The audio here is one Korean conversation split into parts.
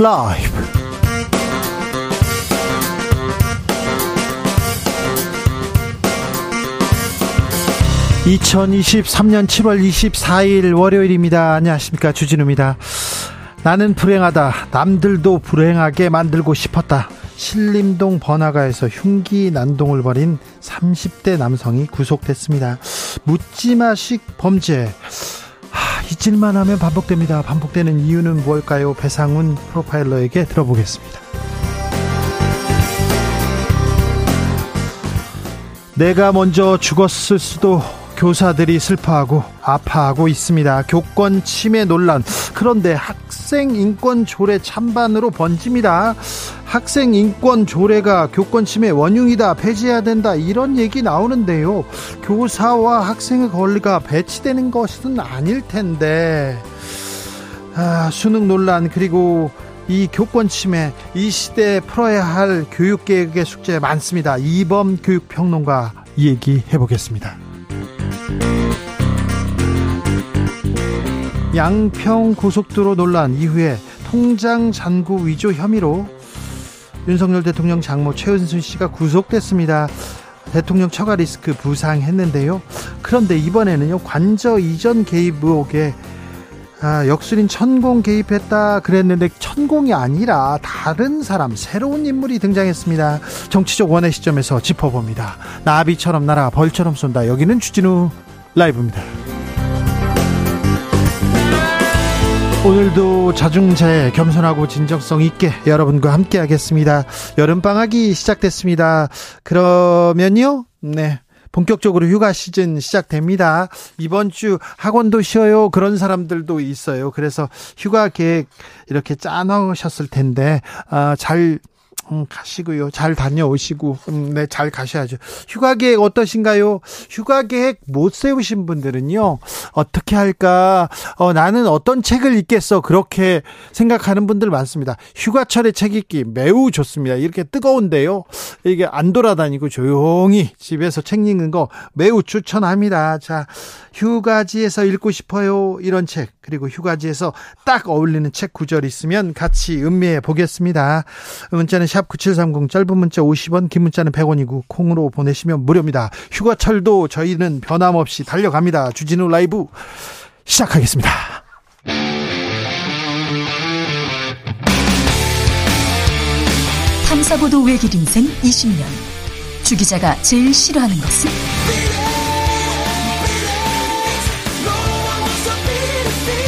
라이브 2023년 7월 24일 월요일입니다. 안녕하십니까. 주진우입니다. 나는 불행하다. 남들도 불행하게 만들고 싶었다. 신림동 번화가에서 흉기 난동을 벌인 30대 남성이 구속됐습니다. 묻지마식 범죄. 하, 잊을만 하면 반복됩니다. 반복되는 이유는 무엇일까요? 배상훈 프로파일러에게 들어보겠습니다. 내가 먼저 죽었을 수도 교사들이 슬퍼하고 아파하고 있습니다. 교권 침해 논란. 그런데 학 생 인권 조례 찬반으로 번집니다. 학생 인권 조례가 교권 침해 원흉이다. 폐지해야 된다. 이런 얘기 나오는데요. 교사와 학생의 권리가 배치되는 것은 아닐 텐데. 아, 수능 논란 그리고 이 교권 침해 이 시대에 풀어야 할 교육계획의 숙제 많습니다. 이범 교육평론가 얘기 해 보겠습니다. 양평 고속도로 논란 이후에 통장 잔고 위조 혐의로 윤석열 대통령 장모 최은순 씨가 구속됐습니다. 대통령 처가 리스크 부상했는데요. 그런데 이번에는요 관저 이전 개입 의혹에 아, 역술인 천공 개입했다 그랬는데 천공이 아니라 다른 사람 새로운 인물이 등장했습니다. 정치적 원의 시점에서 짚어봅니다. 나비처럼 날아 벌처럼 쏜다. 여기는 주진우 라이브입니다. 오늘도 자중자애 겸손하고 진정성 있게 여러분과 함께 하겠습니다. 여름방학이 시작됐습니다. 그러면요, 네. 본격적으로 휴가 시즌 시작됩니다. 이번 주 학원도 쉬어요. 그런 사람들도 있어요. 그래서 휴가 계획 이렇게 짜놓으셨을 텐데, 아, 잘 음, 가시고요. 잘 다녀오시고, 음, 네, 잘 가셔야죠. 휴가 계획 어떠신가요? 휴가 계획 못 세우신 분들은요, 어떻게 할까? 어, 나는 어떤 책을 읽겠어? 그렇게 생각하는 분들 많습니다. 휴가철에 책 읽기 매우 좋습니다. 이렇게 뜨거운데요. 이게 안 돌아다니고 조용히 집에서 책 읽는 거 매우 추천합니다. 자, 휴가지에서 읽고 싶어요. 이런 책. 그리고 휴가지에서 딱 어울리는 책 구절 있으면 같이 음미해 보겠습니다. 문자는 샵 9730 짧은 문자 50원 긴 문자는 100원이고 콩으로 보내시면 무료입니다. 휴가철도 저희는 변함없이 달려갑니다. 주진우 라이브 시작하겠습니다. 탐사보도 외길 인생 20년 주 기자가 제일 싫어하는 것은?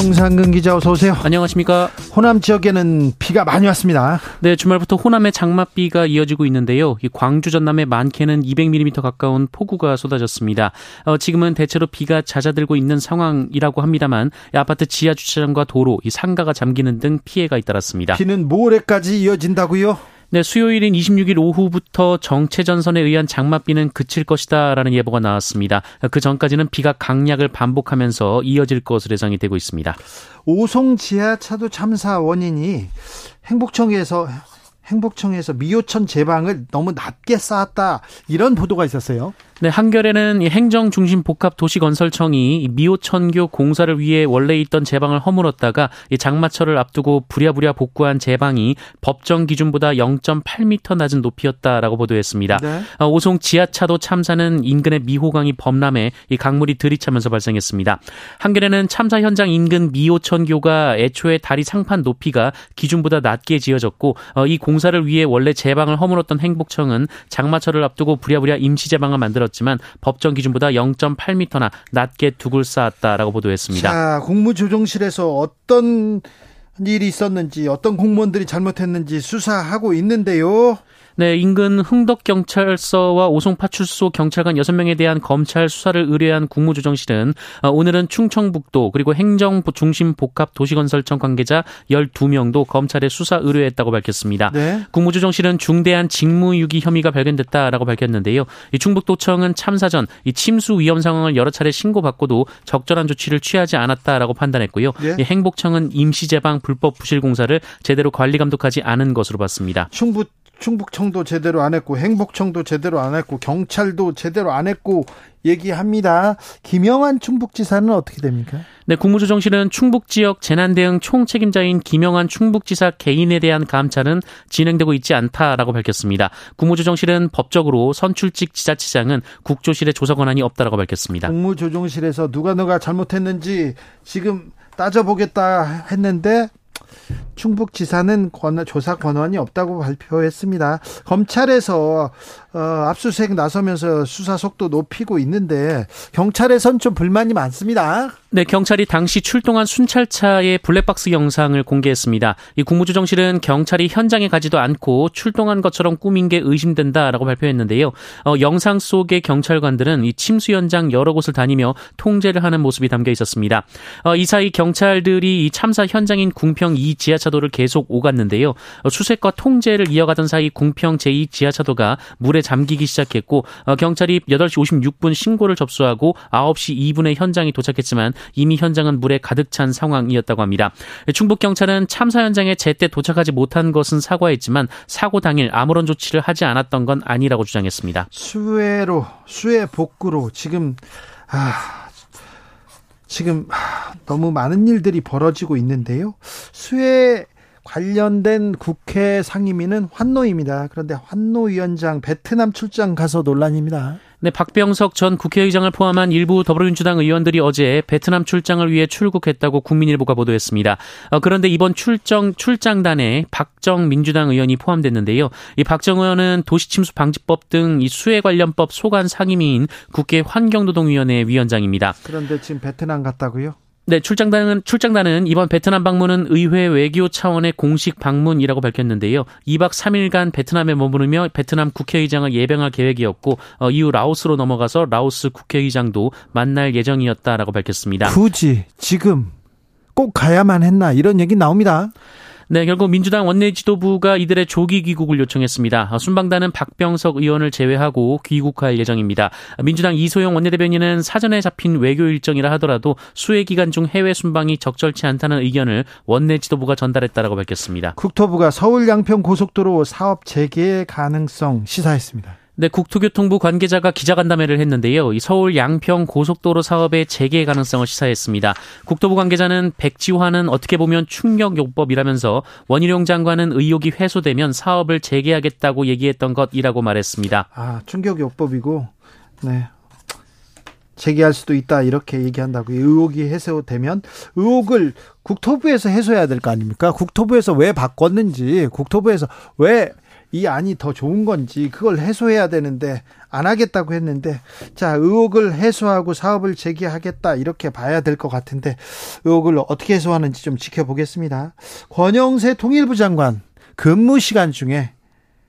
정상근 기자 어서 오세요. 안녕하십니까. 호남 지역에는 비가 많이 왔습니다. 네, 주말부터 호남의 장맛비가 이어지고 있는데요. 이 광주 전남의 많게는 200mm 가까운 폭우가 쏟아졌습니다. 어, 지금은 대체로 비가 잦아들고 있는 상황이라고 합니다만 아파트 지하 주차장과 도로, 이 상가가 잠기는 등 피해가 잇따랐습니다. 비는 모레까지 이어진다고요? 네, 수요일인 26일 오후부터 정체 전선에 의한 장맛비는 그칠 것이다라는 예보가 나왔습니다. 그 전까지는 비가 강약을 반복하면서 이어질 것으로 예상이 되고 있습니다. 오송 지하차도 참사 원인이 행복청에서 행복청에서 미호천 제방을 너무 낮게 쌓았다 이런 보도가 있었어요. 네, 한겨레는 행정중심 복합도시건설청이 미호천교 공사를 위해 원래 있던 제방을 허물었다가 장마철을 앞두고 부랴부랴 복구한 제방이 법정 기준보다 0.8m 낮은 높이였다라고 보도했습니다. 네. 어, 오송 지하차도 참사는 인근의 미호강이 범람해 이 강물이 들이차면서 발생했습니다. 한겨레는 참사 현장 인근 미호천교가 애초에 다리 상판 높이가 기준보다 낮게 지어졌고 어, 이공 사를 위해 원래 제방을 허물었던 행복청은 장마철을 앞두고 부랴부랴 임시 제방을 만들었 만들었지만 법정 기준보다 0.8m나 낮게 두굴 쌓았다라고 보도했습니다. 자, 국무조정실에서 어떤 일이 있었는지 어떤 공무원들이 잘못했는지 수사하고 있는데요. 네, 인근 흥덕경찰서와 오송파출소 경찰관 6명에 대한 검찰 수사를 의뢰한 국무조정실은 어, 오늘은 충청북도 그리고 행정중심 복합도시건설청 관계자 12명도 검찰에 수사 의뢰했다고 밝혔습니다. 네. 국무조정실은 중대한 직무유기 혐의가 발견됐다라고 밝혔는데요. 이 충북도청은 참사 전이 침수 위험 상황을 여러 차례 신고받고도 적절한 조치를 취하지 않았다라고 판단했고요. 네. 행복청은 임시제방 불법 부실 공사를 제대로 관리 감독하지 않은 것으로 봤습니다. 충북 충북청도 제대로 안 했고 행복청도 제대로 안 했고 경찰도 제대로 안 했고 얘기합니다. 김영환 충북지사는 어떻게 됩니까? 네, 국무조정실은 충북 지역 재난 대응 총책임자인 김영환 충북지사 개인에 대한 감찰은 진행되고 있지 않다라고 밝혔습니다. 국무조정실은 법적으로 선출직 지자체장은 국조실의 조사 권한이 없다라고 밝혔습니다. 국무조정실에서 누가 누가 잘못했는지 지금 따져보겠다 했는데 충북지사는 권, 조사 권한이 없다고 발표했습니다. 검찰에서 어, 압수수색 나서면서 수사 속도 높이고 있는데 경찰에선 좀 불만이 많습니다. 네, 경찰이 당시 출동한 순찰차의 블랙박스 영상을 공개했습니다. 이 국무조정실은 경찰이 현장에 가지도 않고 출동한 것처럼 꾸민 게 의심된다라고 발표했는데요. 어, 영상 속의 경찰관들은 이 침수 현장 여러 곳을 다니며 통제를 하는 모습이 담겨 있었습니다. 어, 이 사이 경찰들이 이 참사 현장인 궁평 2 지하차도를 계속 오갔는데요. 어, 수색과 통제를 이어가던 사이 궁평 제2 지하차도가 물에 잠기기 시작했고 어, 경찰이 8시 56분 신고를 접수하고 9시 2분에 현장에 도착했지만 이미 현장은 물에 가득 찬 상황이었다고 합니다. 충북 경찰은 참사 현장에 제때 도착하지 못한 것은 사과했지만 사고 당일 아무런 조치를 하지 않았던 건 아니라고 주장했습니다. 수해로 수해 복구로 지금 아 지금 너무 많은 일들이 벌어지고 있는데요. 수해 관련된 국회 상임위는 환노입니다. 그런데 환노위원장 베트남 출장 가서 논란입니다. 네, 박병석 전 국회의장을 포함한 일부 더불어민주당 의원들이 어제 베트남 출장을 위해 출국했다고 국민일보가 보도했습니다. 어, 그런데 이번 출정 출장단에 박정 민주당 의원이 포함됐는데요. 이 박정 의원은 도시침수 방지법 등 이 수해 관련법 소관 상임위인 국회 환경노동위원회 위원장입니다. 그런데 지금 베트남 갔다고요? 네, 출장단은 출장단은 이번 베트남 방문은 의회 외교 차원의 공식 방문이라고 밝혔는데요. 2박 3일간 베트남에 머무르며 베트남 국회의장을 예병할 계획이었고 어, 이후 라오스로 넘어가서 라오스 국회의장도 만날 예정이었다라고 밝혔습니다. 굳이 지금 꼭 가야만 했나 이런 얘기 나옵니다. 네, 결국 민주당 원내 지도부가 이들의 조기 귀국을 요청했습니다. 순방단은 박병석 의원을 제외하고 귀국할 예정입니다. 민주당 이소영 원내대변인은 사전에 잡힌 외교 일정이라 하더라도 수해 기간 중 해외 순방이 적절치 않다는 의견을 원내 지도부가 전달했다라고 밝혔습니다. 국토부가 서울 양평 고속도로 사업 재개 가능성 시사했습니다. 네, 국토교통부 관계자가 기자간담회를 했는데요. 이 서울 양평 고속도로 사업의 재개 가능성을 시사했습니다. 국토부 관계자는 백지화는 어떻게 보면 충격요법이라면서 원희룡 장관은 의혹이 회수되면 사업을 재개하겠다고 얘기했던 것이라고 말했습니다. 아, 충격요법이고, 네. 재개할 수도 있다 이렇게 얘기한다고 의혹이 해소되면 의혹을 국토부에서 해소해야 될 거 아닙니까? 국토부에서 왜 바꿨는지 국토부에서 왜 이 안이 더 좋은 건지 그걸 해소해야 되는데 안 하겠다고 했는데 자 의혹을 해소하고 사업을 재개하겠다 이렇게 봐야 될 것 같은데 의혹을 어떻게 해소하는지 좀 지켜보겠습니다. 권영세 통일부 장관 근무 시간 중에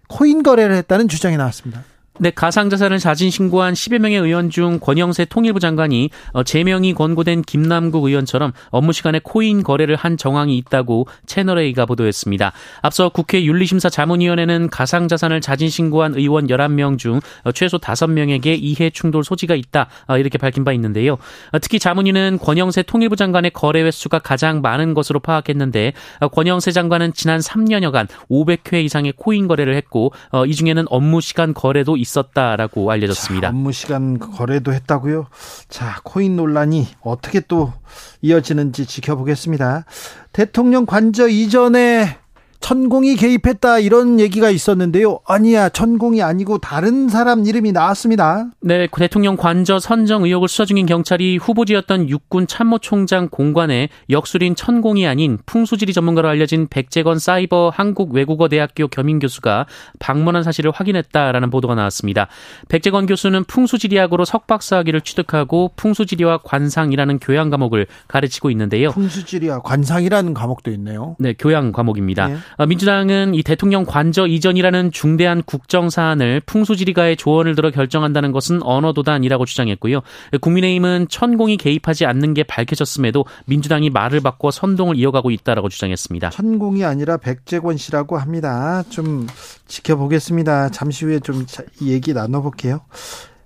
코인 거래를 했다는 주장이 나왔습니다. 네, 가상자산을 자진 신고한 10여 명의 의원 중 권영세 통일부 장관이 어, 제명이 권고된 김남국 의원처럼 업무 시간에 코인 거래를 한 정황이 있다고 채널A가 보도했습니다. 앞서 국회 윤리심사 자문위원회는 가상자산을 자진 신고한 의원 11명 중 어, 최소 5명에게 이해 충돌 소지가 있다 어, 이렇게 밝힌 바 있는데요. 특히 자문위는 권영세 통일부 장관의 거래 횟수가 가장 많은 것으로 파악했는데 권영세 장관은 지난 3년여간 500회 이상의 코인 거래를 했고 이 중에는 업무 시간 거래도 있 있었다라고 알려졌습니다. 자, 업무 시간 거래도 했다고요? 자, 코인 논란이 어떻게 또 이어지는지 지켜보겠습니다. 대통령 관저 이전에 천공이 개입했다 이런 얘기가 있었는데요. 아니야, 천공이 아니고 다른 사람 이름이 나왔습니다. 네, 대통령 관저 선정 의혹을 수사 중인 경찰이 후보지였던 육군 참모총장 공관에 역술인 천공이 아닌 풍수지리 전문가로 알려진 백재건 사이버 한국외국어대학교 겸임 교수가 방문한 사실을 확인했다라는 보도가 나왔습니다. 백재건 교수는 풍수지리학으로 석박사학위를 취득하고 풍수지리와 관상이라는 교양 과목을 가르치고 있는데요. 풍수지리와 관상이라는 과목도 있네요. 네, 교양 과목입니다. 네. 어, 민주당은 이 대통령 관저 이전이라는 중대한 국정 사안을 풍수지리가의 조언을 들어 결정한다는 것은 언어도단이라고 주장했고요. 국민의힘은 천공이 개입하지 않는 게 밝혀졌음에도 민주당이 말을 바꿔 선동을 이어가고 있다라고 주장했습니다. 천공이 아니라 백재권 씨라고 합니다. 좀 지켜보겠습니다. 잠시 후에 좀 얘기 나눠볼게요.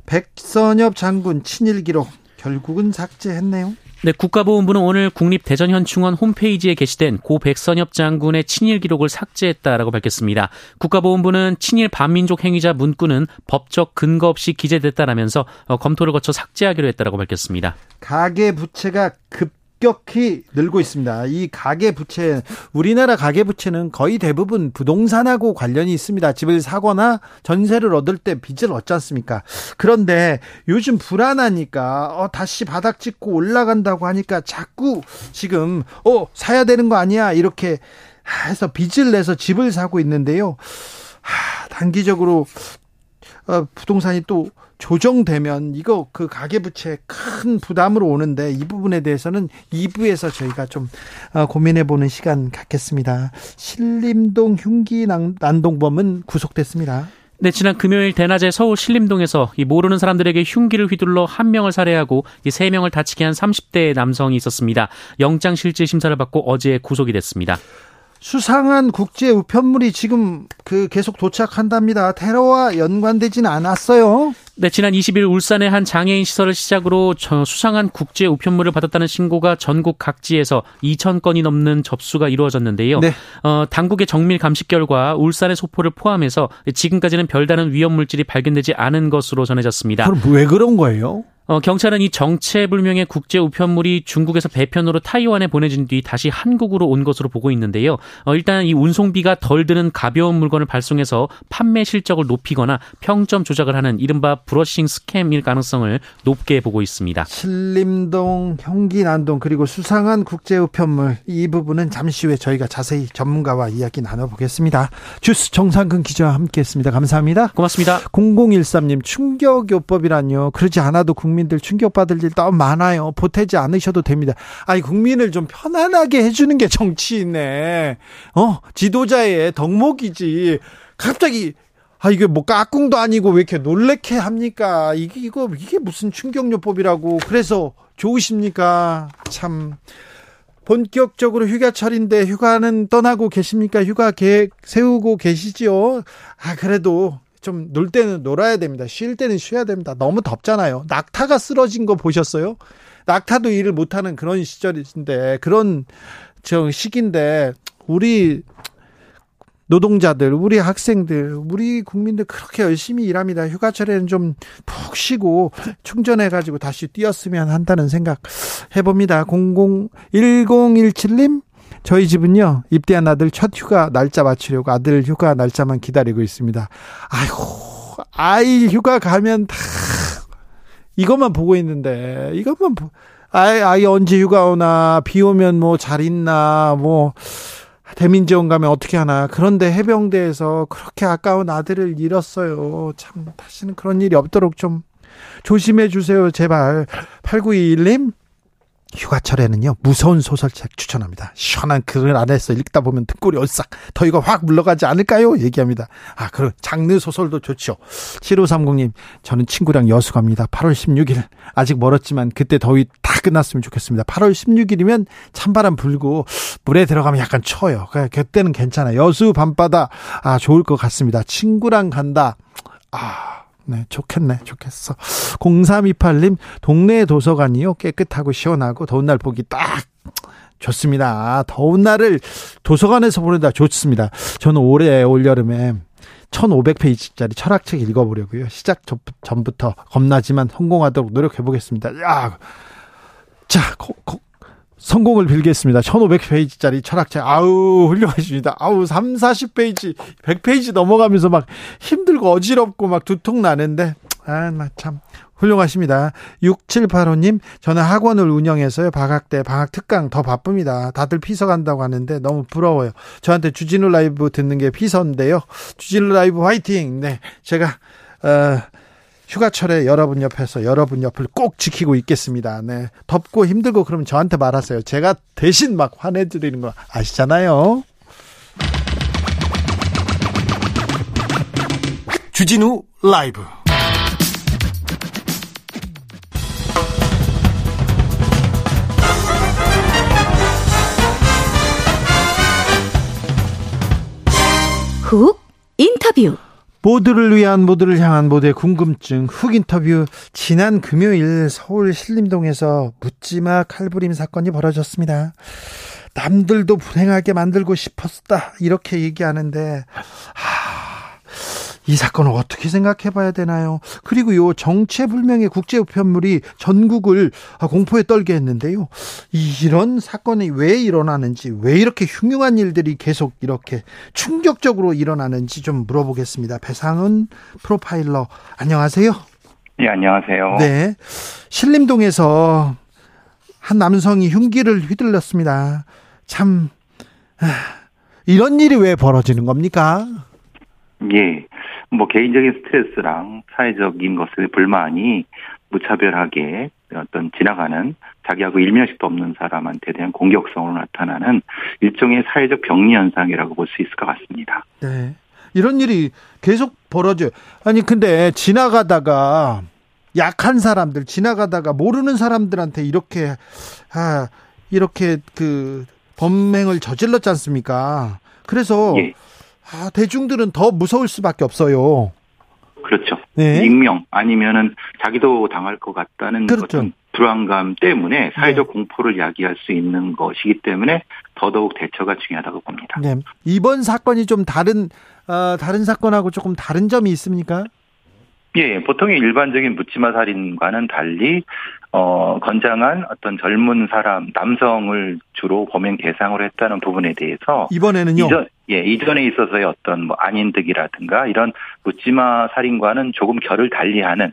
백선엽 장군 친일 기록 결국은 삭제했네요. 네, 국가보훈부는 오늘 국립대전현충원 홈페이지에 게시된 고 백선엽 장군의 친일 기록을 삭제했다라고 밝혔습니다. 국가보훈부는 친일 반민족 행위자 문구는 법적 근거 없이 기재됐다라면서 어, 검토를 거쳐 삭제하기로 했다라고 밝혔습니다. 가계 부채가 급 급격히 늘고 있습니다. 이 가계 부채, 우리나라 가계 부채는 거의 대부분 부동산하고 관련이 있습니다. 집을 사거나 전세를 얻을 때 빚을 얻지 않습니까? 그런데 요즘 불안하니까 어, 다시 바닥 찍고 올라간다고 하니까 자꾸 지금 어 사야 되는 거 아니야 이렇게 해서 빚을 내서 집을 사고 있는데요. 하, 단기적으로 어, 부동산이 또 조정되면 이거 그 가계부채 큰 부담으로 오는데 이 부분에 대해서는 2부에서 저희가 좀 어, 고민해 보는 시간 갖겠습니다. 신림동 흉기 난동범은 구속됐습니다. 네, 지난 금요일 대낮에 서울 신림동에서 이 모르는 사람들에게 흉기를 휘둘러 한 명을 살해하고 이 세 명을 다치게 한 30대 남성이 있었습니다. 영장 실질 심사를 받고 어제 구속이 됐습니다. 수상한 국제 우편물이 지금 그 계속 도착한답니다. 테러와 연관되지는 않았어요. 네, 지난 20일 울산의 한 장애인 시설을 시작으로 수상한 국제 우편물을 받았다는 신고가 전국 각지에서 2천 건이 넘는 접수가 이루어졌는데요. 네. 어, 당국의 정밀 감식 결과 울산의 소포를 포함해서 지금까지는 별다른 위험 물질이 발견되지 않은 것으로 전해졌습니다. 그럼 왜 그런 거예요? 어, 경찰은 이 정체불명의 국제 우편물이 중국에서 배편으로 타이완에 보내진 뒤 다시 한국으로 온 것으로 보고 있는데요. 어, 일단 이 운송비가 덜 드는 가벼운 물건을 발송해서 판매 실적을 높이거나 평점 조작을 하는 이른바 브러싱 스캠일 가능성을 높게 보고 있습니다. 신림동, 형기난동 그리고 수상한 국제 우편물 이 부분은 잠시 후에 저희가 자세히 전문가와 이야기 나눠보겠습니다. 주스 정상근 기자와 함께했습니다. 감사합니다. 고맙습니다. 0013님 충격요법이란요. 그러지 않아도 국민 국민들 충격받을 일 너무 많아요. 보태지 않으셔도 됩니다. 아니, 국민을 좀 편안하게 해주는 게 정치인네. 어, 지도자의 덕목이지. 갑자기 아 이게 뭐 까꿍도 아니고 왜 이렇게 놀래게 합니까? 이게 이거 이게 무슨 충격요법이라고 그래서 좋으십니까? 참 본격적으로 휴가철인데 휴가는 떠나고 계십니까? 휴가 계획 세우고 계시지요? 아 그래도 좀 놀 때는 놀아야 됩니다. 쉴 때는 쉬어야 됩니다. 너무 덥잖아요. 낙타가 쓰러진 거 보셨어요? 낙타도 일을 못하는 그런 시절인데 그런 저 시기인데 우리 노동자들, 우리 학생들, 우리 국민들 그렇게 열심히 일합니다. 휴가철에는 좀 푹 쉬고 충전해가지고 다시 뛰었으면 한다는 생각 해봅니다. 00, 1017님, 저희 집은요, 입대한 아들 첫 휴가 날짜 맞추려고 아들 휴가 날짜만 기다리고 있습니다. 아이고, 아이 휴가 가면 다, 이것만 보고 있는데, 이것만, 보, 아이, 아이 언제 휴가 오나, 비 오면 뭐 잘 있나, 뭐, 대민지원 가면 어떻게 하나. 그런데 해병대에서 그렇게 아까운 아들을 잃었어요. 참, 다시는 그런 일이 없도록 좀 조심해 주세요, 제발. 8921님, 휴가철에는요 무서운 소설책 추천합니다. 시원한 글 안에서 읽다 보면 등골이 얼싹 더위가 확 물러가지 않을까요? 얘기합니다. 아 그럼 장르 소설도 좋죠. 7530님 저는 친구랑 여수 갑니다. 8월 16일 아직 멀었지만 그때 더위 다 끝났으면 좋겠습니다. 8월 16일이면 찬바람 불고 물에 들어가면 약간 추워요. 그때는 괜찮아요. 여수 밤바다 아 좋을 것 같습니다. 친구랑 간다. 아 네, 좋겠네, 좋겠어. 0328님, 동네 도서관이요. 깨끗하고 시원하고 더운 날 보기 딱 좋습니다. 더운 날을 도서관에서 보내다 좋습니다. 저는 올해 올여름에 1500페이지짜리 철학책 읽어보려고요. 시작 전부터 겁나지만 성공하도록 노력해 보겠습니다. 야, 자, 고, 고, 성공을 빌겠습니다. 1500페이지짜리 철학책. 아우, 훌륭하십니다. 아우, 3, 40페이지, 100페이지 넘어가면서 막 힘들고 어지럽고 막 두통 나는데, 아, 나 참. 훌륭하십니다. 6785님, 저는 학원을 운영해서요. 방학 때 방학 특강 더 바쁩니다. 다들 피서 간다고 하는데 너무 부러워요. 저한테 주진우 라이브 듣는 게 피서인데요. 주진우 라이브 화이팅! 네. 제가, 어, 휴가철에 여러분 옆에서 여러분 옆을 꼭 지키고 있겠습니다. 네. 덥고 힘들고 그러면 저한테 말하세요. 제가 대신 막 화내드리는 거 아시잖아요. 주진우 라이브 훅 인터뷰 모두를 위한 모두를 향한 모두의 궁금증. 훅 인터뷰. 지난 금요일 서울 신림동에서 묻지마 칼부림 사건이 벌어졌습니다. 남들도 불행하게 만들고 싶었다. 이렇게 얘기하는데 하, 이 사건을 어떻게 생각해 봐야 되나요? 그리고 요 정체불명의 국제 우편물이 전국을 공포에 떨게 했는데요. 이런 사건이 왜 일어나는지, 왜 이렇게 흉흉한 일들이 계속 이렇게 충격적으로 일어나는지 좀 물어보겠습니다. 배상은 프로파일러, 안녕하세요. 네, 안녕하세요. 네. 신림동에서 한 남성이 흉기를 휘둘렀습니다. 참, 이런 일이 왜 벌어지는 겁니까? 예. 뭐 개인적인 스트레스랑 사회적인 것에 불만이 무차별하게 어떤 지나가는 자기하고 일면식도 없는 사람한테 대한 공격성으로 나타나는 일종의 사회적 병리 현상이라고 볼 수 있을 것 같습니다. 네. 이런 일이 계속 벌어져요. 아니 근데 지나가다가 약한 사람들 지나가다가 모르는 사람들한테 이렇게 아 이렇게 그 범행을 저질렀지 않습니까? 그래서 예. 아, 대중들은 더 무서울 수밖에 없어요. 그렇죠. 네. 익명 아니면은 자기도 당할 것 같다는 그렇죠. 어떤 불안감 때문에 사회적 네. 공포를 야기할 수 있는 것이기 때문에 더더욱 대처가 중요하다고 봅니다. 네. 이번 사건이 좀 다른 어, 다른 사건하고 조금 다른 점이 있습니까? 예, 보통의 일반적인 묻지마 살인과는 달리 어, 건장한 어떤 젊은 사람, 남성을 주로 범행 대상으로 했다는 부분에 대해서 이번에는요. 이전, 예, 이전에 있어서의 어떤 뭐 안인득이라든가 이런 묻지마 살인과는 조금 결을 달리하는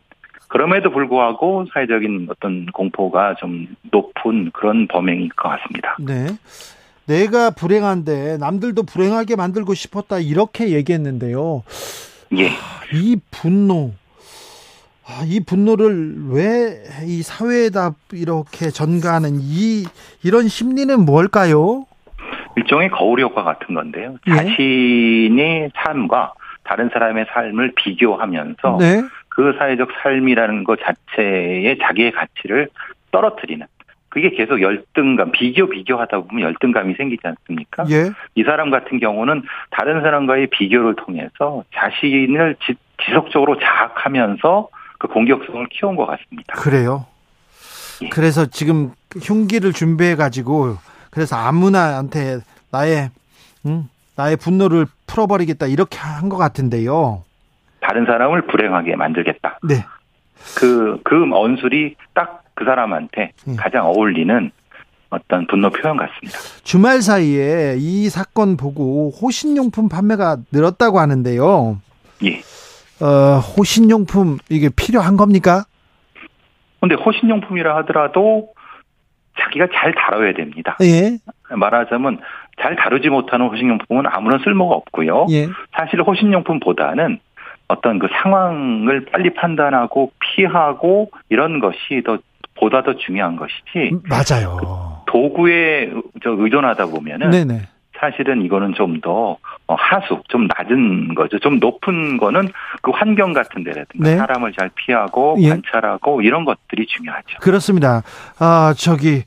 그럼에도 불구하고 사회적인 어떤 공포가 좀 높은 그런 범행일 것 같습니다. 네. 내가 불행한데 남들도 불행하게 만들고 싶었다 이렇게 얘기했는데요. 예. 이 분노, 아, 이 분노를 왜 이 사회에다 이렇게 전가하는 이 이런 심리는 뭘까요? 일종의 거울 효과 같은 건데요. 예? 자신의 삶과 다른 사람의 삶을 비교하면서 네? 그 사회적 삶이라는 것 자체에 자기의 가치를 떨어뜨리는 그게 계속 열등감, 비교 비교하다 보면 열등감이 생기지 않습니까? 예. 이 사람 같은 경우는 다른 사람과의 비교를 통해서 자신을 지, 지속적으로 자학하면서 그 공격성을 키운 것 같습니다. 그래요. 예. 그래서 지금 흉기를 준비해 가지고 그래서 아무나한테 나의 음, 나의 분노를 풀어버리겠다 이렇게 한 것 같은데요. 다른 사람을 불행하게 만들겠다. 네. 그, 그 언술이 딱 그 사람한테 예. 가장 어울리는 어떤 분노 표현 같습니다. 주말 사이에 이 사건 보고 호신용품 판매가 늘었다고 하는데요. 예. 어, 호신용품 이게 필요한 겁니까? 근데 호신용품이라 하더라도 자기가 잘 다뤄야 됩니다. 예. 말하자면 잘 다루지 못하는 호신용품은 아무런 쓸모가 없고요. 예. 사실 호신용품보다는 어떤 그 상황을 빨리 판단하고 피하고 이런 것이 더 보다 더 중요한 것이지. 음, 맞아요. 도구에 저 의존하다 보면은 네네. 사실은 이거는 좀 더 하수, 좀 낮은 거죠. 좀 높은 거는 그 환경 같은 데라든가 네. 사람을 잘 피하고 예. 관찰하고 이런 것들이 중요하죠. 그렇습니다. 아, 저기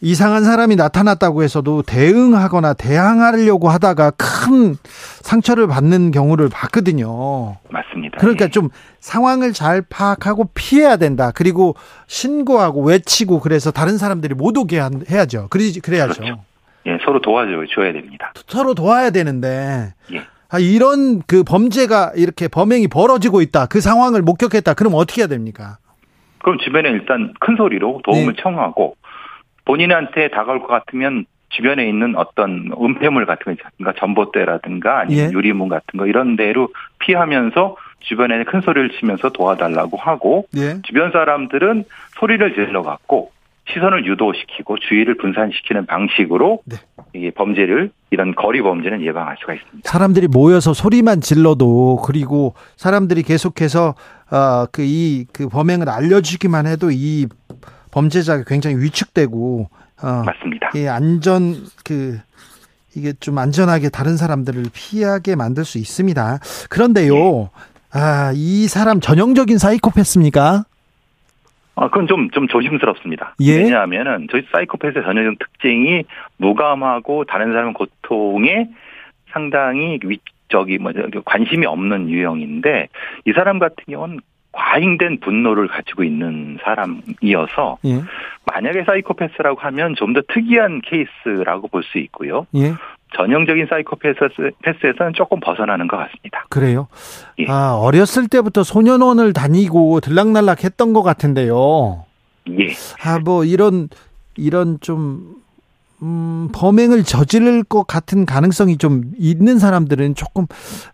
이상한 사람이 나타났다고 해서도 대응하거나 대항하려고 하다가 큰 상처를 받는 경우를 봤거든요. 맞습니다. 그러니까 예. 좀 상황을 잘 파악하고 피해야 된다. 그리고 신고하고 외치고 그래서 다른 사람들이 못 오게 해야죠. 그래야죠. 그렇죠. 예, 서로 도와줘야 됩니다. 서로 도와야 되는데. 예. 아, 이런 그 범죄가 이렇게 범행이 벌어지고 있다. 그 상황을 목격했다. 그럼 어떻게 해야 됩니까? 그럼 주변에 일단 큰 소리로 도움을 네. 청하고 본인한테 다가올 것 같으면 주변에 있는 어떤 은폐물 같은 거 있습니까? 전봇대라든가 아니면 예. 유리문 같은 거 이런 데로 피하면서 주변에 큰 소리를 치면서 도와달라고 하고 예. 주변 사람들은 소리를 질러 갖고 시선을 유도시키고 주의를 분산시키는 방식으로 네. 이 범죄를 이런 거리 범죄는 예방할 수가 있습니다. 사람들이 모여서 소리만 질러도 그리고 사람들이 계속해서 어 그이그 그 범행을 알려주기만 해도 이 범죄자가 굉장히 위축되고 어 맞습니다. 예, 안전 그 이게 좀 안전하게 다른 사람들을 피하게 만들 수 있습니다. 그런데요. 예. 아, 이 사람 전형적인 사이코패스입니까? 아, 그건 좀, 좀 조심스럽습니다. 예? 왜냐하면은, 저희 사이코패스의 전형적 특징이 무감하고 다른 사람 고통에 상당히 위, 저기, 뭐, 관심이 없는 유형인데, 이 사람 같은 경우는 과잉된 분노를 가지고 있는 사람이어서, 예? 만약에 사이코패스라고 하면 좀 더 특이한 케이스라고 볼 수 있고요. 예? 전형적인 사이코패스에서는 조금 벗어나는 것 같습니다. 그래요? 예. 아, 어렸을 때부터 소년원을 다니고 들락날락 했던 것 같은데요. 예. 아, 뭐, 이런, 이런 좀, 음, 범행을 저지를 것 같은 가능성이 좀 있는 사람들은 조금,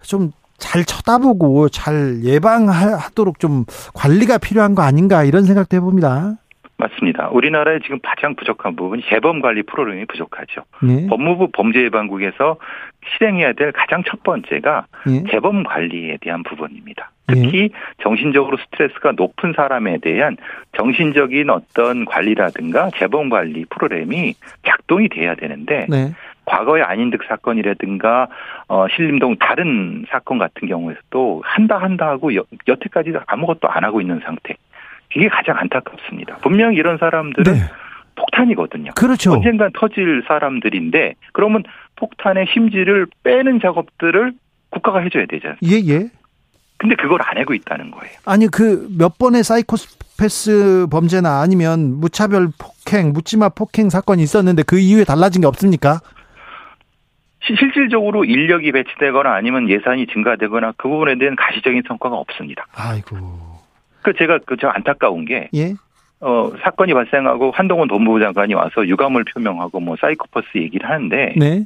좀 잘 쳐다보고 잘 예방하도록 좀 관리가 필요한 거 아닌가 이런 생각도 해봅니다. 맞습니다. 우리나라에 지금 가장 부족한 부분이 재범 관리 프로그램이 부족하죠. 네. 법무부 범죄예방국에서 실행해야 될 가장 첫 번째가 네. 재범 관리에 대한 부분입니다. 특히 네. 정신적으로 스트레스가 높은 사람에 대한 정신적인 어떤 관리라든가 재범 관리 프로그램이 작동이 돼야 되는데 네. 과거의 안인득 사건이라든가 어 신림동 다른 사건 같은 경우에서도 한다 한다 하고 여, 여태까지 아무것도 안 하고 있는 상태. 이게 가장 안타깝습니다. 분명히 이런 사람들은 네. 폭탄이거든요. 그렇죠. 언젠간 터질 사람들인데 그러면 폭탄의 심지를 빼는 작업들을 국가가 해줘야 되잖아요. 예, 예. 근데 그걸 안 하고 있다는 거예요. 아니 그 몇 번의 사이코패스 범죄나 아니면 무차별 폭행, 묻지마 폭행 사건이 있었는데 그 이후에 달라진 게 없습니까? 실질적으로 인력이 배치되거나 아니면 예산이 증가되거나 그 부분에 대한 가시적인 성과가 없습니다. 아이고. 그 제가 그저 안타까운 게 예? 어 사건이 발생하고 한동훈 법무부 장관이 와서 유감을 표명하고 뭐 사이코패스 얘기를 하는데 네.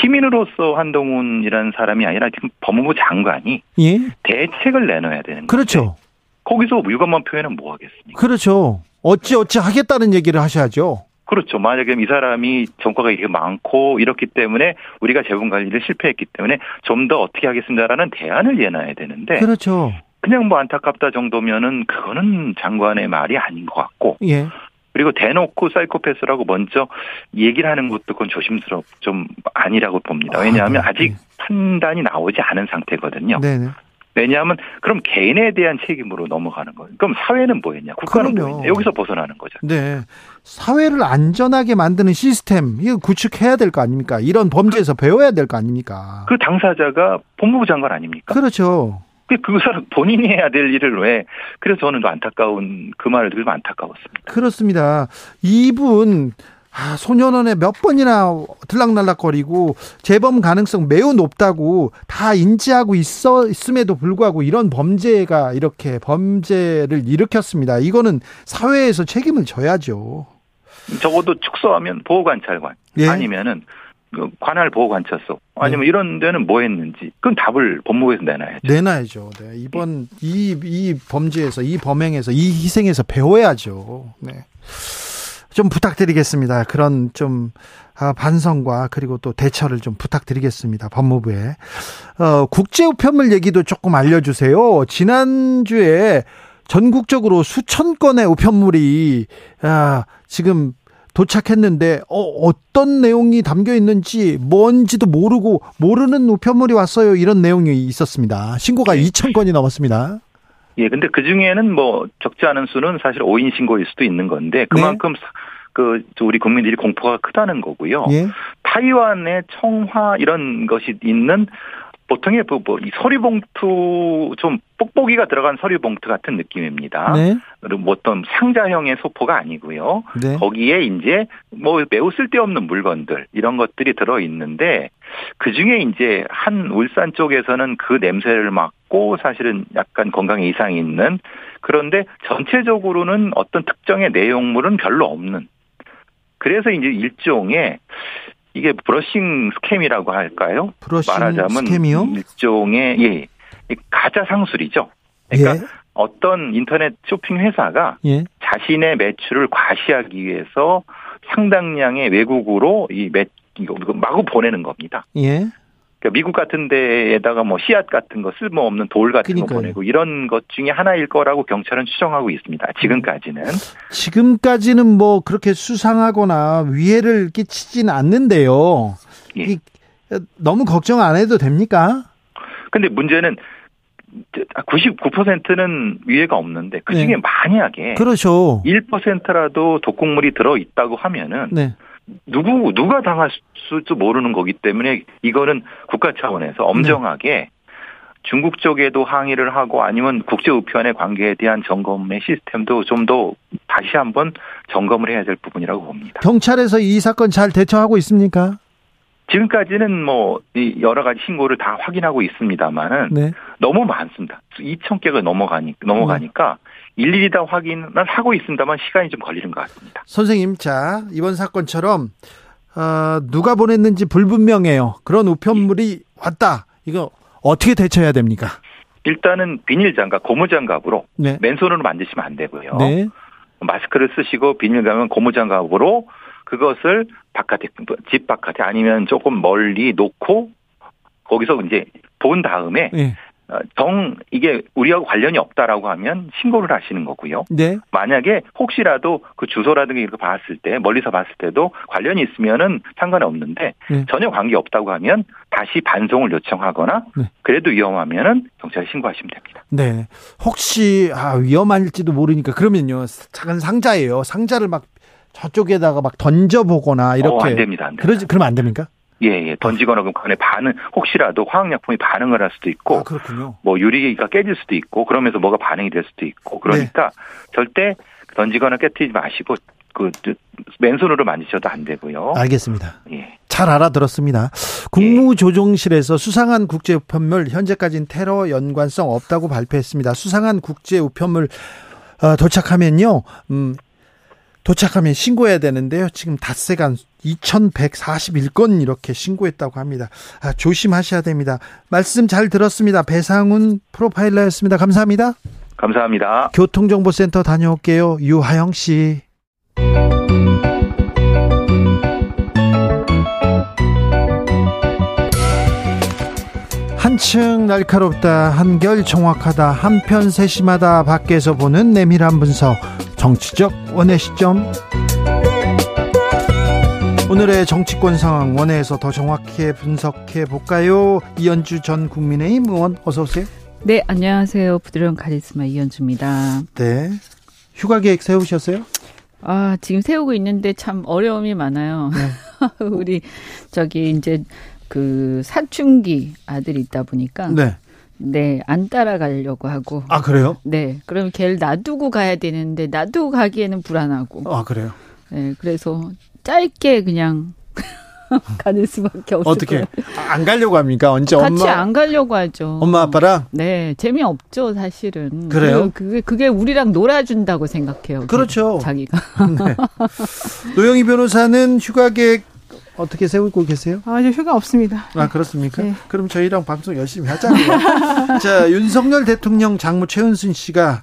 시민으로서 한동훈이라는 사람이 아니라 지금 법무부 장관이 예? 대책을 내놔야 되는 거죠. 그렇죠. 거기서 유감만 표현은 뭐 하겠습니까? 그렇죠. 어찌 어찌 하겠다는 얘기를 하셔야죠. 그렇죠. 만약에 이 사람이 전과가 이게 많고 이렇기 때문에 우리가 재범 관리를 실패했기 때문에 좀 더 어떻게 하겠습니다라는 대안을 내놔야 되는데 그렇죠. 그냥 뭐 안타깝다 정도면은 그거는 장관의 말이 아닌 것 같고. 예. 그리고 대놓고 사이코패스라고 먼저 얘기를 하는 것도 그건 조심스럽 좀 아니라고 봅니다. 왜냐하면 아, 네. 직 판단이 나오지 않은 상태거든요. 네네. 왜냐하면 그럼 개인에 대한 책임으로 넘어가는 거예요. 그럼 사회는 뭐였냐? 국가는 뭐였냐? 여기서 벗어나는 거죠. 네. 사회를 안전하게 만드는 시스템 이거 구축해야 될 거 아닙니까? 이런 범죄에서 그, 배워야 될 거 아닙니까? 그 당사자가 법무부 장관 아닙니까? 그렇죠. 그 사람 본인이 해야 될 일을 왜 그래서 저는 안타까운 그 말을 들으면 안타까웠습니다. 그렇습니다. 이분 아, 소년원에 몇 번이나 들락날락거리고 재범 가능성 매우 높다고 다 인지하고 있어 있음에도 불구하고 이런 범죄가 이렇게 범죄를 일으켰습니다. 이거는 사회에서 책임을 져야죠. 적어도 축소하면 보호관찰관 예. 아니면은 그 관할 보호 관찰소 아니면 네. 이런 데는 뭐 했는지 그건 답을 법무부에서 내놔야죠. 내놔야죠. 네. 이번 이, 이 범죄에서 이 범행에서 이 희생에서 배워야죠. 네. 좀 부탁드리겠습니다. 그런 좀 아, 반성과 그리고 또 대처를 좀 부탁드리겠습니다. 법무부에. 어, 국제 우편물 얘기도 조금 알려주세요. 지난주에 전국적으로 수천 건의 우편물이 아, 지금 도착했는데 어, 어떤 내용이 담겨 있는지 뭔지도 모르고 모르는 우편물이 왔어요. 이런 내용이 있었습니다. 신고가 네. 2천 건이 넘었습니다. 예, 근데 그 중에는 뭐 적지 않은 수는 사실 오인 신고일 수도 있는 건데 그만큼 네. 그 우리 국민들이 공포가 크다는 거고요. 예. 타이완의 청화 이런 것이 있는 보통의 뭐, 뭐, 이 서류 봉투 좀 뽁뽁이가 들어간 서류 봉투 같은 느낌입니다. 네. 그리고 뭐 어떤 상자형의 소포가 아니고요. 네. 거기에 이제 뭐 매우 쓸데없는 물건들 이런 것들이 들어 있는데 그 중에 이제 한 울산 쪽에서는 그 냄새를 맡고 사실은 약간 건강에 이상이 있는 그런데 전체적으로는 어떤 특정의 내용물은 별로 없는 그래서 이제 일종의 이게 brushing scam이라고 할까요? brushing 말하자면 scam이요? 일종의 예 가짜 상술이죠. 그러니까 예. 어떤 인터넷 쇼핑 회사가 예. 자신의 매출을 과시하기 위해서 상당량의 외국으로 이 매, 이거 마구 보내는 겁니다. 예. 그러니까 미국 같은 데에다가 뭐 씨앗 같은 거 쓸모없는 돌 같은 그러니까요. 거 보내고 이런 것 중에 하나일 거라고 경찰은 추정하고 있습니다. 지금까지는. 지금까지는 뭐 그렇게 수상하거나 위해를 끼치진 않는데요. 예. 너무 걱정 안 해도 됩니까? 근데 문제는 99%는 위해가 없는데 그 중에 네. 만약에 그렇죠. 1%라도 독극물이 들어 있다고 하면은 네. 누구 누가 당할 수도 모르는 거기 때문에 이거는 국가 차원에서 엄정하게 네. 중국 쪽에도 항의를 하고 아니면 국제 우편의 관계에 대한 점검의 시스템도 좀 더 다시 한번 점검을 해야 될 부분이라고 봅니다. 경찰에서 이 사건 잘 대처하고 있습니까? 지금까지는 뭐 여러 가지 신고를 다 확인하고 있습니다만은 네. 너무 많습니다. 2천 개가 넘어가니 넘어가니까 네. 일일이 다 확인을 하고 있습니다만 시간이 좀 걸리는 것 같습니다. 선생님, 자 이번 사건처럼 어, 누가 보냈는지 불분명해요. 그런 우편물이 왔다. 이거 어떻게 대처해야 됩니까? 일단은 비닐 장갑, 고무 장갑으로 네. 맨손으로 만드시면 안 되고요. 네. 마스크를 쓰시고 비닐 가면 고무 장갑으로 그것을 바깥에 집 바깥에 아니면 조금 멀리 놓고 거기서 이제 본 다음에 네. 어, 정 이게 우리하고 관련이 없다라고 하면 신고를 하시는 거고요. 네. 만약에 혹시라도 그 주소라든가 이렇게 봤을 때 멀리서 봤을 때도 관련이 있으면은 상관이 없는데 네. 전혀 관계 없다고 하면 다시 반송을 요청하거나 네. 그래도 위험하면은 경찰에 신고하시면 됩니다. 네. 혹시 아 위험할지도 모르니까 그러면요 작은 상자예요. 상자를 막 저쪽에다가 막 던져보거나 이렇게 어, 안 됩니다. 안 됩니다. 그러지 그러면 안 됩니까? 예, 예. 던지거나 그럼 그에 반응, 혹시라도 화학약품이 반응을 할 수도 있고. 아, 그렇군요. 뭐 유리가 깨질 수도 있고, 그러면서 뭐가 반응이 될 수도 있고. 그러니까 네. 절대 던지거나 깨뜨리지 마시고, 그, 맨손으로 만지셔도 안 되고요. 알겠습니다. 예. 잘 알아들었습니다. 국무조정실에서 수상한 국제 우편물 현재까지는 테러 연관성 없다고 발표했습니다. 수상한 국제 우편물 어, 도착하면요, 음, 도착하면 신고해야 되는데요. 지금 닷새간 2141건 이렇게 신고했다고 합니다. 아, 조심하셔야 됩니다. 말씀 잘 들었습니다. 배상훈 프로파일러였습니다. 감사합니다. 감사합니다. 교통정보센터 다녀올게요. 유하영 씨. 한층 날카롭다, 한결 정확하다, 한편 세심하다, 밖에서 보는 내밀한 분석, 정치적 원의 시점. 오늘의 정치권 상황 원회에서 더 정확히 분석해 볼까요? 이현주 전 국민의힘 의원 어서 오세요. 네, 안녕하세요. 부드러운 카리스마 이현주입니다. 네. 휴가 계획 세우셨어요? 아, 지금 세우고 있는데 참 어려움이 많아요. 네. 우리 저기 이제 그 사춘기 아들이 있다 보니까 네. 네, 안 따라가려고 하고. 아, 그래요? 네. 그럼 걔를 놔두고 가야 되는데 놔두고 가기에는 불안하고. 아, 그래요? 네, 그래서 짧게 그냥 가는 수밖에 없어요. 어떻게 안 가려고 합니까? 언제 같이 엄마 안 가려고 하죠. 엄마 아빠랑? 네, 재미없죠, 사실은. 그래요? 그게 그게 우리랑 놀아준다고 생각해요. 그렇죠. 자기가. 네. 노영희 변호사는 휴가 계획 어떻게 세우고 계세요? 아, 저 휴가 없습니다. 아, 그렇습니까? 네. 그럼 저희랑 방송 열심히 하자고요. 자, 윤석열 대통령 장모 최은순 씨가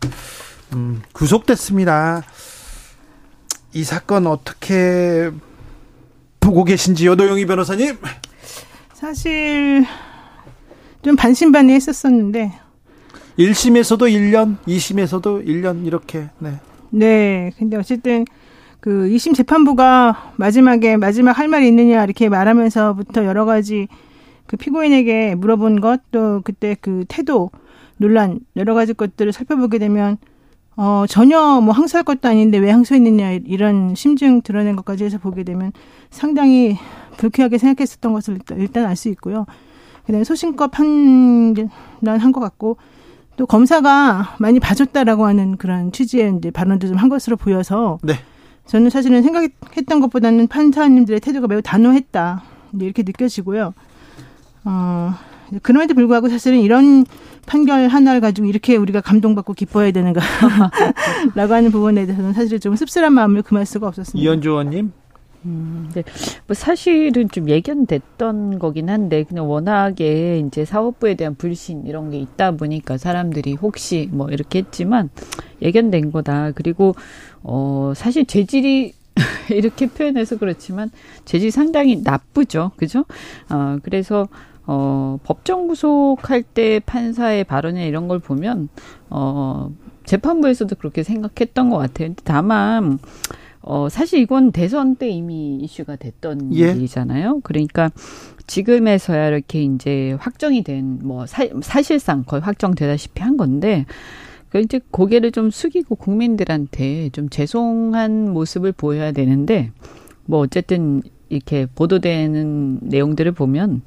음, 구속됐습니다. 이 사건 어떻게 보고 계신지요, 노영희 변호사님? 사실 좀 반신반의했었었는데 1심에서도 1년, 2심에서도 1년 이렇게 네. 네. 근데 어쨌든 그 2심 재판부가 마지막에 마지막 할 말이 있느냐 이렇게 말하면서부터 여러 가지 그 피고인에게 물어본 것 또 그때 그 태도 논란 여러 가지 것들을 살펴보게 되면 어 전혀 뭐 항소할 것도 아닌데 왜 항소했느냐 이런 심증 드러낸 것까지 해서 보게 되면 상당히 불쾌하게 생각했었던 것을 일단 알 수 있고요. 그다음에 소신껏 판단한 것 같고 또 검사가 많이 봐줬다라고 하는 그런 취지의 이제 발언도 좀 한 것으로 보여서 네. 저는 사실은 생각했던 것보다는 판사님들의 태도가 매우 단호했다. 이렇게 느껴지고요. 어, 그럼에도 불구하고 사실은 이런 판결 하나를 가지고 이렇게 우리가 감동받고 기뻐해야 되는가. 라고 하는 부분에 대해서는 사실 좀 씁쓸한 마음을 금할 수가 없었습니다. 이현주 의원님? 음, 네. 뭐 사실은 좀 예견됐던 거긴 한데 그냥 워낙에 이제 사법부에 대한 불신 이런 게 있다 보니까 사람들이 혹시 뭐 이렇게 했지만 예견된 거다. 그리고 어 사실 죄질이 이렇게 표현해서 그렇지만 죄질이 상당히 나쁘죠. 그죠? 어 그래서 어 법정 구속할 때 판사의 발언이나 이런 걸 보면 어 재판부에서도 그렇게 생각했던 것 같아요. 근데 다만 어, 사실 이건 대선 때 이미 이슈가 됐던 예. 일이잖아요. 그러니까 지금에서야 이렇게 이제 확정이 된, 뭐, 사, 사실상 거의 확정되다시피 한 건데, 그 이제 고개를 좀 숙이고 국민들한테 좀 죄송한 모습을 보여야 되는데, 뭐, 어쨌든 이렇게 보도되는 내용들을 보면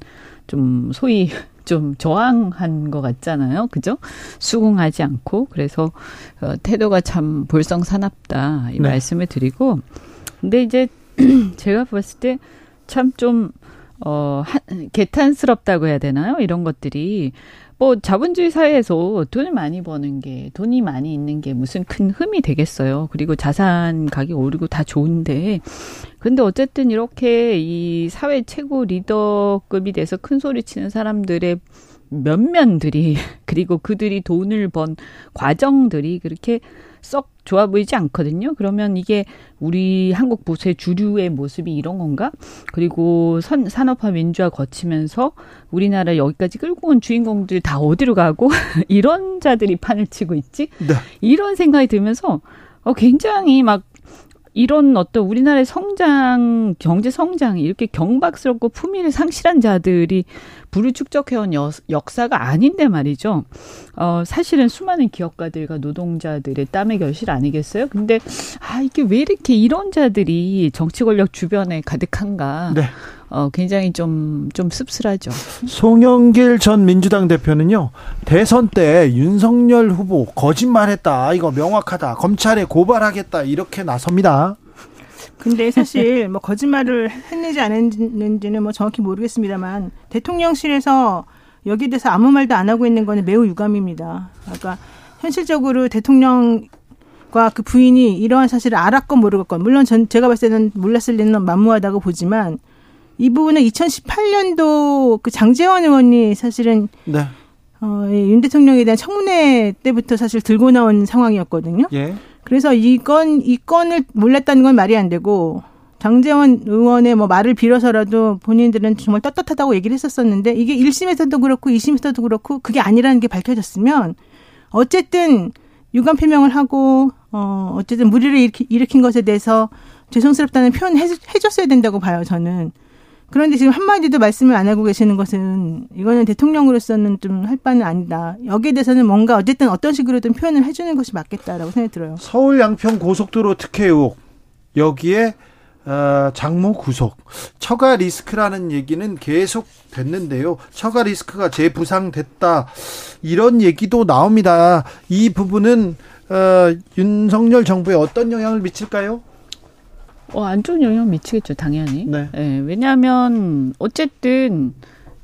좀 소위 좀 저항한 것 같잖아요. 그죠? 수긍하지 않고. 그래서, 어, 태도가 참 볼썽사납다. 이 네. 말씀을 드리고. 근데 이제 제가 봤을 때 참 좀, 어, 한, 개탄스럽다고 해야 되나요? 이런 것들이. 뭐 자본주의 사회에서 돈을 많이 버는 게 돈이 많이 있는 게 무슨 큰 흠이 되겠어요. 그리고 자산 가격 오르고 다 좋은데 근데 어쨌든 이렇게 이 사회 최고 리더급이 돼서 큰 소리 치는 사람들의 면면들이 그리고 그들이 돈을 번 과정들이 그렇게 썩 좋아 보이지 않거든요. 그러면 이게 우리 한국 보수의 주류의 모습이 이런 건가? 그리고 선, 산업화 민주화 거치면서 우리나라 여기까지 끌고 온 주인공들 다 어디로 가고 이런 자들이 판을 치고 있지? 네. 이런 생각이 들면서 어, 굉장히 막 이런 어떤 우리나라의 성장, 경제 성장이 이렇게 경박스럽고 품위를 상실한 자들이 부를 축적해온 여, 역사가 아닌데 말이죠. 어, 사실은 수많은 기업가들과 노동자들의 땀의 결실 아니겠어요? 근데, 아, 이게 왜 이렇게 이런 자들이 정치 권력 주변에 가득한가. 네. 어, 굉장히 좀, 좀 씁쓸하죠. 송영길 전 민주당 대표는요, 대선 때 윤석열 후보 거짓말했다. 이거 명확하다. 검찰에 고발하겠다. 이렇게 나섭니다. 근데 사실 뭐 거짓말을 했는지 안 했는지는 뭐 정확히 모르겠습니다만 대통령실에서 여기에 대해서 아무 말도 안 하고 있는 거는 매우 유감입니다. 그러니까 현실적으로 대통령 과그 부인이 이러한 사실을 알았건 모르겠건 물론 전 제가 봤을 때는 몰랐을 리는 만무하다고 보지만 이 부분은 2018년도 그 장재원 의원이 사실은 네. 어, 윤 대통령에 대한 청문회 때부터 사실 들고 나온 상황이었거든요. 예. 그래서 이건 이 건을 몰랐다는 건 말이 안 되고 장재원 의원의 뭐 말을 빌어서라도 본인들은 정말 떳떳하다고 얘기를 했었었는데 이게 1심에서도 그렇고 2심에서도 그렇고 그게 아니라는 게 밝혀졌으면 어쨌든 유감 표명을 하고 어 어쨌든 무리를 일으킨, 것에 대해서 죄송스럽다는 표현을 해, 해줬어야 된다고 봐요 저는. 그런데 지금 한마디도 말씀을 안 하고 계시는 것은 이거는 대통령으로서는 좀 할 바는 아니다. 여기에 대해서는 뭔가 어쨌든 어떤 식으로든 표현을 해주는 것이 맞겠다라고 생각이 들어요. 서울 양평 고속도로 특혜 의혹 여기에 어, 장모 구속 처가 리스크라는 얘기는 계속 됐는데요. 처가 리스크가 재부상됐다 이런 얘기도 나옵니다. 이 부분은 어, 윤석열 정부에 어떤 영향을 미칠까요? 어, 안 좋은 영향 미치겠죠, 당연히. 네. 네 왜냐하면 어쨌든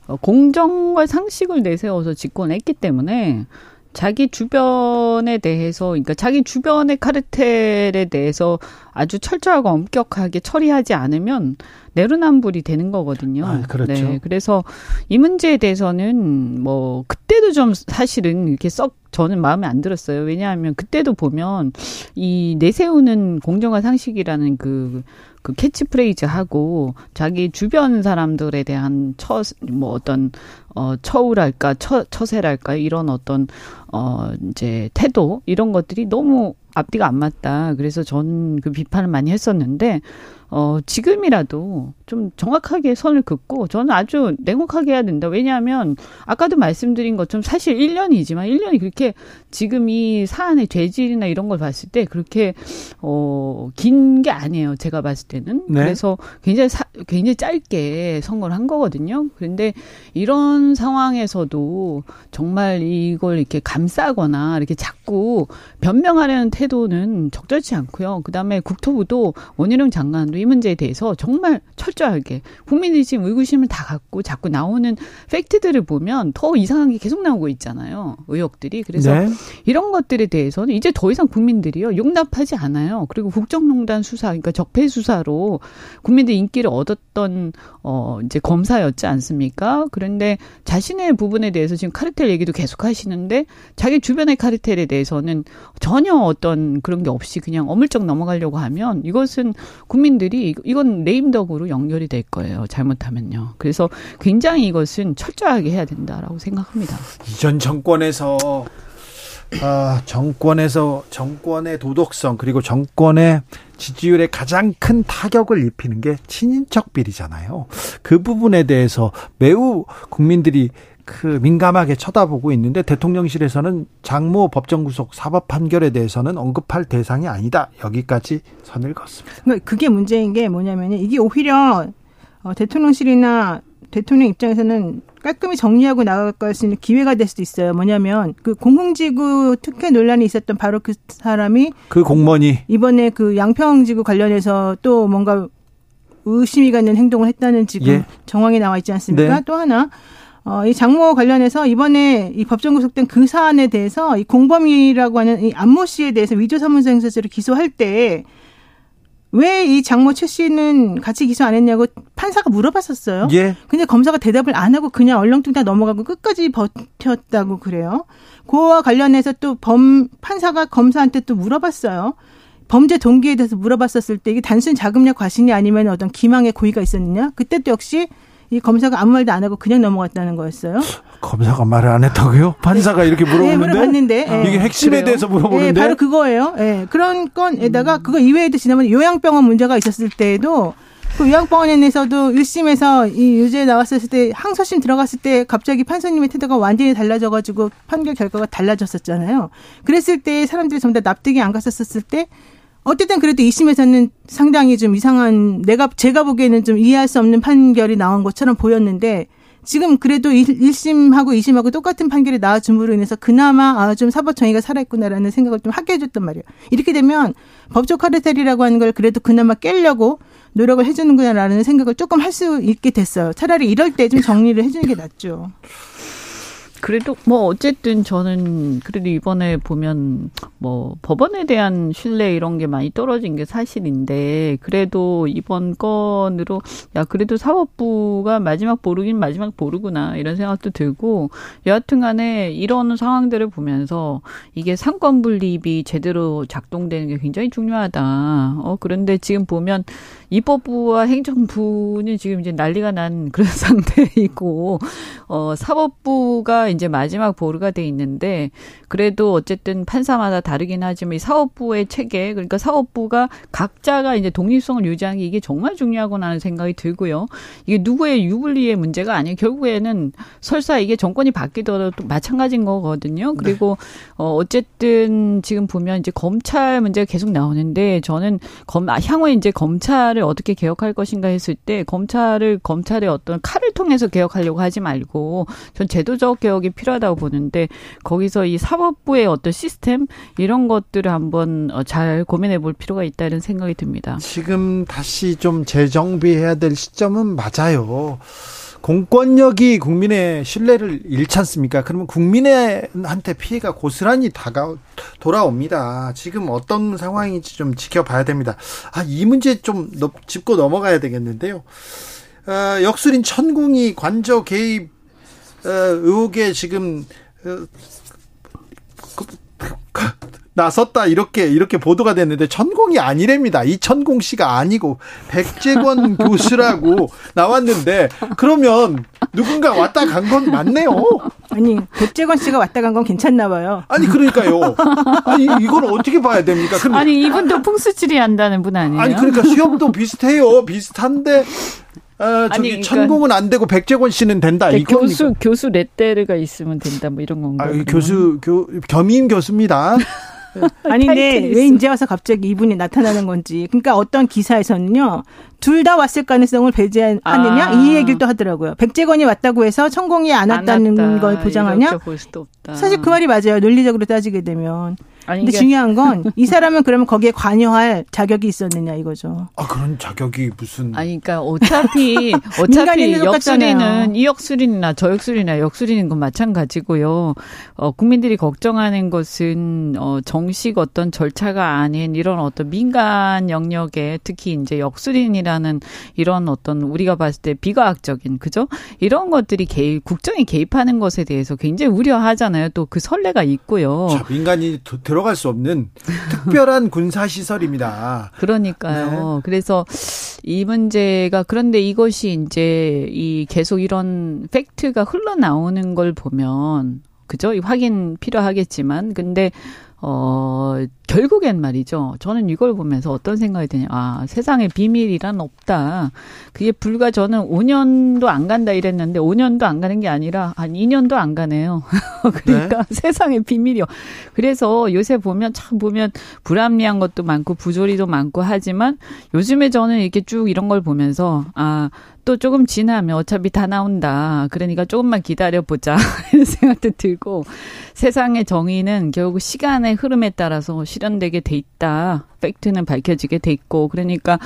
어, 공정과 상식을 내세워서 집권했기 때문에 자기 주변에 대해서, 그러니까 자기 주변의 카르텔에 대해서 아주 철저하고 엄격하게 처리하지 않으면 내로남불이 되는 거거든요. 아, 그렇죠. 네, 그래서 이 문제에 대해서는 뭐 그때도 좀 사실은 이렇게 썩 저는 마음에 안 들었어요. 왜냐하면 그때도 보면 이 내세우는 공정과 상식이라는 그, 그 캐치프레이즈 하고 자기 주변 사람들에 대한 처, 뭐 어떤, 어, 처우랄까, 처, 처세랄까, 이런 어떤, 어, 이제 태도, 이런 것들이 너무 앞뒤가 안 맞다. 그래서 저는 그 비판을 많이 했었는데, 어, 지금이라도 좀 정확하게 선을 긋고 저는 아주 냉혹하게 해야 된다. 왜냐하면 아까도 말씀드린 것처럼 사실 1년이지만 1년이 그렇게 지금 이 사안의 죄질이나 이런 걸 봤을 때 그렇게 어, 긴 게 아니에요. 제가 봤을 때는. 네. 그래서 굉장히 사, 굉장히 짧게 선거를 한 거거든요. 그런데 이런 상황에서도 정말 이걸 이렇게 감싸거나 이렇게 자꾸 변명하려는 태도는 적절치 않고요. 그다음에 국토부도 원희룡 장관도 이 문제에 대해서 정말 철저하게 국민들이 지금 의구심을 다 갖고 자꾸 나오는 팩트들을 보면 더 이상한 게 계속 나오고 있잖아요. 의혹들이. 그래서 네. 이런 것들에 대해서는 이제 더 이상 국민들이요. 용납하지 않아요. 그리고 국정농단 수사, 그러니까 적폐 수사로 국민들 인기를 얻었던 어 이제 검사였지 않습니까? 그런데 자신의 부분에 대해서 지금 카르텔 얘기도 계속 하시는데 자기 주변의 카르텔에 대해서는 전혀 어떤 그런 게 없이 그냥 어물쩍 넘어가려고 하면 이것은 국민들이 이건 네임덕으로 연결이 될 거예요. 잘못하면요. 그래서 굉장히 이것은 철저하게 해야 된다라고 생각합니다. 이전 정권에서 어, 정권에서 정권의 도덕성 그리고 정권의 지지율에 가장 큰 타격을 입히는 게 친인척 비리잖아요. 그 부분에 대해서 매우 국민들이 그 민감하게 쳐다보고 있는데 대통령실에서는 장모 법정 구속 사법 판결에 대해서는 언급할 대상이 아니다. 여기까지 선을 긋습니다. 그러니까 그게 문제인 게 뭐냐면요. 이게 오히려 어, 대통령실이나 대통령 입장에서는 깔끔히 정리하고 나갈 수 있는 기회가 될 수도 있어요. 뭐냐면 그 공공지구 특혜 논란이 있었던 바로 그 사람이 그 공무원이 이번에 그 양평지구 관련해서 또 뭔가 의심이 가는 행동을 했다는 지금 예. 정황이 나와 있지 않습니까? 네. 또 하나 어, 이 장모 관련해서 이번에 이 법정 구속된 그 사안에 대해서 이 공범이라고 하는 이 안모 씨에 대해서 위조 사문서 행사죄를 기소할 때 왜 이 장모 최 씨는 같이 기소 안 했냐고 판사가 물어봤었어요. 예. 근데 검사가 대답을 안 하고 그냥 얼렁뚱땅 넘어가고 끝까지 버텼다고 그래요. 그와 관련해서 또 범 판사가 검사한테 또 물어봤어요. 범죄 동기에 대해서 물어봤었을 때 이게 단순 자금력 과신이 아니면 어떤 기망의 고의가 있었느냐? 그때 또 역시 이 검사가 아무 말도 안 하고 그냥 넘어갔다는 거였어요. 검사가 말을 안 했다고요? 판사가 이렇게 네, 물어보는데? 네, 네. 이게 핵심에 그래요. 대해서 물어보는데? 네, 바로 그거예요. 네, 그런 건에다가 그거 이외에도 지난번에 요양병원 문제가 있었을 때에도 그 요양병원에서도 1심에서 이 유죄 나왔을 때 항소심 들어갔을 때 갑자기 판사님의 태도가 완전히 달라져가지고 판결 결과가 달라졌었잖아요. 그랬을 때 사람들이 전부 다 납득이 안 갔었을 때 어쨌든 그래도 2심에서는 상당히 좀 이상한 내가 제가 보기에는 좀 이해할 수 없는 판결이 나온 것처럼 보였는데 지금 그래도 1심하고 2심하고 똑같은 판결이 나와줌으로 인해서 그나마 아, 좀 사법 정의가 살아있구나라는 생각을 좀 하게 해줬단 말이에요. 이렇게 되면 법적 카르텔이라고 하는 걸 그래도 그나마 깰려고 노력을 해주는구나라는 생각을 조금 할 수 있게 됐어요. 차라리 이럴 때 좀 정리를 해주는 게 낫죠. 그래도 뭐 어쨌든 저는 그래도 이번에 보면 뭐 법원에 대한 신뢰 이런 게 많이 떨어진 게 사실인데 그래도 이번 건으로 야 그래도 사법부가 마지막 보루긴 마지막 보루구나 이런 생각도 들고 여하튼간에 이런 상황들을 보면서 이게 상권 분립이 제대로 작동되는 게 굉장히 중요하다. 어 그런데 지금 보면 입법부와 행정부는 지금 이제 난리가 난 그런 상태이고 어 사법부가 이제 마지막 보루가 돼 있는데 그래도 어쨌든 판사마다 다 르긴 하지만 이 사업부의 체계 그러니까 사업부가 각자가 이제 독립성을 유지하는 게 이게 정말 중요하구나 하는 생각이 들고요. 이게 누구의 유불리의 문제가 아니에요. 결국에는 설사 이게 정권이 바뀌더라도 마찬가지인 거거든요. 그리고 어 어쨌든 지금 보면 이제 검찰 문제가 계속 나오는데 저는 검 아, 향후에 이제 검찰을 어떻게 개혁할 것인가 했을 때 검찰을 검찰의 어떤 칼을 통해서 개혁하려고 하지 말고 전 제도적 개혁이 필요하다고 보는데 거기서 이 사법 사법부의 어떤 시스템 이런 것들을 한번 어, 잘 고민해 볼 필요가 있다는 생각이 듭니다. 지금 다시 좀 재정비해야 될 시점은 맞아요. 공권력이 국민의 신뢰를 잃지 않습니까? 그러면 국민한테 피해가 고스란히 다가 돌아옵니다. 지금 어떤 상황인지 좀 지켜봐야 됩니다. 아, 이 문제 좀 짚고 넘어가야 되겠는데요. 어, 역술인 천궁이 관저 개입 어, 의혹에 지금 어, 나섰다 이렇게 이렇게 보도가 됐는데 천공이 아니랍니다. 이 천공 씨가 아니고 백재권 교수라고 나왔는데 그러면 누군가 왔다 간 건 맞네요. 아니 백재권 씨가 왔다 간 건 괜찮나 봐요. 아니 그러니까요. 아니 이걸 어떻게 봐야 됩니까? 아니 이분도 풍수지리 한다는 분 아니에요? 아니 그러니까 시험도 비슷해요. 비슷한데 아, 저기 아니, 그러니까 천공은 안 되고 백재권 씨는 된다. 이 교수 교수 레테르가 있으면 된다. 뭐 이런 건가? 아, 교수 교 겸임 교수입니다. 아니 근데 왜 이제 와서 갑자기 이분이 나타나는 건지. 그러니까 어떤 기사에서는요. 둘 다 왔을 가능성을 배제하느냐 아. 이 얘기를 또 하더라고요. 백재권이 왔다고 해서 천공이 안 왔다는 안걸 보장하냐? 사실 그 말이 맞아요. 논리적으로 따지게 되면. 아니, 근데 중요한 건 이 사람은 그러면 거기에 관여할 자격이 있었느냐 이거죠. 아 그런 자격이 무슨? 아니 그러니까 어차피 어차피 역술이는 이 역술이나 저 역술이나 역술이는 건 마찬가지고요. 어, 국민들이 걱정하는 것은 어, 정식 어떤 절차가 아닌 이런 어떤 민간 영역에 특히 이제 역술인이라는 이런 어떤 우리가 봤을 때 비과학적인 그죠? 이런 것들이 개입 국정에 개입하는 것에 대해서 굉장히 우려하잖아요. 또 그 선례가 있고요. 자, 민간이 들어 갈 수 없는 특별한 군사 시설입니다. 그러니까요. 네. 그래서 이 문제가 그런데 이것이 이제 이 계속 이런 팩트가 흘러나오는 걸 보면 그죠? 확인 필요하겠지만 근데 어, 결국엔 말이죠. 저는 이걸 보면서 어떤 생각이 드냐. 아, 세상에 비밀이란 없다. 그게 불과 저는 5년도 안 간다 이랬는데 5년도 안 가는 게 아니라 한 2년도 안 가네요. 그러니까 네? 세상에 비밀이요. 그래서 요새 보면 참 보면 불합리한 것도 많고 부조리도 많고 하지만 요즘에 저는 이렇게 쭉 이런 걸 보면서 아, 또 조금 지나면 어차피 다 나온다. 그러니까 조금만 기다려보자. 이런 생각도 들고 세상의 정의는 결국 시간의 흐름에 따라서 실현되게 돼 있다. 팩트는 밝혀지게 돼 있고 그러니까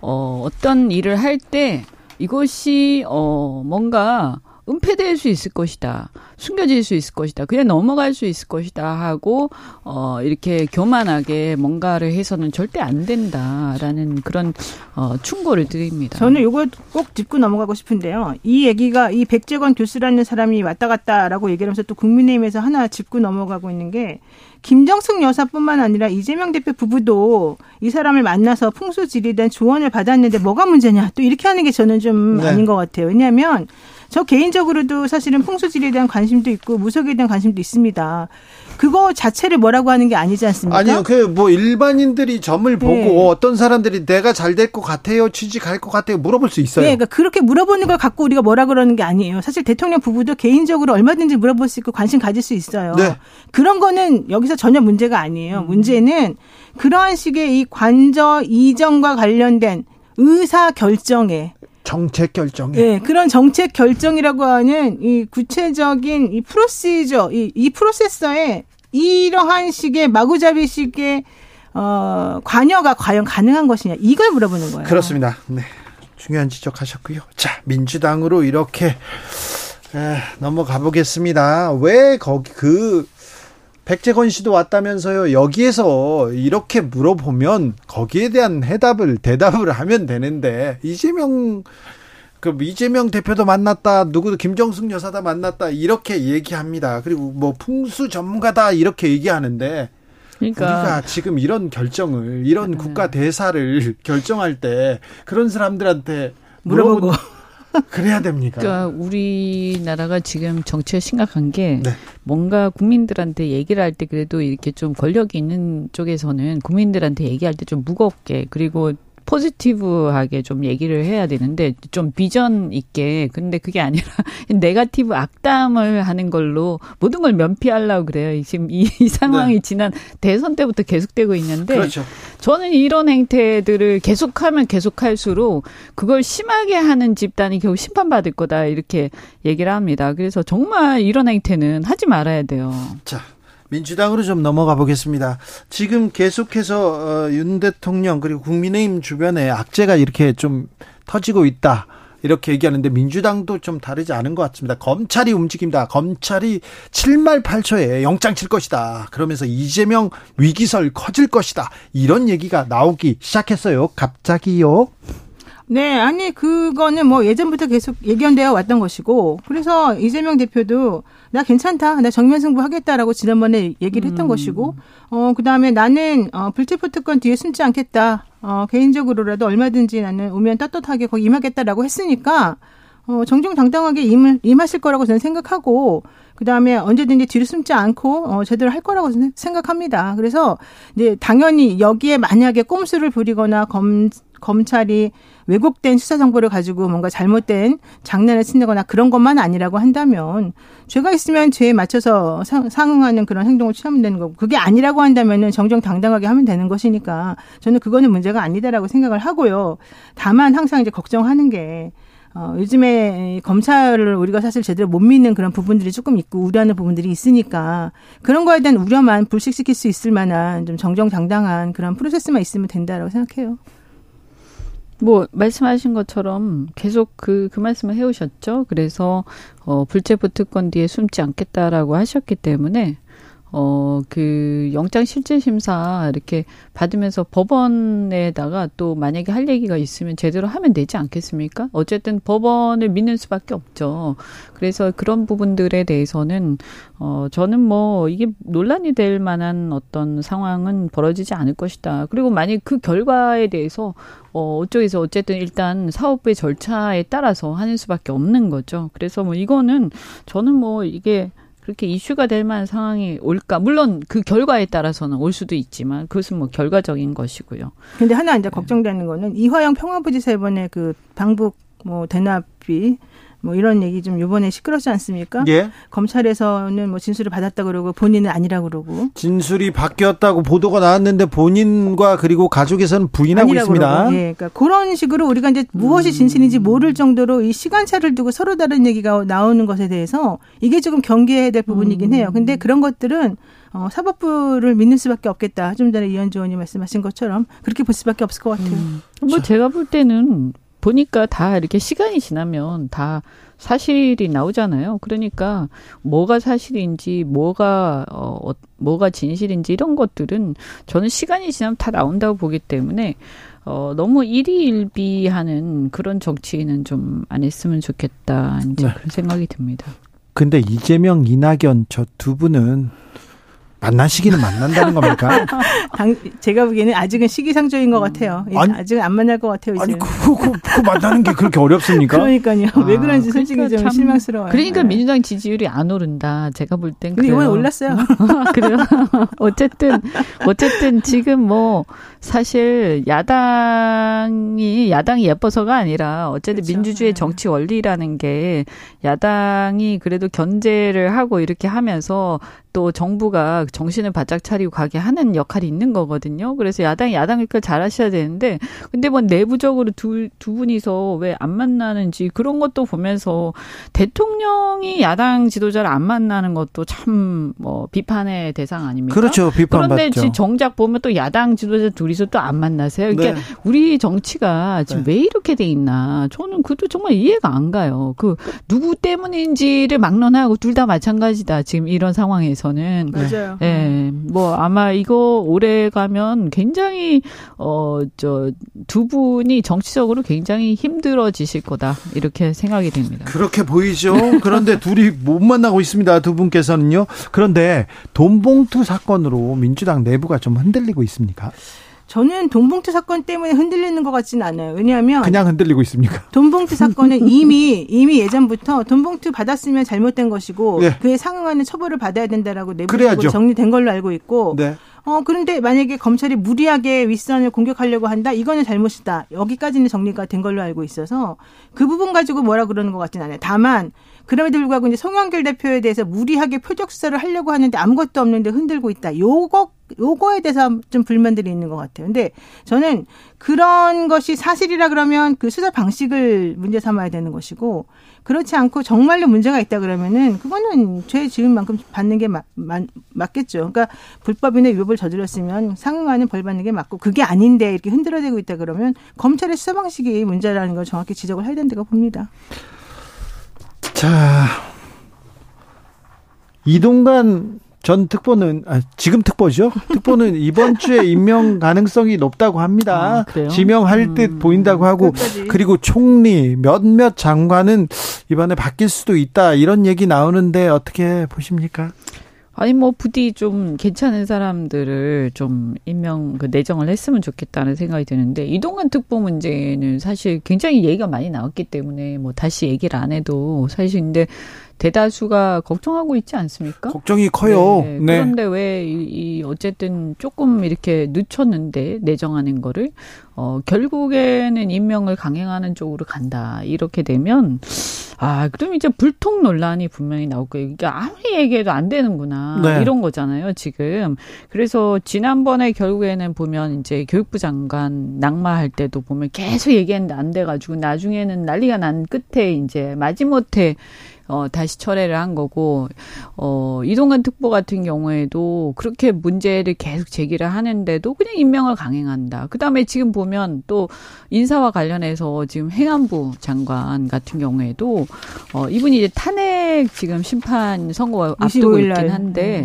어 어떤 일을 할 때 이것이 어 뭔가 은폐될 수 있을 것이다. 숨겨질 수 있을 것이다. 그냥 넘어갈 수 있을 것이다 하고 어 이렇게 교만하게 뭔가를 해서는 절대 안 된다라는 그런 어 충고를 드립니다. 저는 이거 꼭 짚고 넘어가고 싶은데요. 이 얘기가 이 백재권 교수라는 사람이 왔다 갔다라고 얘기하면서 또 국민의힘에서 하나 짚고 넘어가고 있는 게 김정숙 여사뿐만 아니라 이재명 대표 부부도 이 사람을 만나서 풍수지리에 대한 조언을 받았는데 뭐가 문제냐 또 이렇게 하는 게 저는 좀 네. 아닌 것 같아요. 왜냐하면 저 개인적으로도 사실은 풍수지리에 대한 관심도 있고 무속에 대한 관심도 있습니다. 그거 자체를 뭐라고 하는 게 아니지 않습니까? 아니요. 그 뭐 일반인들이 점을 보고 네. 어떤 사람들이 내가 잘 될 것 같아요. 취직할 것 같아요. 물어볼 수 있어요. 네. 그러니까 그렇게 물어보는 걸 갖고 우리가 뭐라 그러는 게 아니에요. 사실 대통령 부부도 개인적으로 얼마든지 물어볼 수 있고 관심 가질 수 있어요. 네. 그런 거는 여기서 전혀 문제가 아니에요. 음. 문제는 그러한 식의 이 관저 이전과 관련된 의사 결정에 정책 결정에. 네, 그런 정책 결정이라고 하는 이 구체적인 이 프로시저, 이, 이 프로세서에 이러한 식의 마구잡이식의 어, 관여가 과연 가능한 것이냐 이걸 물어보는 거예요. 그렇습니다. 네. 중요한 지적하셨고요. 자, 민주당으로 이렇게 에, 넘어가 보겠습니다. 왜 거기 그 백재건 씨도 왔다면서요. 여기에서 이렇게 물어보면 거기에 대한 해답을 대답을 하면 되는데 이재명 그 이재명 대표도 만났다. 누구도 김정숙 여사다 만났다. 이렇게 얘기합니다. 그리고 뭐 풍수 전문가다 이렇게 얘기하는데 그러니까 우리가 지금 이런 결정을 이런 네. 국가 대사를 결정할 때 그런 사람들한테 물어보고, 물어보고 그래야 됩니까? 그러니까 우리나라가 지금 정치가 심각한 게 네. 뭔가 국민들한테 얘기를 할 때 그래도 이렇게 좀 권력이 있는 쪽에서는 국민들한테 얘기할 때 좀 무겁게 그리고 포지티브하게 좀 얘기를 해야 되는데 좀 비전 있게 근데 그게 아니라 네가티브 악담을 하는 걸로 모든 걸 면피하려고 그래요. 지금 이, 이 상황이 네. 지난 대선 때부터 계속되고 있는데 그렇죠. 저는 이런 행태들을 계속하면 계속할수록 그걸 심하게 하는 집단이 결국 심판받을 거다 이렇게 얘기를 합니다. 그래서 정말 이런 행태는 하지 말아야 돼요. 자. 민주당으로 좀 넘어가 보겠습니다. 지금 계속해서 어, 윤 대통령 그리고 국민의힘 주변에 악재가 이렇게 좀 터지고 있다. 이렇게 얘기하는데 민주당도 좀 다르지 않은 것 같습니다. 검찰이 움직입니다. 검찰이 7말 8초에 영장 칠 것이다. 그러면서 이재명 위기설 커질 것이다. 이런 얘기가 나오기 시작했어요. 갑자기요. 네, 아니 그거는 뭐 예전부터 계속 예견되어 왔던 것이고 그래서 이재명 대표도 나 괜찮다, 나 정면 승부하겠다라고 지난번에 얘기를 했던 음. 것이고 어 그다음에 나는 어 불체포 특권 뒤에 숨지 않겠다. 어 개인적으로라도 얼마든지 나는 오면 떳떳하게 거기 임하겠다라고 했으니까 어 정정당당하게 임을 임하실 거라고 저는 생각하고 그다음에 언제든지 뒤로 숨지 않고 어 제대로 할 거라고 생각합니다. 그래서 이제 당연히 여기에 만약에 꼼수를 부리거나 검 검찰이 왜곡된 수사 정보를 가지고 뭔가 잘못된 장난을 친다거나 그런 것만 아니라고 한다면 죄가 있으면 죄에 맞춰서 상응하는 그런 행동을 취하면 되는 거고 그게 아니라고 한다면은 정정당당하게 하면 되는 것이니까 저는 그거는 문제가 아니다라고 생각을 하고요. 다만 항상 이제 걱정하는 게 어, 요즘에 검찰을 우리가 사실 제대로 못 믿는 그런 부분들이 조금 있고 우려하는 부분들이 있으니까 그런 거에 대한 우려만 불식시킬 수 있을 만한 좀 정정당당한 그런 프로세스만 있으면 된다라고 생각해요. 뭐 말씀하신 것처럼 계속 그, 그 말씀을 해오셨죠. 그래서 어, 불체포 특권 뒤에 숨지 않겠다라고 하셨기 때문에 어, 그 영장 실질 심사 이렇게 받으면서 법원에다가 또 만약에 할 얘기가 있으면 제대로 하면 되지 않겠습니까? 어쨌든 법원을 믿는 수밖에 없죠. 그래서 그런 부분들에 대해서는 어, 저는 뭐 이게 논란이 될 만한 어떤 상황은 벌어지지 않을 것이다. 그리고 만약 그 결과에 대해서 어, 어쩌에서 어쨌든 일단 사업부의 절차에 따라서 하는 수밖에 없는 거죠. 그래서 뭐 이거는 저는 뭐 이게 그렇게 이슈가 될 만한 상황이 올까? 물론 그 결과에 따라서는 올 수도 있지만 그것은 뭐 결과적인 것이고요. 근데 하나 이제 걱정되는 거는 이화영 평화부지사 이번에 그 방북 뭐 대납비 뭐 이런 얘기 좀 이번에 시끄럽지 않습니까? 예. 검찰에서는 뭐 진술을 받았다 그러고 본인은 아니라 그러고 진술이 바뀌었다고 보도가 나왔는데 본인과 그리고 가족에서는 부인하고 있습니다. 그러고. 예. 그러니까 그런 식으로 우리가 이제 무엇이 진실인지 모를 정도로 이 시간차를 두고 서로 다른 얘기가 나오는 것에 대해서 이게 조금 경계해야 될 부분이긴 해요. 근데 그런 것들은 어, 사법부를 믿는 수밖에 없겠다. 좀 전에 이현주 의원이 말씀하신 것처럼 그렇게 볼 수밖에 없을 것 같아요. 음. 뭐 제가 볼 때는 보니까 다 이렇게 시간이 지나면 다 사실이 나오잖아요. 그러니까 뭐가 사실인지 뭐가 어 뭐가 진실인지 이런 것들은 저는 시간이 지나면 다 나온다고 보기 때문에 어 너무 일희일비하는 그런 정치인은 좀 안 했으면 좋겠다 이제 네. 그런 생각이 듭니다. 근데 이재명, 이낙연 저 두 분은 만나시기는 만난다는 겁니까? 당, 제가 보기에는 아직은 시기상조인 것 같아요. 아니, 아직은 안 만날 것 같아요. 이제. 아니 그, 그, 그 만나는 게 그렇게 어렵습니까? 그러니까요. 아, 왜 그런지 솔직히 그러니까 좀 실망스러워요. 그러니까 네. 민주당 지지율이 안 오른다. 제가 볼 땐. 근데 이번에 올랐어요. 그래요. 어쨌든 어쨌든 지금 뭐 사실 야당이 야당이 예뻐서가 아니라 어쨌든 그렇죠. 민주주의 네. 정치 원리라는 게 야당이 그래도 견제를 하고 이렇게 하면서 또 정부가 정신을 바짝 차리고 가게 하는 역할이 있는 거거든요. 그래서 야당이 야당일 걸 잘하셔야 되는데 근데 뭐 내부적으로 두, 두 분이서 왜 안 만나는지 그런 것도 보면서 대통령이 야당 지도자를 안 만나는 것도 참 뭐 비판의 대상 아닙니까? 그렇죠. 비판 그런데 받죠. 정작 보면 또 야당 지도자 둘이 서 또 안 만나세요. 그러니까 네. 우리 정치가 지금 네. 왜 이렇게 돼 있나? 저는 그도 정말 이해가 안 가요. 그 누구 때문인지를 막론하고 둘 다 마찬가지다. 지금 이런 상황에서. 대해서는 맞아요. 예. 뭐 아마 이거 오래 가면 굉장히 어 저 두 분이 정치적으로 굉장히 힘들어지실 거다. 이렇게 생각이 됩니다. 그렇게 보이죠. 그런데 둘이 못 만나고 있습니다. 두 분께서는요. 그런데 돈봉투 사건으로 민주당 내부가 좀 흔들리고 있습니까? 저는 돈봉투 사건 때문에 흔들리는 것 같지는 않아요. 왜냐하면 그냥 흔들리고 있습니까? 돈봉투 사건은 이미 이미 예전부터 돈봉투 받았으면 잘못된 것이고 네. 그에 상응하는 처벌을 받아야 된다라고 내부적으로 정리된 걸로 알고 있고 네. 어, 그런데 만약에 검찰이 무리하게 윗선을 공격하려고 한다? 이거는 잘못이다. 여기까지는 정리가 된 걸로 알고 있어서 그 부분 가지고 뭐라 그러는 것 같진 않아요. 다만, 그럼에도 불구하고 이제 송영길 대표에 대해서 무리하게 표적 수사를 하려고 하는데 아무것도 없는데 흔들고 있다. 요거 요거에 대해서 좀 불만들이 있는 것 같아요. 근데 저는 그런 것이 사실이라 그러면 그 수사 방식을 문제 삼아야 되는 것이고 그렇지 않고 정말로 문제가 있다 그러면은 그거는 죄 지은 만큼 받는 게 맞, 맞, 맞겠죠. 그러니까 불법인의 위법을 저질렀으면 상응하는 벌 받는 게 맞고 그게 아닌데 이렇게 흔들어대고 있다 그러면 검찰의 수사 방식이 문제라는 걸 정확히 지적을 해야 된다고 봅니다. 자, 이동관 전 특보는 아, 지금 특보죠. 특보는 이번 주에 임명 가능성이 높다고 합니다. 아, 지명할 음, 듯 보인다고 하고 끝까지. 그리고 총리 몇몇 장관은 이번에 바뀔 수도 있다 이런 얘기 나오는데 어떻게 보십니까? 아니 뭐 부디 좀 괜찮은 사람들을 좀 임명 그 내정을 했으면 좋겠다는 생각이 드는데 이동관 특보 문제는 사실 굉장히 얘기가 많이 나왔기 때문에 뭐 다시 얘기를 안 해도 사실 근데 대다수가 걱정하고 있지 않습니까? 걱정이 커요. 네. 네. 그런데 왜 이 어쨌든 조금 이렇게 늦췄는데 내정하는 거를 어 결국에는 임명을 강행하는 쪽으로 간다. 이렇게 되면 아, 그럼 이제 불통 논란이 분명히 나올 거예요. 이게 아무리 얘기해도 안 되는구나. 네. 이런 거잖아요, 지금. 그래서 지난번에 결국에는 보면 이제 교육부 장관 낙마할 때도 보면 계속 얘기했는데 안 돼가지고 나중에는 난리가 난 끝에 이제 마지못해 어, 다시 철회를 한 거고, 어, 이동관 특보 같은 경우에도 그렇게 문제를 계속 제기를 하는데도 그냥 임명을 강행한다. 그 다음에 지금 보면 또 인사와 관련해서 지금 행안부 장관 같은 경우에도, 어, 이분이 이제 탄핵 지금 심판 선거 앞두고 있긴 한데,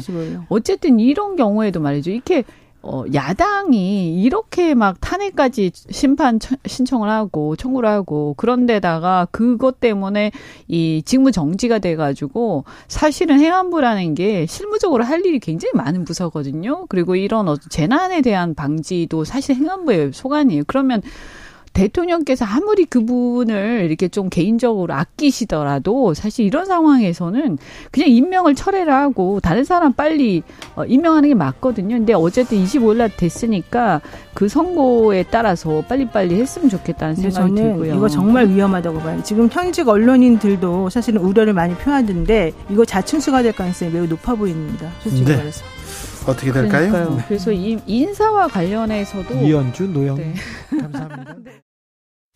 어쨌든 이런 경우에도 말이죠. 이렇게 어, 야당이 이렇게 막 탄핵까지 심판 신청을 하고 청구를 하고 그런데다가 그것 때문에 이 직무 정지가 돼가지고 사실은 행안부라는 게 실무적으로 할 일이 굉장히 많은 부서거든요. 그리고 이런 어떤 재난에 대한 방지도 사실 행안부의 소관이에요. 그러면 대통령께서 아무리 그분을 이렇게 좀 개인적으로 아끼시더라도 사실 이런 상황에서는 그냥 임명을 철회를 하고 다른 사람 빨리 어, 임명하는 게 맞거든요. 근데 어쨌든 25일 날 됐으니까 그 선고에 따라서 빨리빨리 했으면 좋겠다는 생각이 들고요. 이거 정말 위험하다고 봐요. 지금 현직 언론인들도 사실은 우려를 많이 표하는데 이거 자충수가 될 가능성이 매우 높아 보입니다. 솔직히 네. 말해서. 어떻게 될까요? 네. 그래서 이 인사와 관련해서도 이현주 노영 네. 감사합니다.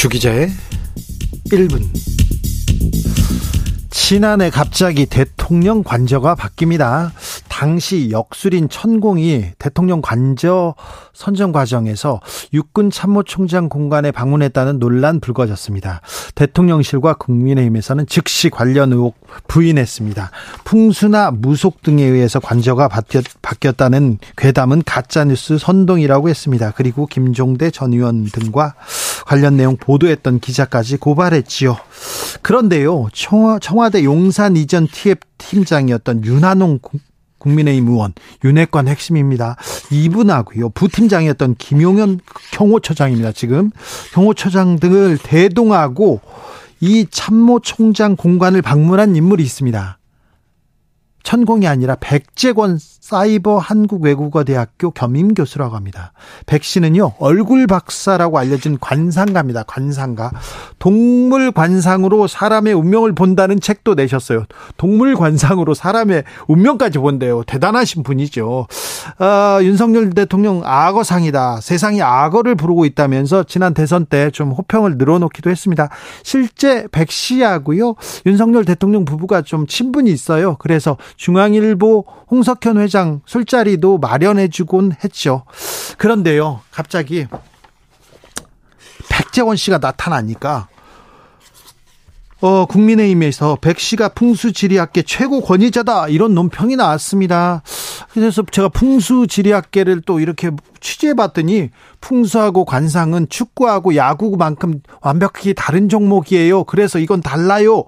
주기자의 1분. 지난해 갑자기 대통령 관저가 바뀝니다. 당시 역술인 천공이 대통령 관저 선정 과정에서 육군 참모총장 공간에 방문했다는 논란 불거졌습니다. 대통령실과 국민의힘에서는 즉시 관련 의혹 부인했습니다. 풍수나 무속 등에 의해서 관저가 바뀌었, 다는 괴담은 가짜뉴스 선동이라고 했습니다. 그리고 김종대 전 의원 등과 관련 내용 보도했던 기자까지 고발했지요. 그런데요, 청와대 용산 이전 TF 팀장이었던 윤한홍 국민의힘 의원 윤핵관 핵심입니다. 이분하고요. 부팀장이었던 김용현 경호처장입니다. 지금 경호처장 등을 대동하고 이 참모총장 공간을 방문한 인물이 있습니다. 천공이 아니라 백재권 사이버 한국외국어대학교 겸임 교수라고 합니다. 백 씨는요, 얼굴 박사라고 알려진 관상가입니다. 관상가. 동물 관상으로 사람의 운명을 본다는 책도 내셨어요. 동물 관상으로 사람의 운명까지 본대요. 대단하신 분이죠. 어, 윤석열 대통령 악어상이다. 세상이 악어를 부르고 있다면서 지난 대선 때 좀 호평을 늘어놓기도 했습니다. 실제 백 씨하고요, 윤석열 대통령 부부가 좀 친분이 있어요. 그래서 중앙일보 홍석현 회장 술자리도 마련해주곤 했죠. 그런데요, 갑자기 백재원 씨가 나타나니까 어, 국민의힘에서 백 씨가 풍수지리학계 최고 권위자다 이런 논평이 나왔습니다. 그래서 제가 풍수지리학계를 또 이렇게 취재해봤더니 풍수하고 관상은 축구하고 야구만큼 완벽히 다른 종목이에요. 그래서 이건 달라요.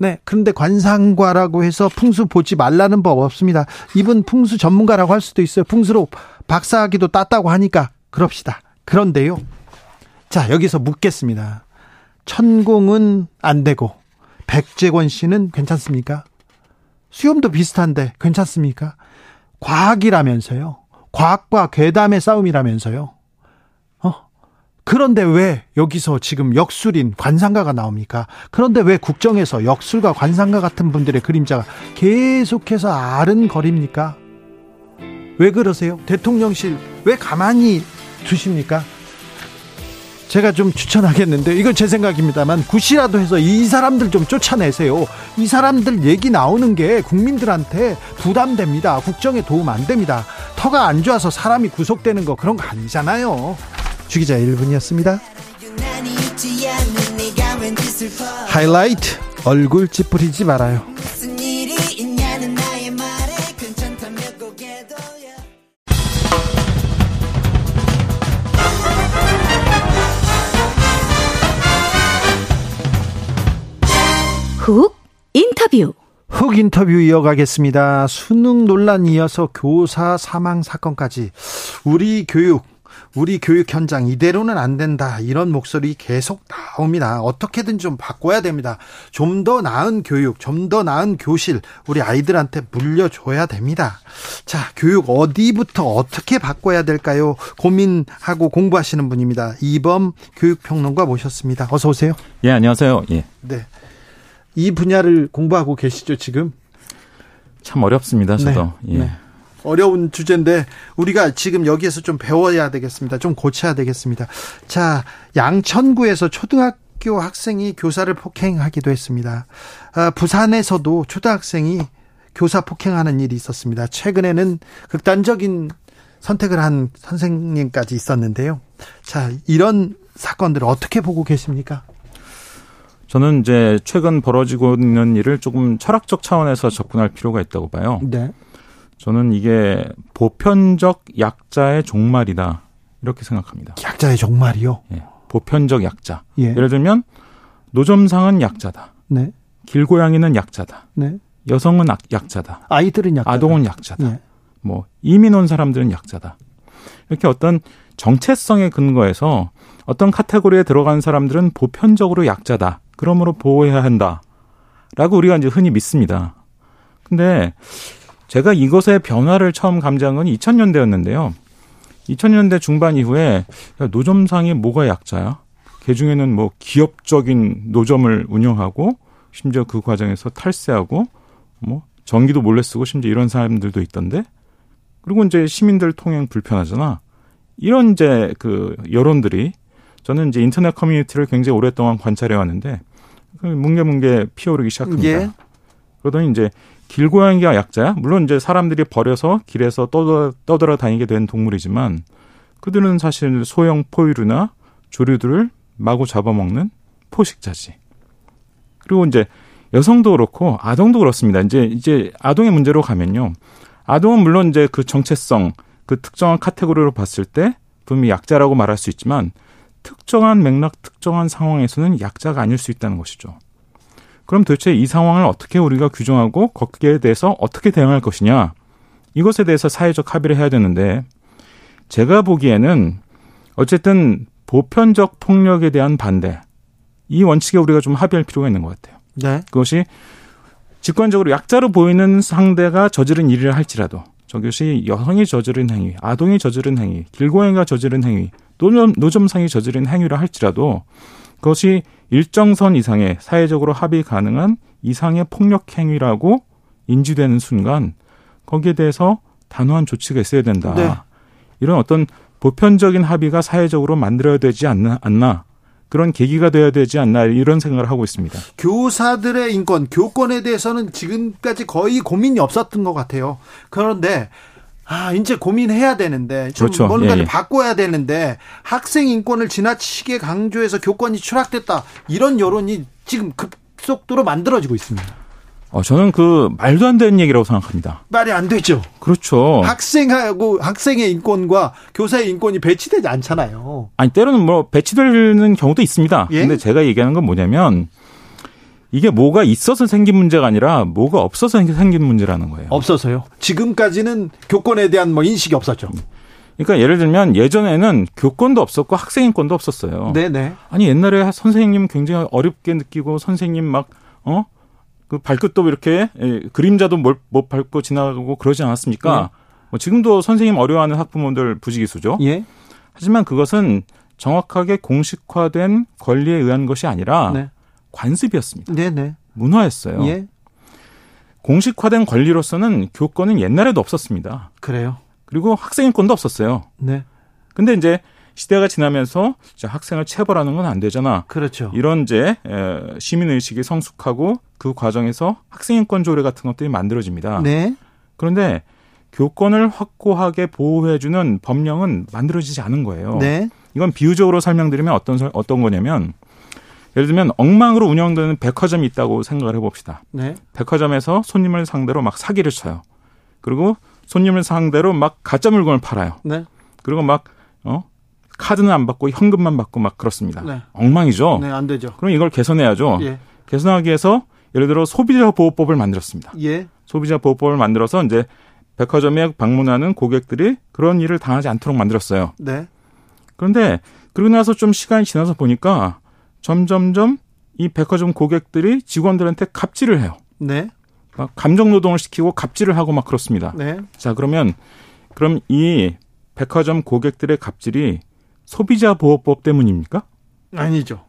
네. 그런데 관상과라고 해서 풍수 보지 말라는 법 없습니다. 이분 풍수 전문가라고 할 수도 있어요. 풍수로 박사학위도 땄다고 하니까 그럽시다. 그런데요. 자, 여기서 묻겠습니다. 천공은 안 되고 백재권 씨는 괜찮습니까? 수염도 비슷한데 괜찮습니까? 과학이라면서요. 과학과 괴담의 싸움이라면서요. 그런데 왜 여기서 지금 역술인 관상가가 나옵니까? 그런데 왜 국정에서 역술과 관상가 같은 분들의 그림자가 계속해서 아른거립니까? 왜 그러세요? 대통령실 왜 가만히 두십니까? 제가 좀 추천하겠는데 이건 제 생각입니다만 굿이라도 해서 이 사람들 좀 쫓아내세요. 이 사람들 얘기 나오는 게 국민들한테 부담됩니다. 국정에 도움 안 됩니다. 터가 안 좋아서 사람이 구속되는 거 그런 거 아니잖아요. 주기자 1분이었습니다. 하이라이트 얼굴 찌푸리지 말아요. 훅 인터뷰 훅 인터뷰 이어가겠습니다. 수능 논란 이어서 교사 사망 사건까지 우리 교육 우리 교육 현장 이대로는 안 된다. 이런 목소리 계속 나옵니다. 어떻게든 좀 바꿔야 됩니다. 좀 더 나은 교육, 좀 더 나은 교실 우리 아이들한테 물려줘야 됩니다. 자, 교육 어디부터 어떻게 바꿔야 될까요? 고민하고 공부하시는 분입니다. 이범 교육평론가 모셨습니다. 어서 오세요. 예, 안녕하세요. 예. 네. 이 분야를 공부하고 계시죠, 지금? 참 어렵습니다, 저도. 네. 예. 네. 어려운 주제인데 우리가 지금 여기에서 좀 배워야 되겠습니다. 좀 고쳐야 되겠습니다. 자, 양천구에서 초등학교 학생이 교사를 폭행하기도 했습니다. 아, 부산에서도 초등학생이 교사 폭행하는 일이 있었습니다. 최근에는 극단적인 선택을 한 선생님까지 있었는데요. 자, 이런 사건들을 어떻게 보고 계십니까? 저는 이제 최근 벌어지고 있는 일을 조금 철학적 차원에서 접근할 필요가 있다고 봐요. 네. 저는 이게 보편적 약자의 종말이다. 이렇게 생각합니다. 약자의 종말이요? 예. 보편적 약자. 예. 예를 들면 노점상은 약자다. 네. 길고양이는 약자다. 네. 여성은 약자다. 아이들은 약자다. 아동은 약자다. 예. 뭐 이민 온 사람들은 약자다. 이렇게 어떤 정체성에 근거해서 어떤 카테고리에 들어간 사람들은 보편적으로 약자다. 그러므로 보호해야 한다. 라고 우리가 이제 흔히 믿습니다. 근데 제가 이것의 변화를 처음 감지한 건 2000년대였는데요. 2000년대 중반 이후에 노점상이 뭐가 약자야? 그 중에는 뭐 기업적인 노점을 운영하고 심지어 그 과정에서 탈세하고 뭐 전기도 몰래 쓰고 심지어 이런 사람들도 있던데 그리고 이제 시민들 통행 불편하잖아. 이런 이제 그 여론들이 저는 이제 인터넷 커뮤니티를 굉장히 오랫동안 관찰해 왔는데 그 뭉게뭉게 피어오르기 시작합니다. 예. 그러더니 이제 길고양이가 약자야? 물론 이제 사람들이 버려서 길에서 떠돌아, 떠돌아 다니게 된 동물이지만 그들은 사실 소형 포유류나 조류들을 마구 잡아먹는 포식자지. 그리고 이제 여성도 그렇고 아동도 그렇습니다. 이제 이제 아동의 문제로 가면요. 아동은 물론 이제 그 정체성, 그 특정한 카테고리로 봤을 때 분명히 약자라고 말할 수 있지만 특정한 맥락, 특정한 상황에서는 약자가 아닐 수 있다는 것이죠. 그럼 도대체 이 상황을 어떻게 우리가 규정하고 거기에 대해서 어떻게 대응할 것이냐? 이것에 대해서 사회적 합의를 해야 되는데 제가 보기에는 어쨌든 보편적 폭력에 대한 반대 이 원칙에 우리가 좀 합의할 필요가 있는 것 같아요. 네. 그것이 직관적으로 약자로 보이는 상대가 저지른 일이라 할지라도 저것이 여성이 저지른 행위, 아동이 저지른 행위, 길고양이가 저지른 행위, 노점, 노점상이 저지른 행위라 할지라도 그것이 일정선 이상의 사회적으로 합의 가능한 이상의 폭력 행위라고 인지되는 순간 거기에 대해서 단호한 조치가 있어야 된다. 네. 이런 어떤 보편적인 합의가 사회적으로 만들어야 되지 않나, 않나 그런 계기가 돼야 되지 않나 이런 생각을 하고 있습니다. 교사들의 인권, 교권에 대해서는 지금까지 거의 고민이 없었던 것 같아요. 그런데 아, 이제 고민해야 되는데 좀 그렇죠. 뭔가를 예, 예. 바꿔야 되는데 학생 인권을 지나치게 강조해서 교권이 추락됐다. 이런 여론이 지금 급속도로 만들어지고 있습니다. 어, 저는 그 말도 안 되는 얘기라고 생각합니다. 말이 안 되죠. 그렇죠. 학생하고 학생의 인권과 교사의 인권이 배치되지 않잖아요. 아니 때로는 뭐 배치되는 경우도 있습니다. 예? 근데 제가 얘기하는 건 뭐냐면 이게 뭐가 있어서 생긴 문제가 아니라 뭐가 없어서 생긴 문제라는 거예요. 없어서요. 지금까지는 교권에 대한 뭐 인식이 없었죠. 그러니까 예를 들면 예전에는 교권도 없었고 학생 인권도 없었어요. 네네. 아니 옛날에 선생님 굉장히 어렵게 느끼고 선생님 막 어? 그 발끝도 이렇게 예, 그림자도 못, 못 밟고 지나가고 그러지 않았습니까? 네. 뭐 지금도 선생님 어려워하는 학부모들 부지기수죠. 예. 하지만 그것은 정확하게 공식화된 권리에 의한 것이 아니라 네. 관습이었습니다. 네네. 문화였어요. 예. 공식화된 권리로서는 교권은 옛날에도 없었습니다. 그래요. 그리고 학생인권도 없었어요. 네. 근데 이제 시대가 지나면서 학생을 체벌하는 건 안 되잖아. 그렇죠. 이런 이제 시민 의식이 성숙하고 그 과정에서 학생인권 조례 같은 것들이 만들어집니다. 네. 그런데 교권을 확고하게 보호해주는 법령은 만들어지지 않은 거예요. 네. 이건 비유적으로 설명드리면 어떤 어떤 거냐면 예를 들면 엉망으로 운영되는 백화점이 있다고 생각을 해봅시다. 네. 백화점에서 손님을 상대로 막 사기를 쳐요. 그리고 손님을 상대로 막 가짜 물건을 팔아요. 네. 그리고 막 어? 카드는 안 받고 현금만 받고 막 그렇습니다. 네. 엉망이죠. 네, 안 되죠. 그럼 이걸 개선해야죠. 예. 개선하기 위해서 예를 들어 소비자 보호법을 만들었습니다. 예. 소비자 보호법을 만들어서 이제 백화점에 방문하는 고객들이 그런 일을 당하지 않도록 만들었어요. 네. 그런데 그러고 나서 좀 시간이 지나서 보니까 점점점 이 백화점 고객들이 직원들한테 갑질을 해요. 네. 막 감정 노동을 시키고 갑질을 하고 막 그렇습니다. 네. 자, 그러면 그럼 이 백화점 고객들의 갑질이 소비자 보호법 때문입니까? 아니죠.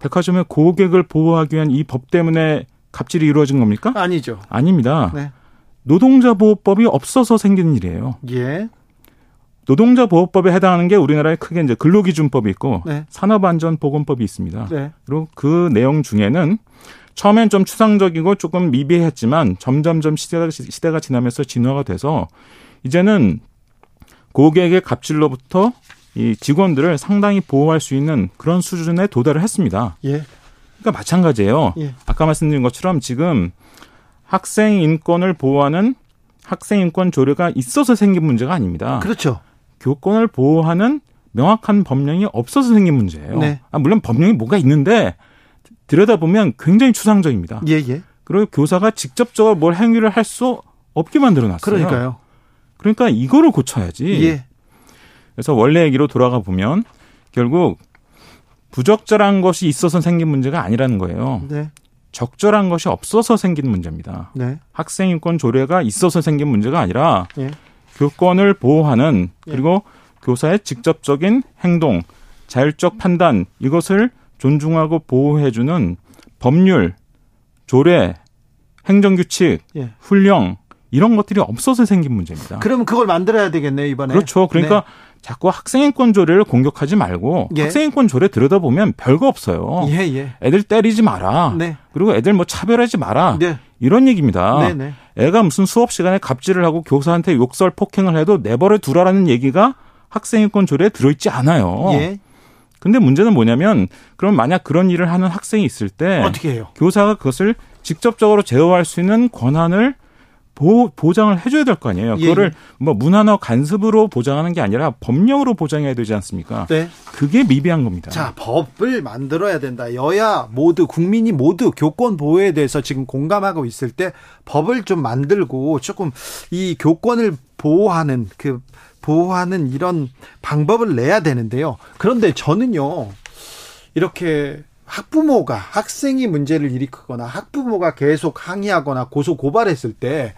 백화점의 고객을 보호하기 위한 이 법 때문에 갑질이 이루어진 겁니까? 아니죠. 아닙니다. 네. 노동자 보호법이 없어서 생긴 일이에요. 예. 노동자 보호법에 해당하는 게 우리나라에 크게 이제 근로기준법이 있고 네. 산업안전보건법이 있습니다. 네. 그리고 그 내용 중에는 처음엔 좀 추상적이고 조금 미비했지만 점점점 시대가, 시대가 지나면서 진화가 돼서 이제는 고객의 갑질로부터 이 직원들을 상당히 보호할 수 있는 그런 수준에 도달을 했습니다. 예. 그러니까 마찬가지예요. 예. 아까 말씀드린 것처럼 지금 학생 인권을 보호하는 학생 인권 조례가 있어서 생긴 문제가 아닙니다. 그렇죠. 교권을 보호하는 명확한 법령이 없어서 생긴 문제예요. 네. 아, 물론 법령이 뭐가 있는데 들여다보면 굉장히 추상적입니다. 예, 예. 그리고 교사가 직접적으로 뭘 행위를 할 수 없게 만들어 놨어요. 그러니까요. 그러니까 이거를 고쳐야지. 예. 그래서 원래 얘기로 돌아가 보면 결국 부적절한 것이 있어서 생긴 문제가 아니라는 거예요. 네. 적절한 것이 없어서 생긴 문제입니다. 네. 학생 인권 조례가 있어서 생긴 문제가 아니라 네. 교권을 보호하는 예. 그리고 교사의 직접적인 행동, 자율적 판단 이것을 존중하고 보호해주는 법률, 조례, 행정규칙, 예. 훈령 이런 것들이 없어서 생긴 문제입니다. 그러면 그걸 만들어야 되겠네요 이번에. 그렇죠. 그러니까 네. 자꾸 학생인권 조례를 공격하지 말고 예. 학생인권 조례 들여다보면 별거 없어요. 예, 예. 애들 때리지 마라. 네. 그리고 애들 뭐 차별하지 마라. 네. 이런 얘기입니다. 네, 네. 애가 무슨 수업 시간에 갑질을 하고 교사한테 욕설 폭행을 해도 내버려 두라라는 얘기가 학생인권 조례에 들어있지 않아요. 예. 근데 문제는 뭐냐면 그럼 만약 그런 일을 하는 학생이 있을 때 어떻게 해요? 교사가 그것을 직접적으로 제어할 수 있는 권한을 보, 보장을 해줘야 될 거 아니에요. 예, 그거를 예. 뭐 문화나 간섭으로 보장하는 게 아니라 법령으로 보장해야 되지 않습니까? 네. 그게 미비한 겁니다. 자, 법을 만들어야 된다. 여야 모두 국민이 모두 교권 보호에 대해서 지금 공감하고 있을 때 법을 좀 만들고 조금 이 교권을 보호하는 그 보호하는 이런 방법을 내야 되는데요. 그런데 저는요. 이렇게 학부모가 학생이 문제를 일으키거나 학부모가 계속 항의하거나 고소 고발했을 때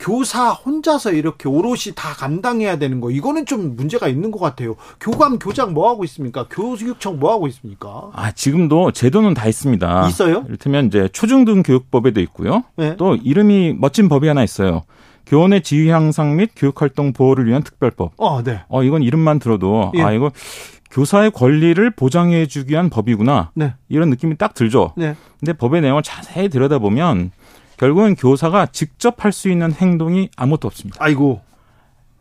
교사 혼자서 이렇게 오롯이 다 감당해야 되는 거 이거는 좀 문제가 있는 것 같아요. 교감 교장 뭐 하고 있습니까? 교육청 뭐 하고 있습니까? 아 지금도 제도는 다 있습니다. 있어요? 이를테면 이제 초중등 교육법에도 있고요. 네. 또 이름이 멋진 법이 하나 있어요. 교원의 지휘 향상 및 교육 활동 보호를 위한 특별법. 어, 네. 어 이건 이름만 들어도 예. 아 이거 교사의 권리를 보장해 주기 위한 법이구나. 네. 이런 느낌이 딱 들죠. 네. 근데 법의 내용을 자세히 들여다보면 결국은 교사가 직접 할 수 있는 행동이 아무것도 없습니다. 아이고.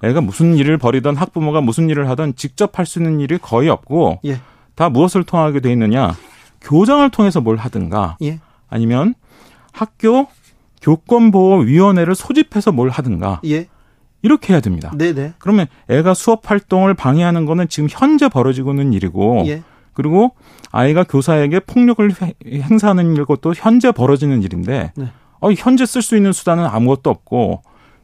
애가 무슨 일을 벌이던 학부모가 무슨 일을 하던 직접 할 수 있는 일이 거의 없고 예. 다 무엇을 통하게 돼 있느냐? 교장을 통해서 뭘 하든가 예. 아니면 학교 교권보호위원회를 소집해서 뭘 하든가 예. 이렇게 해야 됩니다. 네네. 그러면 애가 수업 활동을 방해하는 거는 지금 현재 벌어지고 있는 일이고 예. 그리고 아이가 교사에게 폭력을 행사하는 것도 현재 벌어지는 일인데 네. 어, 현재 쓸 수 있는 수단은 아무것도 없고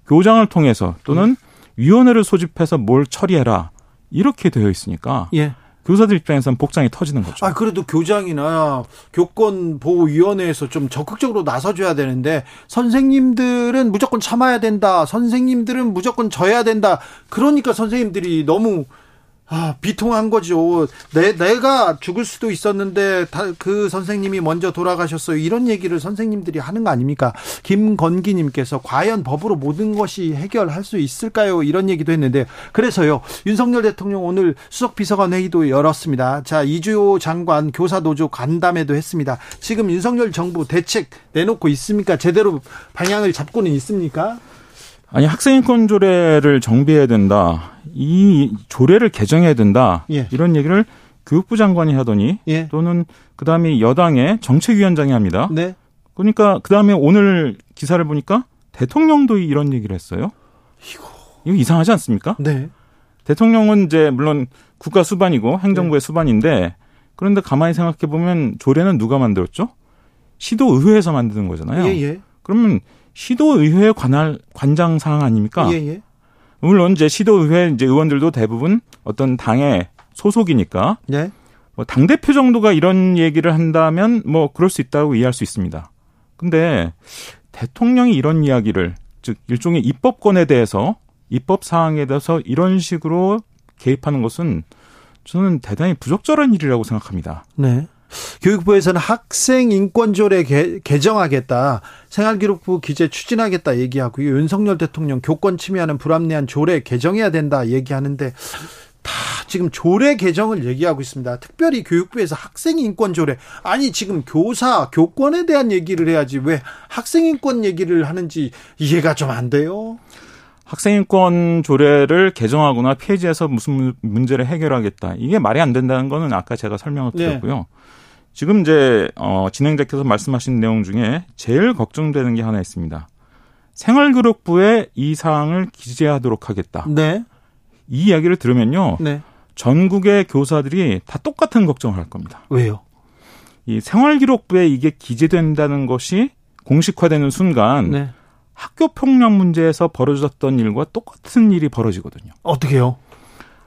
교장을 통해서 또는 음. 위원회를 소집해서 뭘 처리해라 이렇게 되어 있으니까 예. 교사들 입장에서는 복장이 터지는 거죠. 아, 그래도 교장이나 교권 보호 위원회에서 좀 적극적으로 나서줘야 되는데, 선생님들은 무조건 참아야 된다. 선생님들은 무조건 져야 된다. 그러니까 선생님들이 너무 아, 비통한 거죠. 내, 내가 죽을 수도 있었는데, 다, 그 선생님이 먼저 돌아가셨어요. 이런 얘기를 선생님들이 하는 거 아닙니까? 김건기님께서 과연 법으로 모든 것이 해결할 수 있을까요? 이런 얘기도 했는데, 그래서요, 윤석열 대통령 오늘 수석비서관 회의도 열었습니다. 자, 이주호 장관 교사노조 간담회도 했습니다. 지금 윤석열 정부 대책 내놓고 있습니까? 제대로 방향을 잡고는 있습니까? 아니 학생인권 조례를 정비해야 된다. 이 조례를 개정해야 된다. 예. 이런 얘기를 교육부 장관이 하더니 예. 또는 그다음에 여당의 정책위원장이 합니다. 네. 그러니까 그다음에 오늘 기사를 보니까 대통령도 이런 얘기를 했어요. 이거 이거 이상하지 않습니까? 네. 대통령은 이제 물론 국가 수반이고 행정부의 네. 수반인데 그런데 가만히 생각해 보면 조례는 누가 만들었죠? 시도 의회에서 만드는 거잖아요. 예, 예. 그러면 시도의회 관할 관장 사항 아닙니까? 예, 예. 물론 이제 시도의회 이제 의원들도 대부분 어떤 당의 소속이니까 네. 뭐당 대표 정도가 이런 얘기를 한다면 뭐 그럴 수 있다고 이해할 수 있습니다. 근데 대통령이 이런 이야기를 즉 일종의 입법권에 대해서 입법 사항에 대해서 이런 식으로 개입하는 것은 저는 대단히 부적절한 일이라고 생각합니다. 네. 교육부에서는 학생 인권조례 개, 개정하겠다. 생활기록부 기재 추진하겠다 얘기하고요. 윤석열 대통령 교권 침해하는 불합리한 조례 개정해야 된다 얘기하는데 다 지금 조례 개정을 얘기하고 있습니다. 특별히 교육부에서 학생 인권 조례 아니 지금 교사 교권에 대한 얘기를 해야지 왜 학생 인권 얘기를 하는지 이해가 좀 안 돼요. 학생인권 조례를 개정하거나 폐지해서 무슨 문제를 해결하겠다. 이게 말이 안 된다는 거는 아까 제가 설명을 네. 드렸고요. 네. 지금 이제 어 진행자께서 말씀하신 내용 중에 제일 걱정되는 게 하나 있습니다. 생활교육부에 이 사항을 기재하도록 하겠다. 네. 이 이야기를 들으면요. 네. 전국의 교사들이 다 똑같은 걱정을 할 겁니다. 왜요? 이 생활기록부에 이게 기재된다는 것이 공식화되는 순간 네. 학교 폭력 문제에서 벌어졌던 일과 똑같은 일이 벌어지거든요. 어떻게요?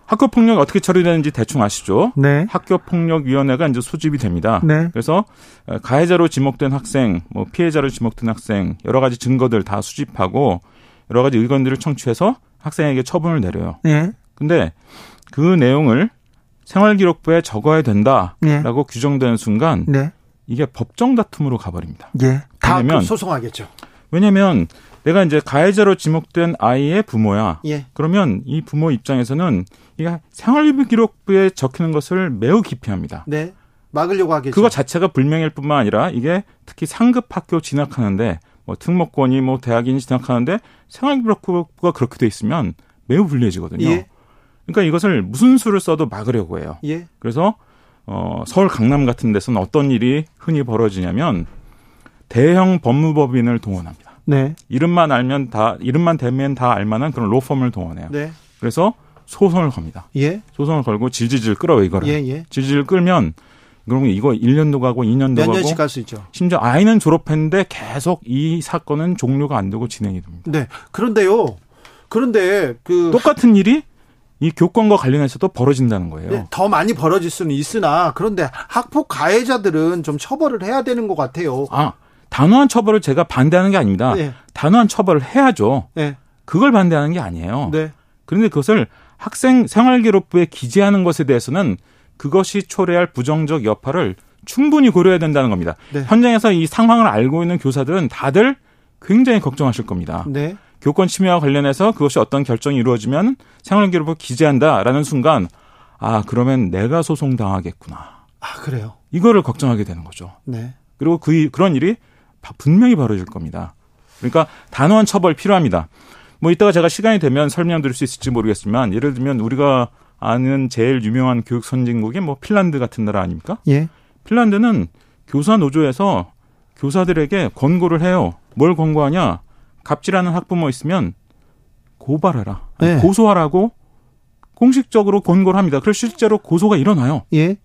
학교 폭력이 어떻게 처리되는지 대충 아시죠? 네. 학교 폭력 위원회가 이제 소집이 됩니다. 네. 그래서 가해자로 지목된 학생, 뭐 피해자로 지목된 학생 여러 가지 증거들 다 수집하고 여러 가지 의견들을 청취해서 학생에게 처분을 내려요. 네. 근데 그 내용을 생활기록부에 적어야 된다라고 네. 규정되는 순간 네. 이게 법정 다툼으로 가버립니다. 예. 다 소송하겠죠. 왜냐하면 내가 이제 가해자로 지목된 아이의 부모야. 예. 그러면 이 부모 입장에서는 이게 생활기록부에 적히는 것을 매우 기피합니다. 네. 막으려고 하겠죠. 그거 자체가 불명일 뿐만 아니라 이게 특히 상급 학교 진학하는데 뭐 특목권이 뭐 대학인이 진학하는데 생활기록부가 그렇게 돼 있으면 매우 불리해지거든요. 예. 그러니까 이것을 무슨 수를 써도 막으려고 해요. 예. 그래서 어 서울 강남 같은 데서는 어떤 일이 흔히 벌어지냐면 대형 법무법인을 동원합니다. 네. 이름만 알면 다 이름만 대면 다 알만한 그런 로펌을 동원해요. 네. 그래서 소송을 겁니다. 예. 소송을 걸고 질질질 끌어요 이거를. 예, 예. 질질 끌면 그러면 이거 1년도 가고 2년도 몇 가고 년씩 갈 수 있죠. 심지어 아이는 졸업했는데 계속 이 사건은 종료가 안 되고 진행이 됩니다. 네. 그런데요. 그런데 그 똑같은 일이 이 교권과 관련해서도 벌어진다는 거예요. 네, 더 많이 벌어질 수는 있으나 그런데 학폭 가해자들은 좀 처벌을 해야 되는 것 같아요. 아 단호한 처벌을 제가 반대하는 게 아닙니다. 네. 단호한 처벌을 해야죠. 네. 그걸 반대하는 게 아니에요. 네. 그런데 그것을 학생 생활기록부에 기재하는 것에 대해서는 그것이 초래할 부정적 여파를 충분히 고려해야 된다는 겁니다. 네. 현장에서 이 상황을 알고 있는 교사들은 다들 굉장히 걱정하실 겁니다. 네. 교권 침해와 관련해서 그것이 어떤 결정이 이루어지면 생활기록부 기재한다라는 순간 아 그러면 내가 소송 당하겠구나. 아 그래요? 이거를 걱정하게 되는 거죠. 네. 그리고 그 그런 일이 분명히 벌어질 겁니다. 그러니까 단호한 처벌 필요합니다. 뭐 이따가 제가 시간이 되면 설명드릴 수 있을지 모르겠지만 예를 들면 우리가 아는 제일 유명한 교육 선진국이 뭐 핀란드 같은 나라 아닙니까? 예. 핀란드는 교사 노조에서 교사들에게 권고를 해요. 뭘 권고하냐? 갑질하는 학부모 있으면 고발해라. 네. 고소하라고 공식적으로 권고를 합니다. 그래서 실제로 고소가 일어나요. 예.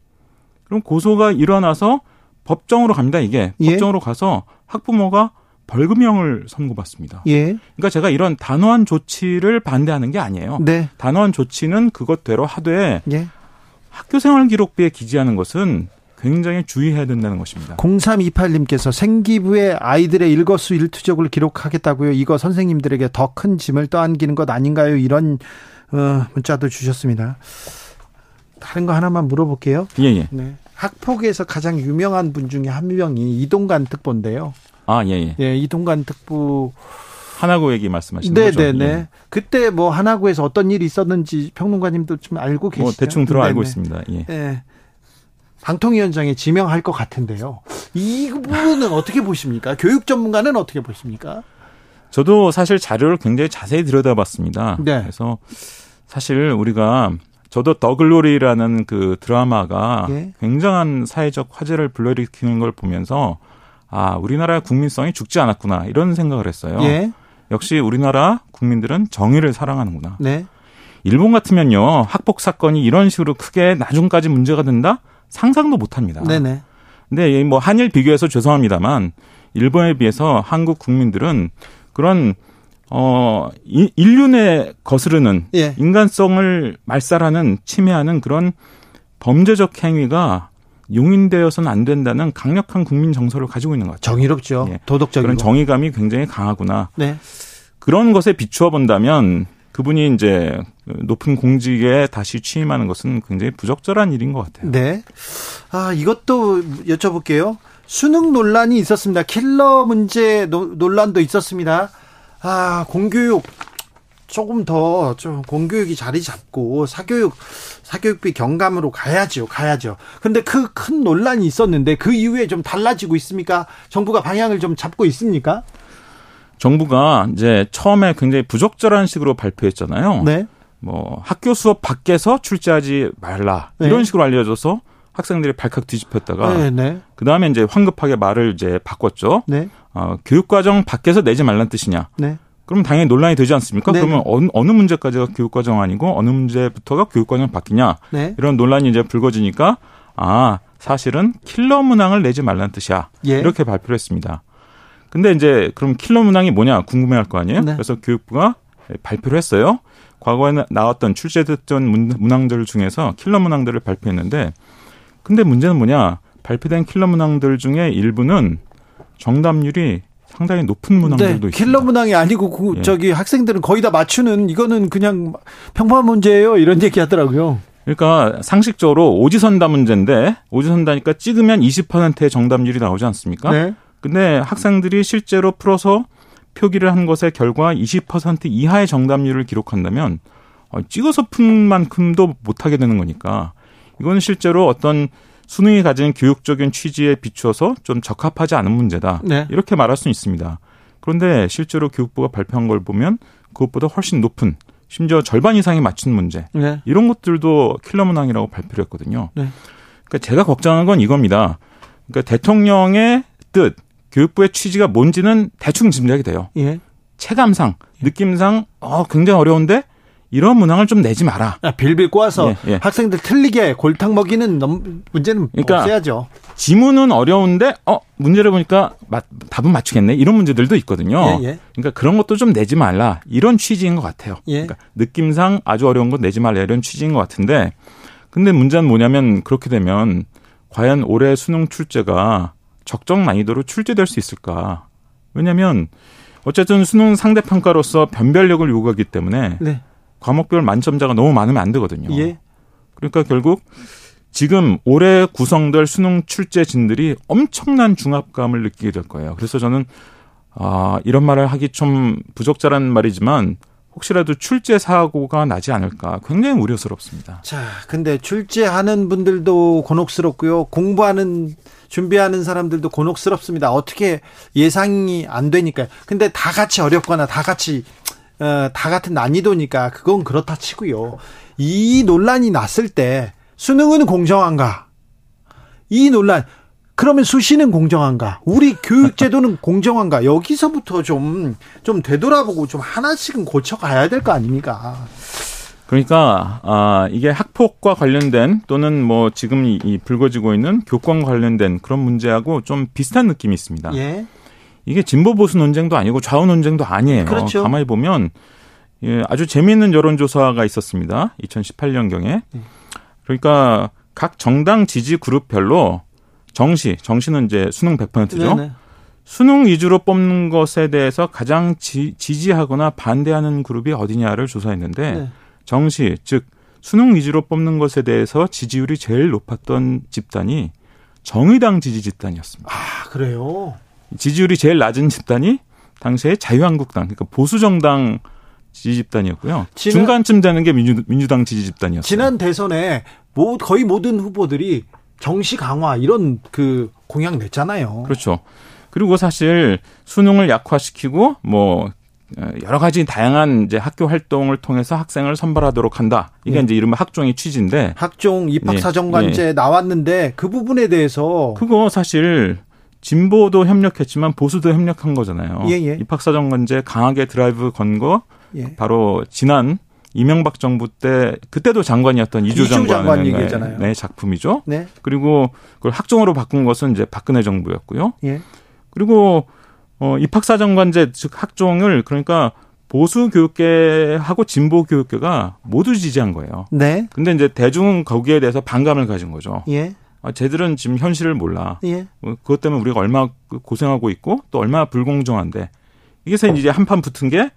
그럼 고소가 일어나서 법정으로 갑니다. 이게 예. 법정으로 가서 학부모가 벌금형을 선고받습니다. 예. 그러니까 제가 이런 단호한 조치를 반대하는 게 아니에요. 네. 단호한 조치는 그것대로 하되 예. 학교 생활 기록부에 기재하는 것은 굉장히 주의해야 된다는 것입니다. 0328님께서 생기부에 아이들의 일거수 일투족을 기록하겠다고요. 이거 선생님들에게 더 큰 짐을 떠안기는 것 아닌가요? 이런 어, 문자도 주셨습니다. 다른 거 하나만 물어볼게요. 예, 예. 네. 학폭에서 가장 유명한 분 중에 한 명이 이동관 특보인데요. 아, 예, 예. 예, 이동관 특보 하나고 얘기 말씀하시는 네, 거죠? 네, 네. 예. 그때 뭐 하나고에서 어떤 일이 있었는지 평론가님도 좀 알고 계시죠? 뭐 대충 들어 알고 있습니다. 예. 예. 방통위원장에 지명할 것 같은데요. 이 부분은 어떻게 보십니까? 교육 전문가는 어떻게 보십니까? 저도 사실 자료를 굉장히 자세히 들여다봤습니다. 네. 그래서 사실 우리가 저도 더글로리라는 그 드라마가 예. 굉장한 사회적 화제를 불러일으키는 걸 보면서 아 우리나라의 국민성이 죽지 않았구나 이런 생각을 했어요. 예. 역시 우리나라 국민들은 정의를 사랑하는구나. 네. 일본 같으면요 학폭 사건이 이런 식으로 크게 나중까지 문제가 된다 상상도 못합니다. 네네. 근데 뭐 한일 비교해서 죄송합니다만 일본에 비해서 한국 국민들은 그런 어 인륜에 거스르는 예. 인간성을 말살하는 침해하는 그런 범죄적 행위가 용인되어서는 안 된다는 강력한 국민 정서를 가지고 있는 것 같아요. 정의롭죠. 예. 도덕적인 그런 정의감이 굉장히 강하구나. 네. 그런 것에 비추어 본다면 그분이 이제 높은 공직에 다시 취임하는 것은 굉장히 부적절한 일인 것 같아요. 네. 아, 이것도 여쭤볼게요. 수능 논란이 있었습니다. 킬러 문제 논란도 있었습니다. 아, 공교육 조금 더 좀 공교육이 자리 잡고 사교육 사교육비 경감으로 가야죠. 가야죠. 근데 그 큰 논란이 있었는데 그 이후에 좀 달라지고 있습니까? 정부가 방향을 좀 잡고 있습니까? 정부가 이제 처음에 굉장히 부적절한 식으로 발표했잖아요. 네. 뭐 학교 수업 밖에서 출제하지 말라 네. 이런 식으로 알려져서 학생들이 발칵 뒤집혔다가 네, 네. 그 다음에 이제 황급하게 말을 이제 바꿨죠. 네. 어, 교육과정 밖에서 내지 말란 뜻이냐. 네. 그럼 당연히 논란이 되지 않습니까? 네. 그러면 어느, 어느 문제까지가 교육과정 아니고 어느 문제부터가 교육과정 바뀌냐. 네. 이런 논란이 이제 불거지니까 아 사실은 킬러 문항을 내지 말란 뜻이야. 예. 이렇게 발표를 했습니다. 근데 이제 그럼 킬러 문항이 뭐냐 궁금해할 거 아니에요? 네. 그래서 교육부가 발표를 했어요. 과거에 나왔던 출제됐던 문항들 중에서 킬러 문항들을 발표했는데 근데 문제는 뭐냐? 발표된 킬러 문항들 중에 일부는 정답률이 상당히 높은 문항들도 네, 있습니다. 킬러 문항이 아니고 그, 예. 저기 학생들은 거의 다 맞추는 이거는 그냥 평범한 문제예요. 이런 얘기 하더라고요. 그러니까 상식적으로 오지선다 문제인데 오지선다니까 찍으면 20%의 정답률이 나오지 않습니까? 네. 근데 학생들이 실제로 풀어서 표기를 한 것의 결과 20% 이하의 정답률을 기록한다면 어, 찍어서 푼 만큼도 못하게 되는 거니까 이건 실제로 어떤 수능이 가진 교육적인 취지에 비추어서 좀 적합하지 않은 문제다. 네. 이렇게 말할 수 있습니다. 그런데 실제로 교육부가 발표한 걸 보면 그것보다 훨씬 높은 심지어 절반 이상이 맞춘 문제 네. 이런 것들도 킬러 문항이라고 발표를 했거든요. 네. 그러니까 제가 걱정한 건 이겁니다. 그러니까 대통령의 뜻, 교육부의 취지가 뭔지는 대충 짐작이 돼요. 예. 체감상, 느낌상 어 굉장히 어려운데 이런 문항을 좀 내지 마라. 아, 빌빌 꼬아서 예, 예. 학생들 틀리게 골탕 먹이는 문제는 그러니까 없어야죠. 지문은 어려운데 어 문제를 보니까 마, 답은 맞추겠네 이런 문제들도 있거든요. 예, 예. 그러니까 그런 것도 좀 내지 말라 이런 취지인 것 같아요. 예. 그러니까 느낌상 아주 어려운 건 내지 말라 이런 취지인 것 같은데 근데 문제는 뭐냐면 그렇게 되면 과연 올해 수능 출제가 적정 난이도로 출제될 수 있을까? 왜냐하면 어쨌든 수능 상대 평가로서 변별력을 요구하기 때문에. 네. 과목별 만점자가 너무 많으면 안 되거든요. 예. 그러니까 결국 지금 올해 구성될 수능 출제진들이 엄청난 중압감을 느끼게 될 거예요. 그래서 저는 아, 이런 말을 하기 좀 부적절한 말이지만 혹시라도 출제 사고가 나지 않을까 굉장히 우려스럽습니다. 자, 근데 출제하는 분들도 곤혹스럽고요. 공부하는 준비하는 사람들도 곤혹스럽습니다. 어떻게 예상이 안 되니까요. 근데 다 같이 어렵거나 다 같이 어, 다 같은 난이도니까 그건 그렇다 치고요. 이 논란이 났을 때 수능은 공정한가? 이 논란 그러면 수시는 공정한가? 우리 교육제도는 공정한가? 여기서부터 좀, 좀 되돌아보고 좀 하나씩은 고쳐가야 될 거 아닙니까? 그러니까, 아, 이게 학폭과 관련된 또는 뭐 지금 이 불거지고 있는 교권 관련된 그런 문제하고 좀 비슷한 느낌이 있습니다. 예. 이게 진보 보수 논쟁도 아니고 좌우 논쟁도 아니에요. 그렇죠. 가만히 보면 예, 아주 재미있는 여론조사가 있었습니다. 2018년경에. 그러니까 각 정당 지지 그룹별로 정시, 정시는 이제 수능 100%죠. 네네. 수능 위주로 뽑는 것에 대해서 가장 지, 지하거나 반대하는 그룹이 어디냐를 조사했는데 네. 정시, 즉 수능 위주로 뽑는 것에 대해서 지지율이 제일 높았던 집단이 정의당 지지 집단이었습니다. 아, 그래요? 지지율이 제일 낮은 집단이 당시에 자유한국당, 그러니까 보수 정당 지지 집단이었고요. 지난, 중간쯤 되는 게 민주, 민주당 지지 집단이었어요. 지난 대선에 뭐 거의 모든 후보들이 정시 강화 이런 그 공약 냈잖아요. 그렇죠. 그리고 사실 수능을 약화시키고 뭐 여러 가지 다양한 이제 학교 활동을 통해서 학생을 선발하도록 한다. 이게 네. 이제 이른바 학종의 취지인데 학종 입학사정관제 네. 나왔는데 그 부분에 대해서 그거 사실 진보도 협력했지만 보수도 협력한 거잖아요. 예, 예. 입학사정관제 강하게 드라이브 건거 예. 바로 지난 이명박 정부 때 그때도 장관이었던 이주 장관 의 네, 작품이죠. 네. 그리고 그걸 학종으로 바꾼 것은 이제 박근혜 정부였고요. 예. 그리고 어 입학사정관제 즉 학종을 그러니까 보수 교육계하고 진보 교육계가 모두 지지한 거예요. 네. 근데 이제 대중은 거기에 대해서 반감을 가진 거죠. 예. 아, 쟤들은 지금 현실을 몰라. 예. 어, 그것 때문에 우리가 얼마나 고생하고 있고 또 얼마나 불공정한데. 이게서 이제 한판 붙은 게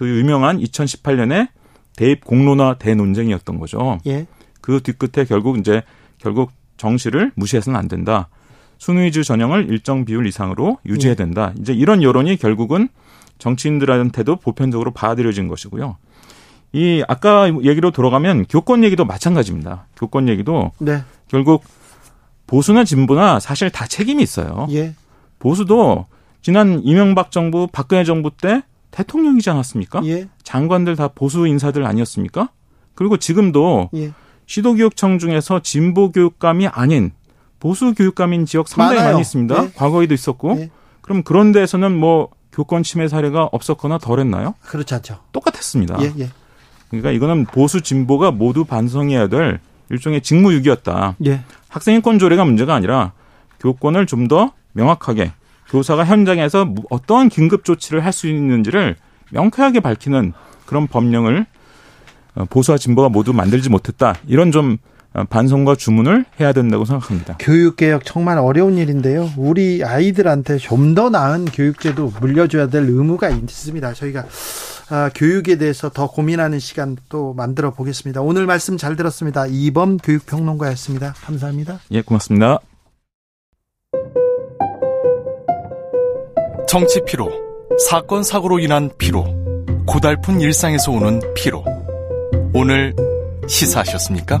그 유명한 2018년에 대입 공론화 대논쟁이었던 거죠. 예. 그 뒤끝에 결국 이제 결국 정시를 무시해서는 안 된다. 순위주 전형을 일정 비율 이상으로 유지해야 예. 된다. 이제 이런 여론이 결국은 정치인들한테도 보편적으로 받아들여진 것이고요. 이 아까 얘기로 돌아가면 교권 얘기도 마찬가지입니다. 교권 얘기도 네. 결국 보수나 진보나 사실 다 책임이 있어요. 예. 보수도 지난 이명박 정부, 박근혜 정부 때 대통령이지 않았습니까? 예. 장관들 다 보수 인사들 아니었습니까? 그리고 지금도 예. 시도교육청 중에서 진보 교육감이 아닌 보수 교육감인 지역 상당히 많아요. 많이 있습니다. 예. 과거에도 있었고. 예. 그럼 그런 데에서는 뭐 교권 침해 사례가 없었거나 덜했나요? 그렇지 않죠. 똑같았습니다. 예, 예. 그러니까 이거는 보수 진보가 모두 반성해야 될 일종의 직무유기였다. 예. 학생 인권 조례가 문제가 아니라 교권을 좀 더 명확하게 교사가 현장에서 어떠한 긴급 조치를 할 수 있는지를 명쾌하게 밝히는 그런 법령을 어, 보수와 진보가 모두 만들지 못했다. 이런 좀 어, 반성과 주문을 해야 된다고 생각합니다. 교육개혁 정말 어려운 일인데요. 우리 아이들한테 좀 더 나은 교육제도 물려줘야 될 의무가 있습니다. 저희가 아, 교육에 대해서 더 고민하는 시간 또 만들어 보겠습니다. 오늘 말씀 잘 들었습니다. 이범 교육평론가였습니다. 감사합니다. 예, 고맙습니다. 정치 피로, 사건 사고로 인한 피로, 고달픈 일상에서 오는 피로. 오늘 시사하셨습니까?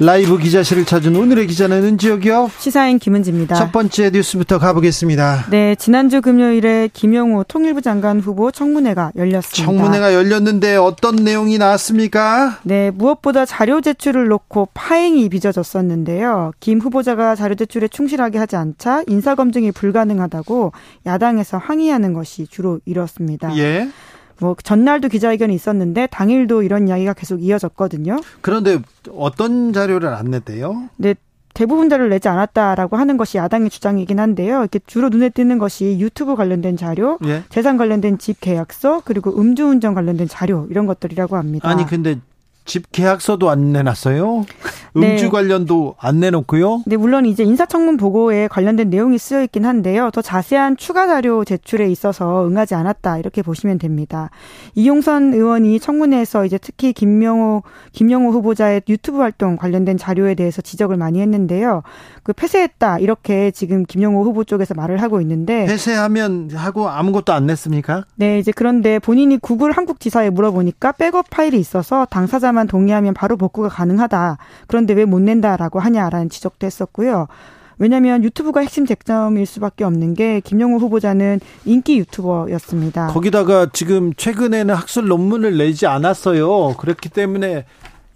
라이브 기자실을 찾은 오늘의 기자는 은지혁이요. 시사인 김은지입니다. 첫 번째 뉴스부터 가보겠습니다. 네, 지난주 금요일에 김영호 통일부 장관 후보 청문회가 열렸습니다. 청문회가 열렸는데 어떤 내용이 나왔습니까? 네, 무엇보다 자료 제출을 놓고 파행이 빚어졌었는데요. 김 후보자가 자료 제출에 충실하게 하지 않자 인사검증이 불가능하다고 야당에서 항의하는 것이 주로 이뤘습니다. 예. 뭐 전날도 기자회견이 있었는데 당일도 이런 이야기가 계속 이어졌거든요. 그런데 어떤 자료를 안 냈대요? 네. 대부분 자료를 내지 않았다라고 하는 것이 야당의 주장이긴 한데요. 이렇게 주로 눈에 띄는 것이 유튜브 관련된 자료, 예? 재산 관련된 집 계약서, 그리고 음주운전 관련된 자료 이런 것들이라고 합니다. 아니 근데 집 계약서도 안 내놨어요? 네. 음주 네. 관련도 안 내놓고요? 네, 물론 이제 인사청문 보고에 관련된 내용이 쓰여 있긴 한데요. 더 자세한 추가 자료 제출에 있어서 응하지 않았다 이렇게 보시면 됩니다. 이용선 의원이 청문회에서 이제 특히 김명호 김영호 후보자의 유튜브 활동 관련된 자료에 대해서 지적을 많이 했는데요. 그 폐쇄했다 이렇게 지금 김영호 후보 쪽에서 말을 하고 있는데 폐쇄하면 하고 아무것도 안 냈습니까? 네, 이제 그런데 본인이 구글 한국 지사에 물어보니까 백업 파일이 있어서 당사자만 의사만 동의하면 바로 복구가 가능하다. 그런데 왜 못 낸다라고 하냐라는 지적도 했었고요. 왜냐하면 유튜브가 핵심 쟁점일 수밖에 없는 게 김영호 후보자는 인기 유튜버였습니다. 거기다가 지금 최근에는 학술 논문을 내지 않았어요. 그렇기 때문에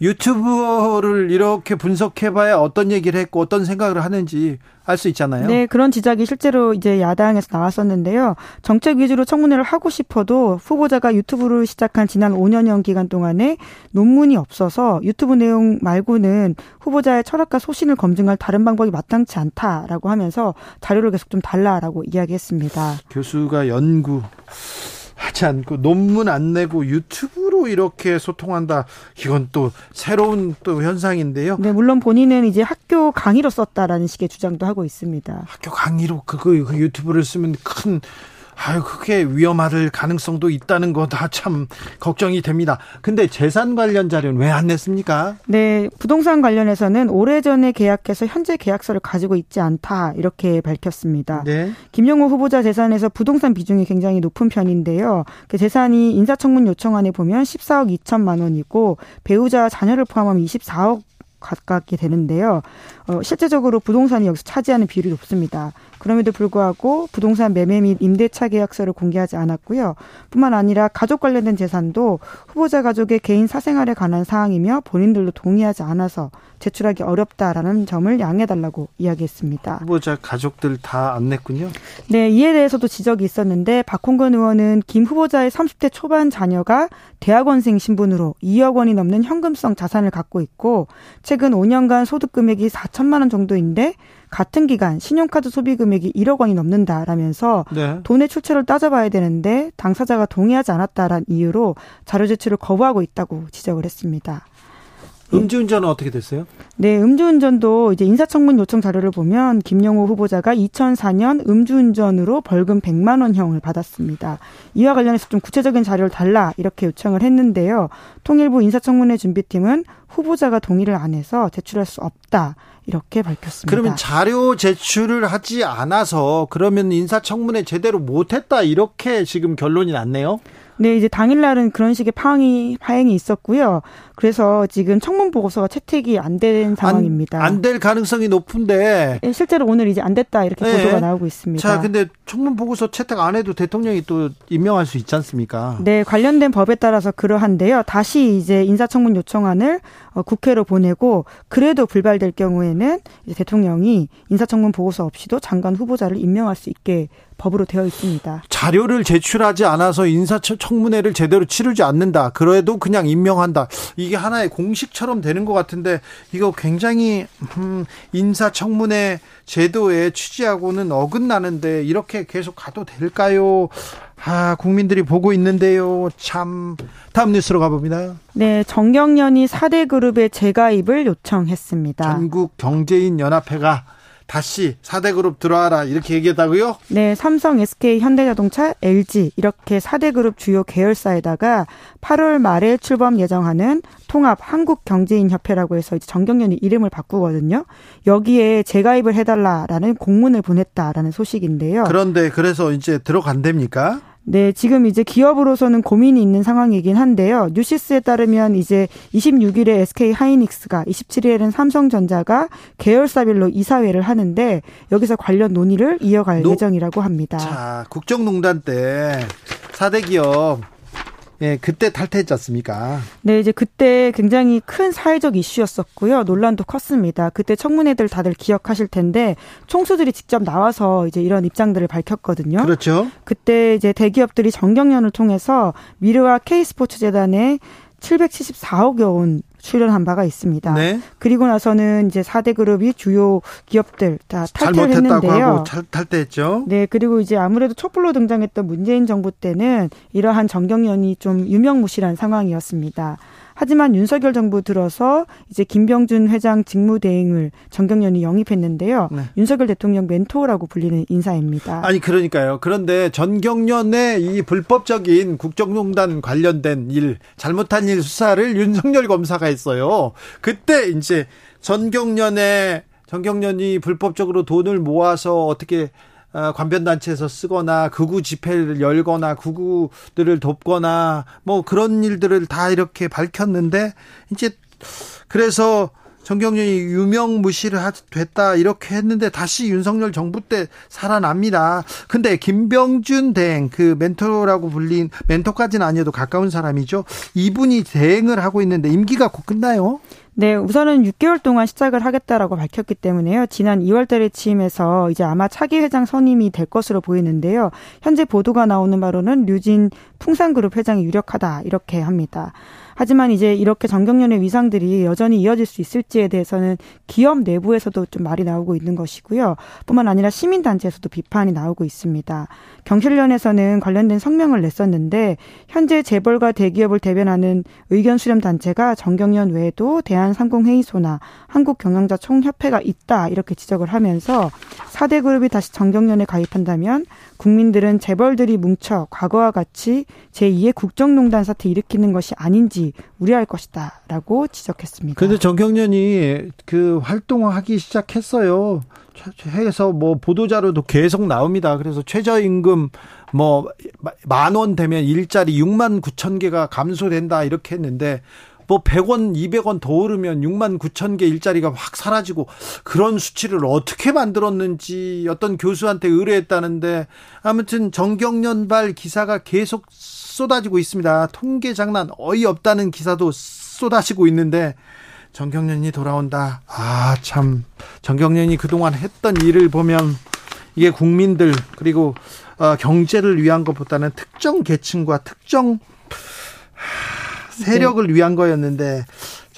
유튜브를 이렇게 분석해봐야 어떤 얘기를 했고 어떤 생각을 하는지 알 수 있잖아요. 네, 그런 지적이 실제로 이제 야당에서 나왔었는데요. 정책 위주로 청문회를 하고 싶어도 후보자가 유튜브를 시작한 지난 5년여 기간 동안에 논문이 없어서 유튜브 내용 말고는 후보자의 철학과 소신을 검증할 다른 방법이 마땅치 않다라고 하면서 자료를 계속 좀 달라라고 이야기했습니다. 교수가 연구 하지 않고 논문 안 내고 유튜브 로 이렇게 소통한다. 이건 또 새로운 또 현상인데요. 네, 물론 본인은 이제 학교 강의로 썼다라는 식의 주장도 하고 있습니다. 학교 강의로 그거 그 유튜브를 쓰면 큰 아유, 그게 위험할 가능성도 있다는 거 다 참 걱정이 됩니다. 근데 재산 관련 자료는 왜 안 냈습니까? 네, 부동산 관련해서는 오래전에 계약해서 현재 계약서를 가지고 있지 않다 이렇게 밝혔습니다. 네. 김영호 후보자 재산에서 부동산 비중이 굉장히 높은 편인데요. 그 재산이 인사청문 요청안에 보면 14억 2천만 원이고 배우자 자녀를 포함하면 24억 가깝게 되는데요. 어, 실제적으로 부동산이 여기서 차지하는 비율이 높습니다. 그럼에도 불구하고 부동산 매매 및 임대차 계약서를 공개하지 않았고요. 뿐만 아니라 가족 관련된 재산도 후보자 가족의 개인 사생활에 관한 사항이며 본인들도 동의하지 않아서 제출하기 어렵다라는 점을 양해달라고 이야기했습니다. 후보자 가족들 다 안 냈군요. 네, 이에 대해서도 지적이 있었는데 박홍근 의원은 김 후보자의 30대 초반 자녀가 대학원생 신분으로 2억 원이 넘는 현금성 자산을 갖고 있고 최근 5년간 소득 금액이 4 천만 원 정도인데 같은 기간 신용카드 소비 금액이 1억 원이 넘는다라면서 네. 돈의 출처를 따져봐야 되는데 당사자가 동의하지 않았다라는 이유로 자료 제출을 거부하고 있다고 지적을 했습니다. 음주운전은 어떻게 됐어요? 네, 음주운전도 이제 인사청문 요청 자료를 보면 김영호 후보자가 2004년 음주운전으로 벌금 100만 원형을 받았습니다. 이와 관련해서 좀 구체적인 자료를 달라 이렇게 요청을 했는데요. 통일부 인사청문회 준비팀은 후보자가 동의를 안 해서 제출할 수 없다. 이렇게 밝혔습니다. 그러면 자료 제출을 하지 않아서 그러면 인사청문회 제대로 못했다 이렇게 지금 결론이 났네요. 네, 이제 당일날은 그런 식의 파행이, 파행이 있었고요. 그래서 지금 청문 보고서가 채택이 안 된 상황입니다. 안 될 가능성이 높은데. 네, 실제로 오늘 이제 안 됐다 이렇게 네. 보도가 나오고 있습니다. 자, 근데 청문 보고서 채택 안 해도 대통령이 또 임명할 수 있지 않습니까? 네, 관련된 법에 따라서 그러한데요. 다시 이제 인사청문 요청안을 어, 국회로 보내고 그래도 불발될 경우에는 대통령이 인사청문 보고서 없이도 장관 후보자를 임명할 수 있게 법으로 되어 있습니다. 자료를 제출하지 않아서 인사청문회를 제대로 치르지 않는다. 그래도 그냥 임명한다. 이게 하나의 공식처럼 되는 것 같은데 이거 굉장히 음, 인사청문회 제도의 취지하고는 어긋나는데 이렇게 계속 가도 될까요? 아, 국민들이 보고 있는데요. 참 다음 뉴스로 가봅니다. 네, 정경련이 4대 그룹의 재가입을 요청했습니다. 전국 경제인 연합회가 다시 4대 그룹 들어와라 이렇게 얘기했다고요? 네, 삼성, SK, 현대자동차, LG 이렇게 4대 그룹 주요 계열사에다가 8월 말에 출범 예정하는 통합 한국경제인협회라고 해서 이제 정경련이 이름을 바꾸거든요. 여기에 재가입을 해달라라는 공문을 보냈다라는 소식인데요. 그런데 그래서 이제 들어간답니까? 네, 지금 이제 기업으로서는 고민이 있는 상황이긴 한데요. 뉴시스에 따르면 이제 26일에 SK 하이닉스가 27일에는 삼성전자가 계열사별로 이사회를 하는데 여기서 관련 논의를 이어갈 노, 예정이라고 합니다. 자, 국정농단 때 4대 기업 예, 그때 탈퇴했지 않습니까? 네, 이제 그때 굉장히 큰 사회적 이슈였었고요. 논란도 컸습니다. 그때 청문회들 다들 기억하실 텐데 총수들이 직접 나와서 이제 이런 입장들을 밝혔거든요. 그렇죠. 그때 이제 대기업들이 정경련을 통해서 미르와 K스포츠 재단에 774억여 원 출연한 바가 있습니다. 네. 그리고 나서는 이제 4대 그룹이 주요 기업들 다 탈퇴를 했는데요. 탈퇴했죠. 네, 그리고 이제 아무래도 촛불로 등장했던 문재인 정부 때는 이러한 정경련이 좀 유명무실한 상황이었습니다. 하지만 윤석열 정부 들어서 이제 김병준 회장 직무대행을 정경련이 영입했는데요. 네. 윤석열 대통령 멘토라고 불리는 인사입니다. 아니 그러니까요. 그런데 전경련의 이 불법적인 국정농단 관련된 일, 잘못한 일 수사를 윤석열 검사가 했어요. 그때 이제 전경련의 전경련이 불법적으로 돈을 모아서 어떻게 어, 관변단체에서 쓰거나 극우 집회를 열거나 극우들을 돕거나 뭐 그런 일들을 다 이렇게 밝혔는데 이제 그래서 정경련이 유명무실을 됐다 이렇게 했는데 다시 윤석열 정부 때 살아납니다. 근데 김병준 대행 그 멘토라고 불린 멘토까지는 아니어도 가까운 사람이죠. 이분이 대행을 하고 있는데 임기가 곧 끝나요? 네, 우선은 6개월 동안 시작을 하겠다라고 밝혔기 때문에요. 지난 2월 달에 취임해서 이제 아마 차기 회장 선임이 될 것으로 보이는데요. 현재 보도가 나오는 바로는 류진 풍산그룹 회장이 유력하다 이렇게 합니다. 하지만 이제 이렇게 정경련의 위상들이 여전히 이어질 수 있을지에 대해서는 기업 내부에서도 좀 말이 나오고 있는 것이고요. 뿐만 아니라 시민단체에서도 비판이 나오고 있습니다. 경실련에서는 관련된 성명을 냈었는데 현재 재벌과 대기업을 대변하는 의견 수렴 단체가 정경련 외에도 대한상공회의소나 한국경영자 총협회가 있다 이렇게 지적을 하면서 4대 그룹이 다시 정경련에 가입한다면 국민들은 재벌들이 뭉쳐 과거와 같이 제2의 국정농단 사태 일으키는 것이 아닌지 우려할 것이다라고 지적했습니다. 그런데 정경련이 그 활동하기 시작했어요. 해서 뭐 보도자료도 계속 나옵니다. 그래서 최저임금 뭐 만 원 되면 일자리 6만 9천 개가 감소된다 이렇게 했는데 뭐 100원, 200원 더 오르면 6만 9천 개 일자리가 확 사라지고 그런 수치를 어떻게 만들었는지 어떤 교수한테 의뢰했다는데 아무튼 정경련발 기사가 계속 쏟아지고 있습니다. 통계 장난 어이없다는 기사도 쏟아지고 있는데 정경련이 돌아온다. 아, 참. 정경련이 그동안 했던 일을 보면 이게 국민들 그리고 어, 경제를 위한 것보다는 특정 계층과 특정 세력을 네. 위한 거였는데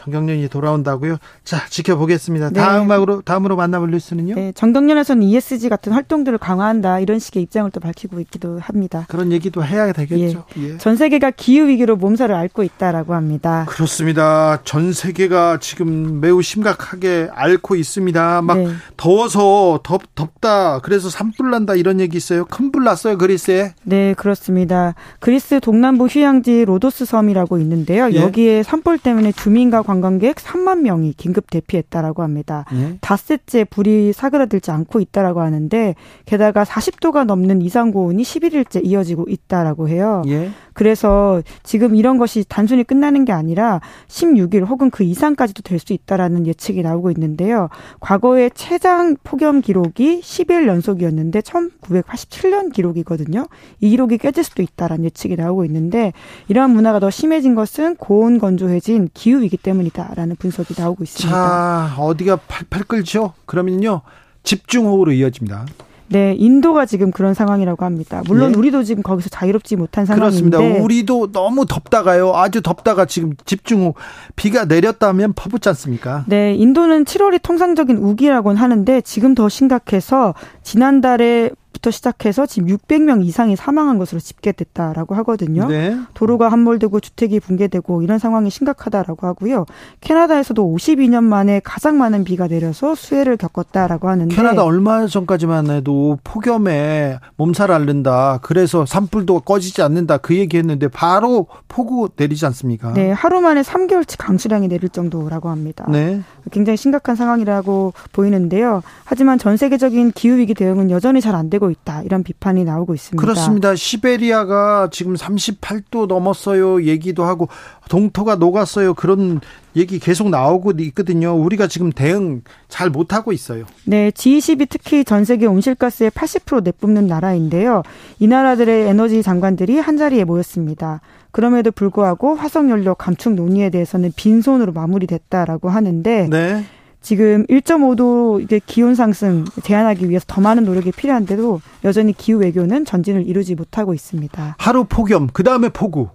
정경련이 돌아온다고요? 자, 지켜보겠습니다. 네. 다음으로 다음으로 만나볼 뉴스는요? 네, 정경련에서는 ESG 같은 활동들을 강화한다 이런 식의 입장을 또 밝히고 있기도 합니다. 그런 얘기도 해야 되겠죠. 예. 예. 전 세계가 기후 위기로 몸살을 앓고 있다라고 합니다. 그렇습니다. 전 세계가 지금 매우 심각하게 앓고 있습니다. 막 네. 더워서 덥 덥다. 그래서 산불 난다 이런 얘기 있어요. 큰 불 났어요 그리스에. 네, 그렇습니다. 그리스 동남부 휴양지 로도스 섬이라고 있는데요. 예. 여기에 산불 때문에 주민과 관 광객 3만 명이 긴급 대피했다라고 합니다. 예. 닷새째 불이 사그라들지 않고 있다라고 하는데 게다가 40도가 넘는 이상 고온이 11일째 이어지고 있다라고 해요. 예. 그래서 지금 이런 것이 단순히 끝나는 게 아니라 16일 혹은 그 이상까지도 될 수 있다라는 예측이 나오고 있는데요. 과거의 최장 폭염 기록이 10일 연속이었는데 1987년 기록이거든요. 이 기록이 깨질 수도 있다라는 예측이 나오고 있는데 이러한 문화가 더 심해진 것은 고온 건조해진 기후이기 때문 이다라는 분석이 나오고 있습니다. 자, 어디가 팔팔 끓죠? 그러면요. 집중호우로 이어집니다. 네, 인도가 지금 그런 상황이라고 합니다. 물론 예? 우리도 지금 거기서 자유롭지 못한 상황인데 그렇습니다. 우리도 너무 덥다가요. 아주 덥다가 지금 집중 후 비가 내렸다면 퍼붓지 않습니까? 네, 인도는 7월이 통상적인 우기라고는 하는데 지금 더 심각해서 지난달에 부터 시작해서 지금 600명 이상이 사망한 것으로 집계됐다라고 하거든요. 네. 도로가 함몰되고 주택이 붕괴되고 이런 상황이 심각하다라고 하고요. 캐나다에서도 52년 만에 가장 많은 비가 내려서 수해를 겪었다라고 하는데 캐나다 얼마 전까지만 해도 폭염에 몸살 앓는다. 그래서 산불도 꺼지지 않는다. 그 얘기했는데 바로 폭우 내리지 않습니까? 네, 하루 만에 3개월치 강수량이 내릴 정도라고 합니다. 네. 굉장히 심각한 상황이라고 보이는데요. 하지만 전 세계적인 기후 위기 대응은 여전히 잘 안 되고 있다. 이런 비판이 나오고 있습니다. 그렇습니다. 시베리아가 지금 38도 넘었어요. 얘기도 하고 동토가 녹았어요. 그런 얘기 계속 나오고 있거든요. 우리가 지금 대응 잘 못하고 있어요. 네, G20이 특히 전 세계 온실가스의 80% 내뿜는 나라인데요. 이 나라들의 에너지 장관들이 한 자리에 모였습니다. 그럼에도 불구하고 화석연료 감축 논의에 대해서는 빈손으로 마무리됐다라고 하는데 네. 지금 1.5도 이게 기온 상승 제한하기 위해서 더 많은 노력이 필요한데도 여전히 기후 외교는 전진을 이루지 못하고 있습니다. 하루 폭염, 그 다음에 폭우.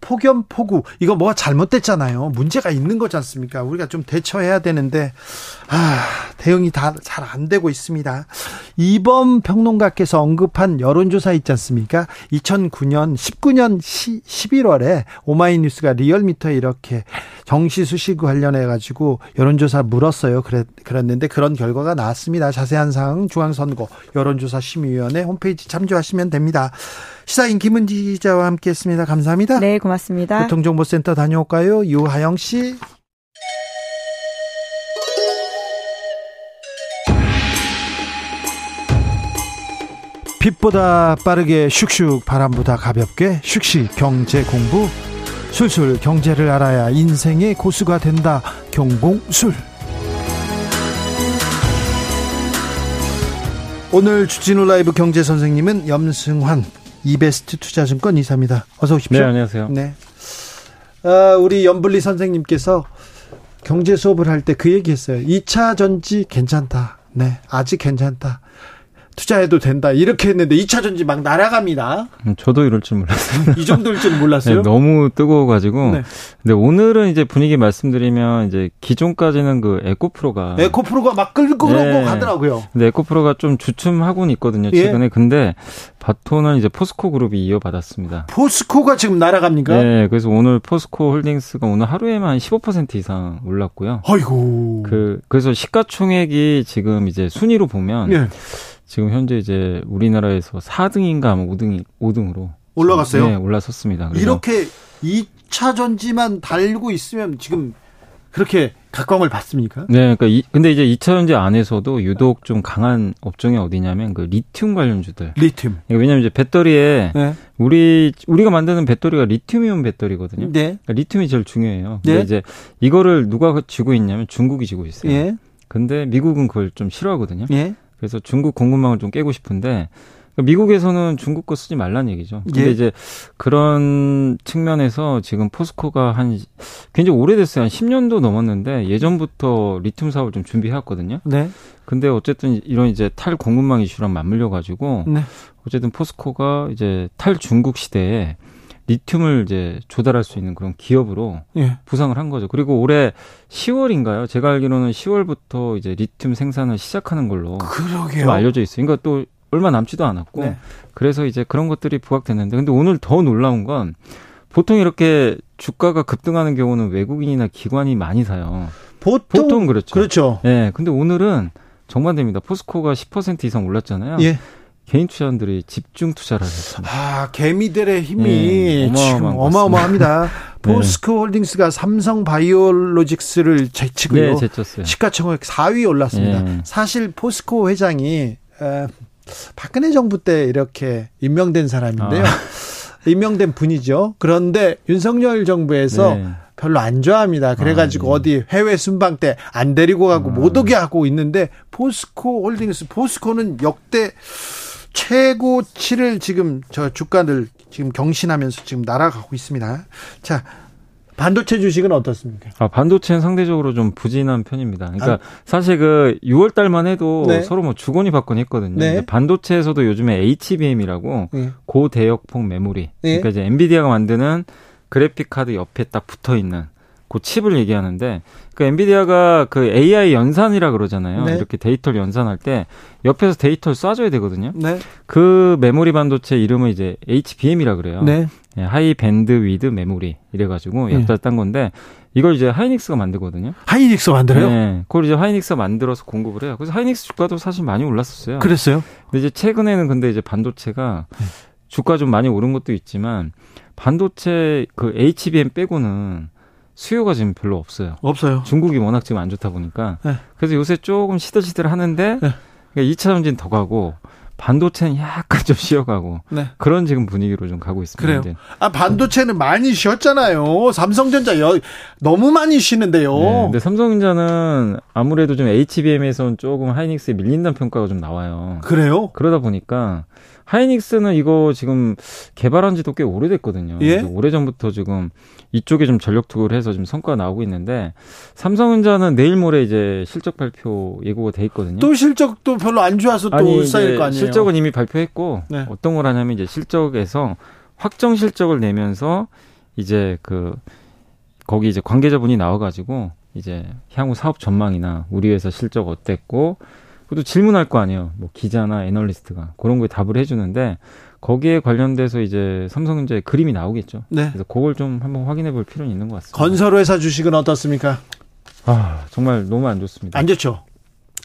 폭염, 폭우 이거 뭐가 잘못됐잖아요. 문제가 있는 거지 않습니까? 우리가 좀 대처해야 되는데 아, 대응이 다 잘 안 되고 있습니다. 이번 평론가께서 언급한 여론조사 있지 않습니까? 2009년, 19년 11월에 오마이뉴스가 리얼미터에 이렇게 정시수식 관련해 가지고 여론조사 물었어요. 그랬, 그랬는데 그런 결과가 나왔습니다. 자세한 사항 중앙선거 여론조사 심의위원회 홈페이지 참조하시면 됩니다. 시사인 김은지 기자와 함께했습니다. 감사합니다. 네, 고맙습니다. 교통정보센터 다녀올까요? 유하영 씨. 빛보다 빠르게 슉슉 바람보다 가볍게 슉슉 경제 공부 술술 경제를 알아야 인생의 고수가 된다 경봉술 오늘 주진우 라이브 경제 선생님은 염승환 이베스트 투자증권 이사입니다. 어서 오십시오. 네, 안녕하세요. 네. 아, 우리 연블리 선생님께서 경제 수업을 할 때 그 얘기했어요. 2차 전지 괜찮다. 네, 아직 괜찮다. 투자해도 된다 이렇게 했는데 2차 전지 막 날아갑니다. 음, 저도 이럴 줄 몰랐어요. 이 정도일 줄 몰랐어요. 네, 너무 뜨거워가지고. 네. 근데 오늘은 이제 분위기 말씀드리면 이제 기존까지는 그 에코프로가 에코프로가 막 끌고 네. 가더라고요. 근데 에코프로가 좀 주춤하고는 있거든요 최근에. 예. 근데 바톤은 이제 포스코 그룹이 이어받았습니다. 포스코가 지금 날아갑니까? 네, 그래서 오늘 포스코 홀딩스가 오늘 하루에만 15% 이상 올랐고요. 아이고. 그 그래서 시가총액이 지금 이제 순위로 보면. 예. 지금 현재 이제 우리나라에서 4등인가 아마 5등 5등으로 올라갔어요. 네, 올라섰습니다. 이렇게 2차 전지만 달고 있으면 지금 그렇게 각광을 받습니까? 네, 그러니까 이, 근데 이제 2차 전지 안에서도 유독 좀 강한 업종이 어디냐면 그 리튬 관련주들. 리튬. 그러니까 왜냐면 이제 배터리에 네. 우리 우리가 만드는 배터리가 리튬이온 배터리거든요. 네. 그러니까 리튬이 제일 중요해요. 근데 네. 이제 이거를 누가 쥐고 있냐면 중국이 쥐고 있어요. 예. 근데 미국은 그걸 좀 싫어하거든요. 예. 그래서 중국 공급망을 좀 깨고 싶은데 그러니까 미국에서는 중국 거 쓰지 말란 얘기죠. 근데 예. 이제 그런 측면에서 지금 포스코가 한 굉장히 오래됐어요. 한 10년도 넘었는데 예전부터 리튬 사업을 좀 준비해왔거든요. 네. 근데 어쨌든 이런 이제 탈 공급망 이슈랑 맞물려 가지고 네. 어쨌든 포스코가 이제 탈 중국 시대에 리튬을 이제 조달할 수 있는 그런 기업으로 예. 부상을 한 거죠. 그리고 올해 10월인가요? 제가 알기로는 10월부터 이제 리튬 생산을 시작하는 걸로 그러게요. 좀 알려져 있어요. 그러니까 또 얼마 남지도 않았고 네. 그래서 이제 그런 것들이 부각됐는데 근데 오늘 더 놀라운 건 보통 이렇게 주가가 급등하는 경우는 외국인이나 기관이 많이 사요. 보통, 보통 그렇죠. 그렇죠. 예. 네, 근데 오늘은 정반대입니다. 포스코가 10% 이상 올랐잖아요. 예. 개인 투자원들이 집중 투자를 했습니다. 아, 개미들의 힘이 네, 지금 어마어마합니다. 네. 포스코 홀딩스가 삼성 바이오로직스를 제치고요. 네, 제쳤어요. 시가총액 4위 올랐습니다. 네. 사실 포스코 회장이 에, 박근혜 정부 때 이렇게 임명된 사람인데요. 아. 임명된 분이죠. 그런데 윤석열 정부에서 네. 별로 안 좋아합니다. 그래가지고 아, 네. 어디 해외 순방 때 안 데리고 가고 아. 못 오게 하고 있는데 포스코 홀딩스 포스코는 역대 최고치를 지금 저 주가들 지금 경신하면서 지금 날아가고 있습니다. 자, 반도체 주식은 어떻습니까? 아, 반도체는 상대적으로 좀 부진한 편입니다. 그러니까 아. 사실 그 6월 달만 해도 네. 서로 뭐 주거니 받거니 했거든요. 네. 반도체에서도 요즘에 HBM이라고 네. 고대역폭 메모리. 네. 그러니까 이제 엔비디아가 만드는 그래픽 카드 옆에 딱 붙어 있는 그 칩을 얘기하는데 그 엔비디아가 그 AI 연산이라 그러잖아요. 네. 이렇게 데이터를 연산할 때 옆에서 데이터를 쏴줘야 되거든요. 네. 그 메모리 반도체 이름은 이제 HBM이라 그래요. 네. 예, high bandwidth memory 이래가지고 약자 딴 건데 이걸 이제 하이닉스가 만들거든요. 하이닉스 만들어요? 네. 그걸 이제 하이닉스가 만들어서 공급을 해요. 그래서 하이닉스 주가도 사실 많이 올랐었어요. 그랬어요? 근데 이제 최근에는 근데 이제 반도체가 네. 주가 좀 많이 오른 것도 있지만 반도체 그 HBM 빼고는 수요가 지금 별로 없어요. 없어요. 중국이 워낙 지금 안 좋다 보니까. 네. 그래서 요새 조금 시들시들 하는데 네. 그러니까 2차 전지는 더 가고 반도체는 약간 좀 쉬어가고 네. 그런 지금 분위기로 좀 가고 있습니다. 그래요. 이제. 아 반도체는 많이 쉬었잖아요. 삼성전자 여, 너무 많이 쉬는데요. 네, 근데 삼성전자는 아무래도 좀 HBM에서는 조금 하이닉스에 밀린다는 평가가 좀 나와요. 그래요? 그러다 보니까 하이닉스는 이거 지금 개발한 지도 꽤 오래됐거든요. 예? 오래전부터 지금 이쪽에 좀 전력 투구를 해서 지금 성과가 나오고 있는데 삼성전자는 내일 모레 이제 실적 발표 예고가 돼 있거든요. 또 실적도 별로 안 좋아서 또 쌓일 거 아니에요. 실적은 이미 발표했고 네. 어떤 걸 하냐면 이제 실적에서 확정 실적을 내면서 이제 그 거기 이제 관계자분이 나와가지고 이제 향후 사업 전망이나 우리 회사 실적 어땠고 그것도 질문할 거 아니에요. 뭐 기자나 애널리스트가 그런 거에 답을 해주는데 거기에 관련돼서 이제 삼성전자의 그림이 나오겠죠. 네. 그래서 그걸 좀 한번 확인해 볼 필요는 있는 것 같습니다. 건설회사 주식은 어떻습니까? 아 정말 너무 안 좋습니다. 안 좋죠.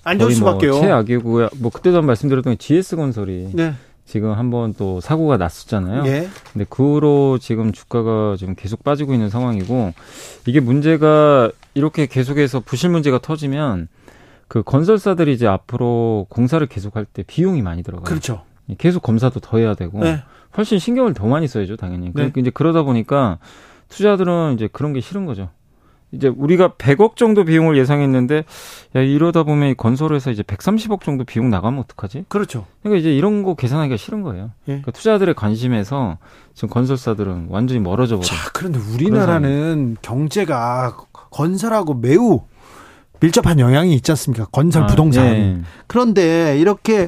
안 좋을 뭐 수밖에요. 뭐 최악이고요. 뭐 그때도 한 말씀드렸던 GS 건설이 네. 지금 한번 또 사고가 났었잖아요. 예. 근데 그 후로 지금 주가가 지금 계속 빠지고 있는 상황이고 이게 문제가 이렇게 계속해서 부실 문제가 터지면 그 건설사들이 이제 앞으로 공사를 계속할 때 비용이 많이 들어가요. 그렇죠. 계속 검사도 더 해야 되고 네. 훨씬 신경을 더 많이 써야죠, 당연히. 네. 그러니까 이제 그러다 보니까 투자들은 이제 그런 게 싫은 거죠. 이제 우리가 100억 정도 비용을 예상했는데 야 이러다 보면 건설회사 이제 130억 정도 비용 나가면 어떡하지? 그렇죠. 그러니까 이제 이런 거 계산하기가 싫은 거예요. 예. 그러니까 투자들의 관심에서 지금 건설사들은 완전히 멀어져 버려. 자, 그런데 우리나라는 경제가 건설하고 매우 밀접한 영향이 있지 않습니까? 건설 아, 부동산. 예. 그런데 이렇게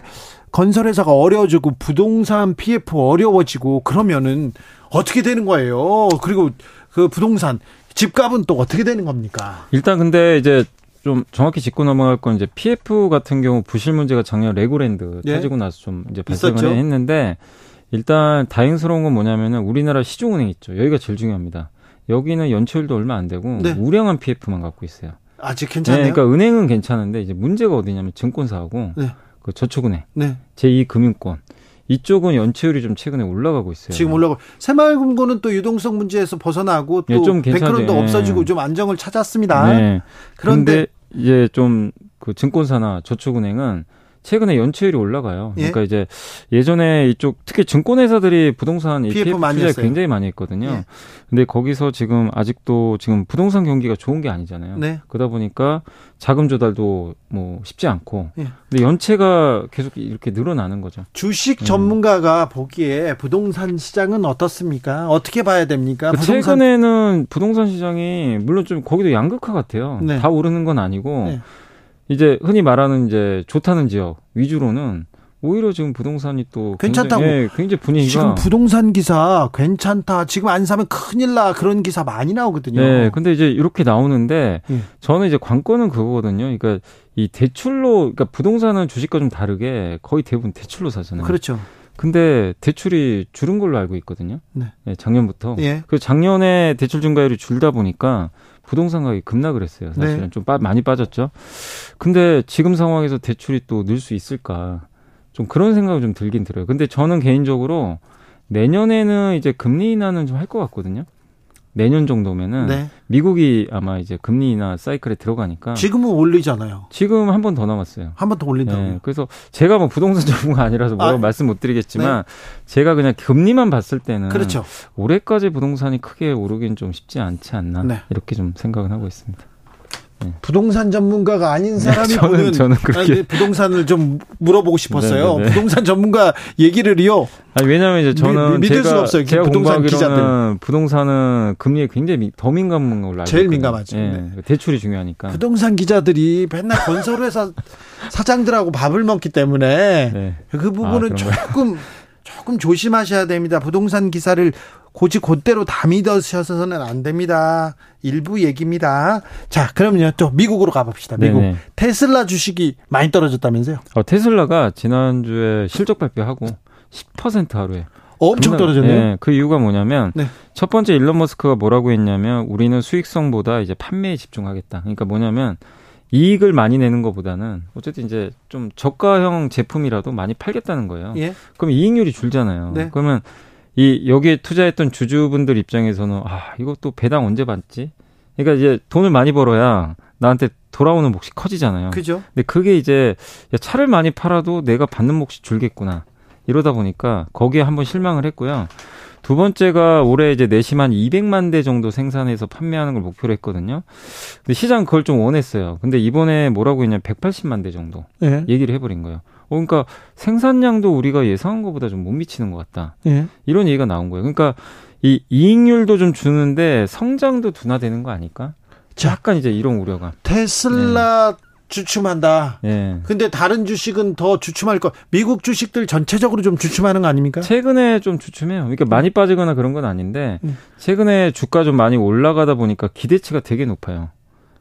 건설 회사가 어려워지고 부동산 PF 어려워지고 그러면은 어떻게 되는 거예요? 그리고 그 부동산 집값은 또 어떻게 되는 겁니까? 일단 근데 이제 좀 정확히 짚고 넘어갈 건 이제 PF 같은 경우 부실 문제가 작년 레고랜드 예? 터지고 나서 좀 이제 발생을 있었죠? 했는데 일단 다행스러운 건 뭐냐면은 우리나라 시중은행 있죠. 여기가 제일 중요합니다. 여기는 연체율도 얼마 안 되고 네. 우량한 PF만 갖고 있어요. 아직 괜찮아요. 네, 그러니까 은행은 괜찮은데 이제 문제가 어디냐면 증권사하고 네. 그 저축은행, 네. 제2금융권 이쪽은 연체율이 좀 최근에 올라가고 있어요. 지금 올라가고 새마을금고는 또 유동성 문제에서 벗어나고 또 네, 백크론도 없어지고 좀 안정을 찾았습니다. 네. 그런데 이제 좀 그 증권사나 저축은행은 최근에 연체율이 올라가요. 예? 그러니까 이제 예전에 이쪽 특히 증권회사들이 부동산 PF, PF 투자 굉장히 많이 했거든요. 예. 근데 거기서 지금 아직도 지금 부동산 경기가 좋은 게 아니잖아요. 네. 그러다 보니까 자금 조달도 뭐 쉽지 않고. 예. 근데 연체가 계속 이렇게 늘어나는 거죠. 주식 음. 전문가가 음. 보기에 부동산 시장은 어떻습니까? 어떻게 봐야 됩니까? 그 부동산... 최근에는 부동산 시장이 물론 좀 거기도 양극화 같아요. 네. 다 오르는 건 아니고. 네. 이제 흔히 말하는 이제 좋다는 지역 위주로는 오히려 지금 부동산이 또 괜찮다고 굉장히, 예, 굉장히 분위기가 지금 부동산 기사 괜찮다. 지금 안 사면 큰일 나 그런 기사 많이 나오거든요. 네, 근데 이제 이렇게 나오는데 예. 저는 이제 관건은 그거거든요. 그러니까 이 대출로 그러니까 부동산은 주식과 좀 다르게 거의 대부분 대출로 사잖아요. 그렇죠. 근데 대출이 줄은 걸로 알고 있거든요. 네. 네 작년부터. 예. 그 작년에 대출 증가율이 줄다 보니까 부동산 가격이 급락을 했어요. 사실은 네. 좀 빠, 많이 빠졌죠. 근데 지금 상황에서 대출이 또 늘 수 있을까? 좀 그런 생각이 좀 들긴 들어요. 근데 저는 개인적으로 내년에는 이제 금리 인하는 좀 할 것 같거든요. 내년 정도면은 네. 미국이 아마 이제 금리 인하 사이클에 들어가니까 지금은 올리잖아요. 지금 한 번 더 남았어요. 한 번 더 올린다고요. 네, 그래서 제가 뭐 부동산 전문가 아니라서 뭐라고 아, 말씀 못 드리겠지만 네. 제가 그냥 금리만 봤을 때는 그렇죠. 올해까지 부동산이 크게 오르긴 좀 쉽지 않지 않나 네. 이렇게 좀 생각은 하고 있습니다. 네. 부동산 전문가가 아닌 네, 사람이 네, 저는, 보는 저는 그렇게 부동산을 좀 물어보고 싶었어요. 네네네. 네, 부동산 전문가 얘기를요. 아니 왜냐하면 이제 저는 미, 믿을 제가, 수가 없어요. 제가 부동산 기자들 부동산은 금리에 굉장히 더 민감한 걸로 알고 제일 민감하죠. 네. 네. 대출이 중요하니까. 부동산 기자들이 맨날 건설회사 사장들하고 밥을 먹기 때문에 네. 그 부분은 아, 조금 조금 조심하셔야 됩니다. 부동산 기사를 고지 곧대로 다 믿으셔서는 안 됩니다. 일부 얘기입니다. 자, 그럼요. 또 미국으로 가봅시다. 미국 네네. 테슬라 주식이 많이 떨어졌다면서요? 어, 테슬라가 지난주에 실적 발표하고 10% 하루에 엄청 떨어졌네요. 네, 그 이유가 뭐냐면 네. 첫 번째 일론 머스크가 뭐라고 했냐면 우리는 수익성보다 이제 판매에 집중하겠다. 그러니까 뭐냐면 이익을 많이 내는 것보다는 어쨌든 이제 좀 저가형 제품이라도 많이 팔겠다는 거예요. 예? 그럼 이익률이 줄잖아요. 네. 그러면 이 여기에 투자했던 주주분들 입장에서는 아 이것도 배당 언제 받지? 그러니까 이제 돈을 많이 벌어야 나한테 돌아오는 몫이 커지잖아요. 그죠? 근데 그게 이제 차를 많이 팔아도 내가 받는 몫이 줄겠구나. 이러다 보니까 거기에 한번 실망을 했고요. 두 번째가 올해 이제 내심 한 200만 대 정도 생산해서 판매하는 걸 목표로 했거든요. 근데 시장 그걸 좀 원했어요. 근데 이번에 뭐라고 했냐면 180만 대 정도 네. 얘기를 해버린 거예요. 어, 그러니까 생산량도 우리가 예상한 것보다 좀 못 미치는 것 같다. 예. 이런 얘기가 나온 거예요. 그러니까 이 이익률도 좀 주는데 성장도 둔화되는 거 아닐까? 약간 이제 이런 우려가. 테슬라 네. 주춤한다. 예. 근데 다른 주식은 더 주춤할 거. 미국 주식들 전체적으로 좀 주춤하는 거 아닙니까? 최근에 좀 주춤해요. 그러니까 많이 빠지거나 그런 건 아닌데 음. 최근에 주가 좀 많이 올라가다 보니까 기대치가 되게 높아요.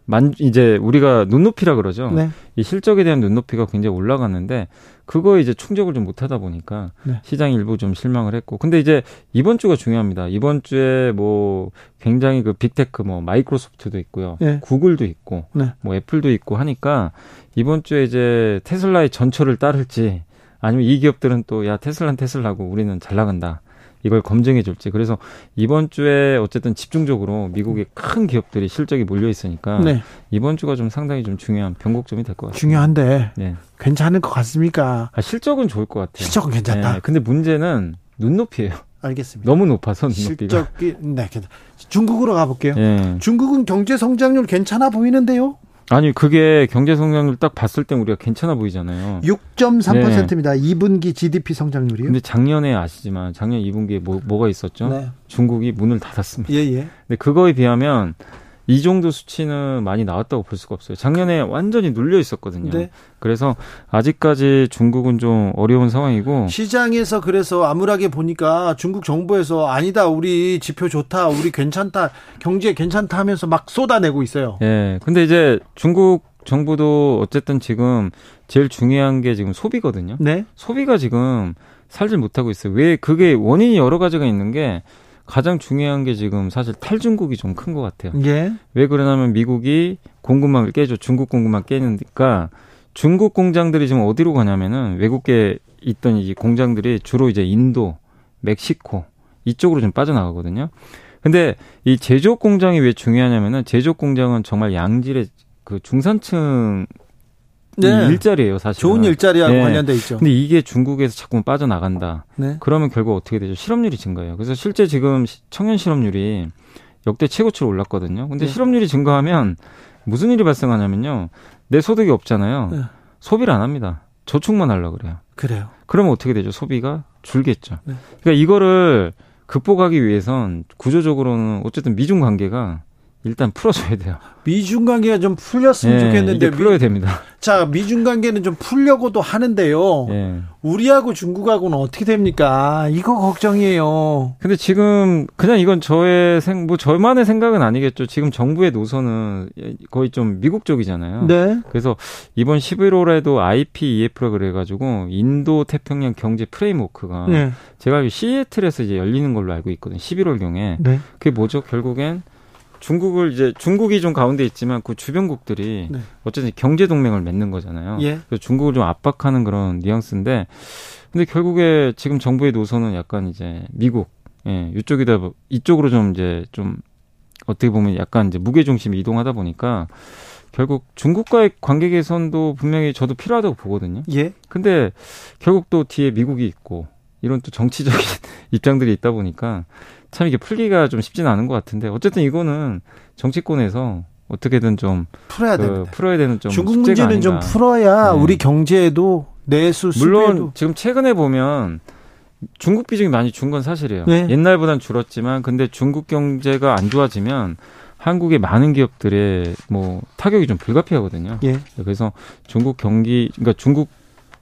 만 이제 우리가 눈높이라 그러죠. 네. 이 실적에 대한 눈높이가 굉장히 올라갔는데 그거 이제 충족을 좀 못하다 보니까 네. 시장 일부 좀 실망을 했고 근데 이제 이번 주가 중요합니다. 이번 주에 뭐 굉장히 그 빅테크 뭐 마이크로소프트도 있고요, 네. 구글도 있고 네. 뭐 애플도 있고 하니까 이번 주에 이제 테슬라의 전철을 따를지 아니면 이 기업들은 또 야 테슬라는 테슬라고 우리는 잘 나간다. 이걸 검증해 줄지. 그래서 이번 주에 어쨌든 집중적으로 미국의 큰 기업들이 실적이 몰려 있으니까 네. 이번 주가 좀 상당히 좀 중요한 변곡점이 될 것 같아요. 중요한데 네. 괜찮을 것 같습니까? 아, 실적은 좋을 것 같아요. 실적은 괜찮다. 네. 근데 문제는 눈높이에요. 알겠습니다. 너무 높아서. 실적이 네, 중국으로 가볼게요. 네. 중국은 경제 성장률 괜찮아 보이는데요. 아니 그게 경제 성장률 딱 봤을 때 우리가 괜찮아 보이잖아요. 6.3%입니다. 네. 2분기 GDP 성장률이요. 근데 작년에 아시지만 작년 2분기에 뭐 뭐가 있었죠? 네. 중국이 문을 닫았습니다. 예, 예. 근데 그거에 비하면 이 정도 수치는 많이 나왔다고 볼 수가 없어요. 작년에 완전히 눌려 있었거든요. 네. 그래서 아직까지 중국은 좀 어려운 상황이고 시장에서 그래서 암울하게 보니까 중국 정부에서 아니다 우리 지표 좋다 우리 괜찮다 경제 괜찮다 하면서 막 쏟아내고 있어요. 예. 네. 근데 이제 중국 정부도 어쨌든 지금 제일 중요한 게 지금 소비거든요. 네. 소비가 지금 살질 못하고 있어요. 왜 그게 원인이 여러 가지가 있는 게 가장 중요한 게 지금 사실 탈중국이 좀 큰 것 같아요. 예. 왜 그러냐면 미국이 공급망을 깨죠. 중국 공급망 깨니까 중국 공장들이 지금 어디로 가냐면은 외국계 있던 이 공장들이 주로 이제 인도, 멕시코 이쪽으로 좀 빠져나가거든요. 근데 이 제조업 공장이 왜 중요하냐면은 제조업 공장은 정말 양질의 그 중산층 네. 일자리예요, 사실. 좋은 일자리하고 네. 관련돼 있죠. 근데 이게 중국에서 자꾸 빠져나간다. 네. 그러면 결국 어떻게 되죠? 실업률이 증가해요. 그래서 실제 지금 청년 실업률이 역대 최고치로 올랐거든요. 근데 네. 실업률이 증가하면 무슨 일이 발생하냐면요. 내 소득이 없잖아요. 네. 소비를 안 합니다. 저축만 하려고 그래요. 그래요. 그러면 어떻게 되죠? 소비가 줄겠죠. 네. 그러니까 이거를 극복하기 위해선 구조적으로는 어쨌든 미중 관계가 일단 풀어줘야 돼요. 미중 관계가 좀 풀렸으면 네, 좋겠는데 풀어야 됩니다. 자, 미중 관계는 좀 풀려고도 하는데요. 네. 우리하고 중국하고는 어떻게 됩니까? 이거 걱정이에요. 근데 지금 그냥 이건 저의 생, 뭐 저만의 생각은 아니겠죠. 지금 정부의 노선은 거의 좀 미국 쪽이잖아요. 네. 그래서 이번 11월에도 IPEF라 그래가지고 인도 태평양 경제 프레임워크가 네. 제가 시애틀에서 이제 열리는 걸로 알고 있거든요. 11월 경에. 네. 그게 뭐죠? 결국엔 중국을 이제 중국이 좀 가운데 있지만 그 주변국들이 네. 어쨌든 경제 동맹을 맺는 거잖아요. 예. 그래서 중국을 좀 압박하는 그런 뉘앙스인데 근데 결국에 지금 정부의 노선은 약간 이제 미국 예, 이쪽이다 이쪽으로 좀 이제 좀 어떻게 보면 약간 이제 무게 중심이 이동하다 보니까 결국 중국과의 관계 개선도 분명히 저도 필요하다고 보거든요. 예. 근데 결국 또 뒤에 미국이 있고 이런 또 정치적인 입장들이 있다 보니까 참 이게 풀기가 좀 쉽지는 않은 것 같은데 어쨌든 이거는 정치권에서 어떻게든 좀 풀어야 그, 풀어야 되는 좀 중국 문제는 좀 풀어야 네. 우리 경제에도 내수 물론 수배도. 지금 최근에 보면 중국 비중이 많이 준 건 사실이에요. 네. 옛날보단 줄었지만 근데 중국 경제가 안 좋아지면 한국의 많은 기업들의 뭐 타격이 좀 불가피하거든요. 예. 그래서 중국 경기 그러니까 중국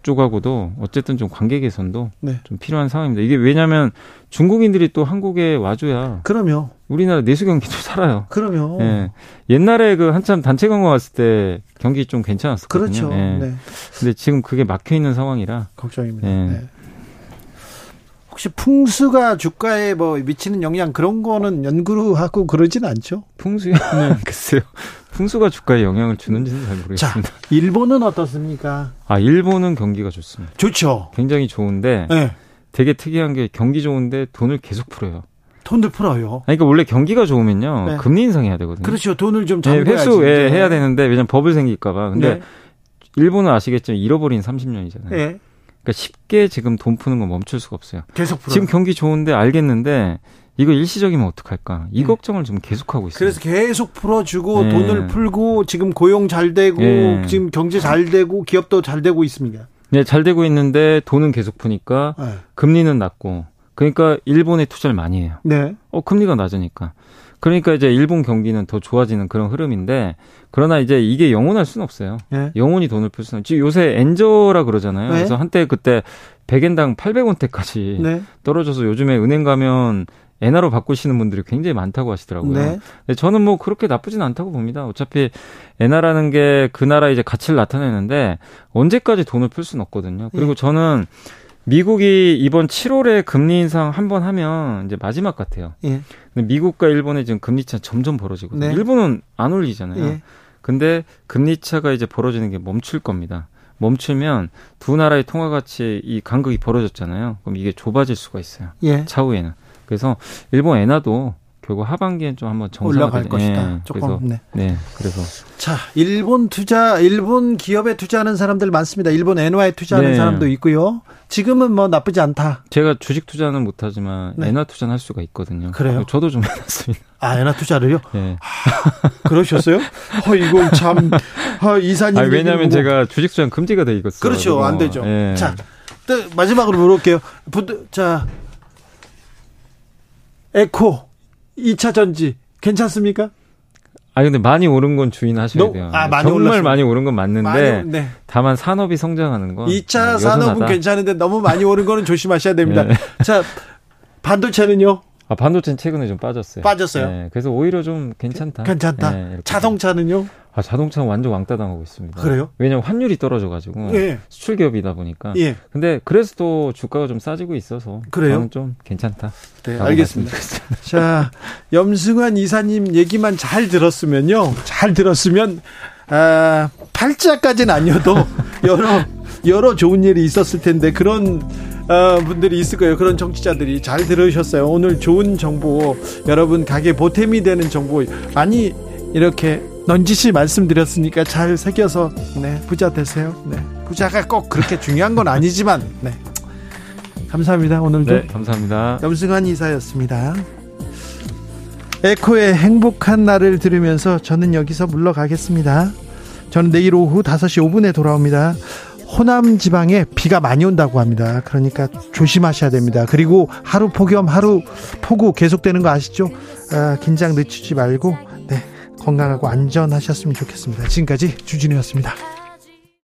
쪽하고도 어쨌든 좀 관계 개선도 네. 좀 필요한 상황입니다. 이게 왜냐하면 중국인들이 또 한국에 와줘야 그럼요. 우리나라 내수 경기도 살아요. 그럼요. 예. 옛날에 그 한참 단체 관광 왔을 때 경기 좀 괜찮았었거든요. 그렇죠. 예. 네. 근데 지금 그게 막혀 있는 상황이라 걱정입니다. 예. 네. 혹시 풍수가 주가에 뭐 미치는 영향 그런 거는 연구를 하고 그러진 않죠? 풍수요? 네. 글쎄요. 풍수가 주가에 영향을 주는지는 잘 모르겠습니다. 자, 일본은 어떻습니까? 아, 일본은 경기가 좋습니다. 좋죠. 굉장히 좋은데 네. 되게 특이한 게 경기 좋은데 돈을 계속 풀어요. 돈을 풀어요. 아니, 그러니까 원래 경기가 좋으면요 네. 금리 인상해야 되거든요. 그렇죠. 돈을 좀 네, 회수 예, 해야 되는데 왜냐면 버블 생길까봐. 근데 네. 일본은 아시겠지만 잃어버린 30년이잖아요. 네. 그러니까 쉽게 지금 돈 푸는 건 멈출 수가 없어요. 계속 풀어. 지금 경기 좋은데 알겠는데 이거 일시적이면 어떡할까? 이 네. 걱정을 좀 계속하고 있어요. 그래서 계속 풀어주고 네. 돈을 풀고 지금 고용 잘 되고 네. 지금 경제 잘 되고 기업도 잘 되고 있습니다. 네, 잘 되고 있는데 돈은 계속 푸니까 네. 금리는 낮고 그러니까 일본에 투자를 많이 해요. 네. 어, 금리가 낮으니까. 그러니까 이제 일본 경기는 더 좋아지는 그런 흐름인데 그러나 이제 이게 영원할 수는 없어요. 네. 영원히 돈을 풀 수는. 지금 요새 엔저라 그러잖아요. 네. 그래서 한때 그때 100엔당 800원대까지 네. 떨어져서 요즘에 은행 가면 엔화로 바꾸시는 분들이 굉장히 많다고 하시더라고요. 네. 근데 저는 뭐 그렇게 나쁘진 않다고 봅니다. 어차피 엔화라는 게 그 나라 이제 가치를 나타내는데 언제까지 돈을 풀 수는 없거든요. 그리고 네. 저는 미국이 이번 7월에 금리 인상 한 번 하면 이제 마지막 같아요. 예. 근데 미국과 일본의 지금 금리 차 점점 벌어지거든요. 네. 일본은 안 올리잖아요. 예. 근데 금리 차가 이제 벌어지는 게 멈출 겁니다. 멈추면 두 나라의 통화 가치 이 간극이 벌어졌잖아요. 그럼 이게 좁아질 수가 있어요. 예. 차후에는. 그래서 일본 엔화도 결국 하반기엔 좀 한번 올라갈 것이다. 예, 조금 그래서, 네. 네. 그래서 자 일본 투자 일본 기업에 투자하는 사람들 많습니다. 일본 엔화에 투자하는 네. 사람도 있고요. 지금은 뭐 나쁘지 않다. 제가 주식 투자는 못하지만 네. 엔화 투자는 할 수가 있거든요. 그래요? 저도 좀 해놨습니다. 아 엔화 투자를요? 네. 아, 그러셨어요? 어 이거 참 어, 이사님. 아, 왜냐하면 제가 주식 투자는 금지가 돼 있었어요. 그렇죠, 안 되죠. 네. 자. 또 마지막으로 물어볼게요. 자, 에코 2차 전지 괜찮습니까? 아 근데 많이 오른 건 주의하셔야 너, 돼요. 아, 많이 정말 올랐습니다. 많이 오른 건 맞는데 많이, 네. 다만 산업이 성장하는 건 2차 산업은 괜찮은데 너무 많이 오른 거는 조심하셔야 됩니다. 네. 자, 반도체는요? 아, 반도체는 최근에 좀 빠졌어요. 빠졌어요. 네, 그래서 오히려 좀 괜찮다. 괜찮다. 네, 자동차는요? 아, 자동차는 완전 왕따 당하고 있습니다. 그래요? 왜냐면 환율이 떨어져가지고 예. 수출 기업이다 보니까. 예. 근데 그래서 또 주가가 좀 싸지고 있어서 그래요? 저는 좀 괜찮다. 네, 알겠습니다. 자, 염승환 이사님 얘기만 잘 들었으면요, 잘 들었으면 아, 팔자까지는 아니어도 여러 여러 좋은 일이 있었을 텐데 그런 어, 분들이 있을 거예요. 그런 정치자들이 잘 들으셨어요. 오늘 좋은 정보 여러분 가게 보탬이 되는 정보 아니 이렇게 넌지시 말씀드렸으니까 잘 새겨서 네, 부자 되세요. 네. 부자가 꼭 그렇게 중요한 건 아니지만 네. 감사합니다. 오늘도 네, 감사합니다. 염승환 이사였습니다. 에코의 행복한 날을 들으면서 저는 여기서 물러가겠습니다. 저는 내일 오후 5시 5분에 돌아옵니다. 호남 지방에 비가 많이 온다고 합니다. 그러니까 조심하셔야 됩니다. 그리고 하루 폭염, 하루 폭우 계속되는 거 아시죠? 아, 긴장 늦추지 말고, 네. 건강하고 안전하셨으면 좋겠습니다. 지금까지 주진우였습니다.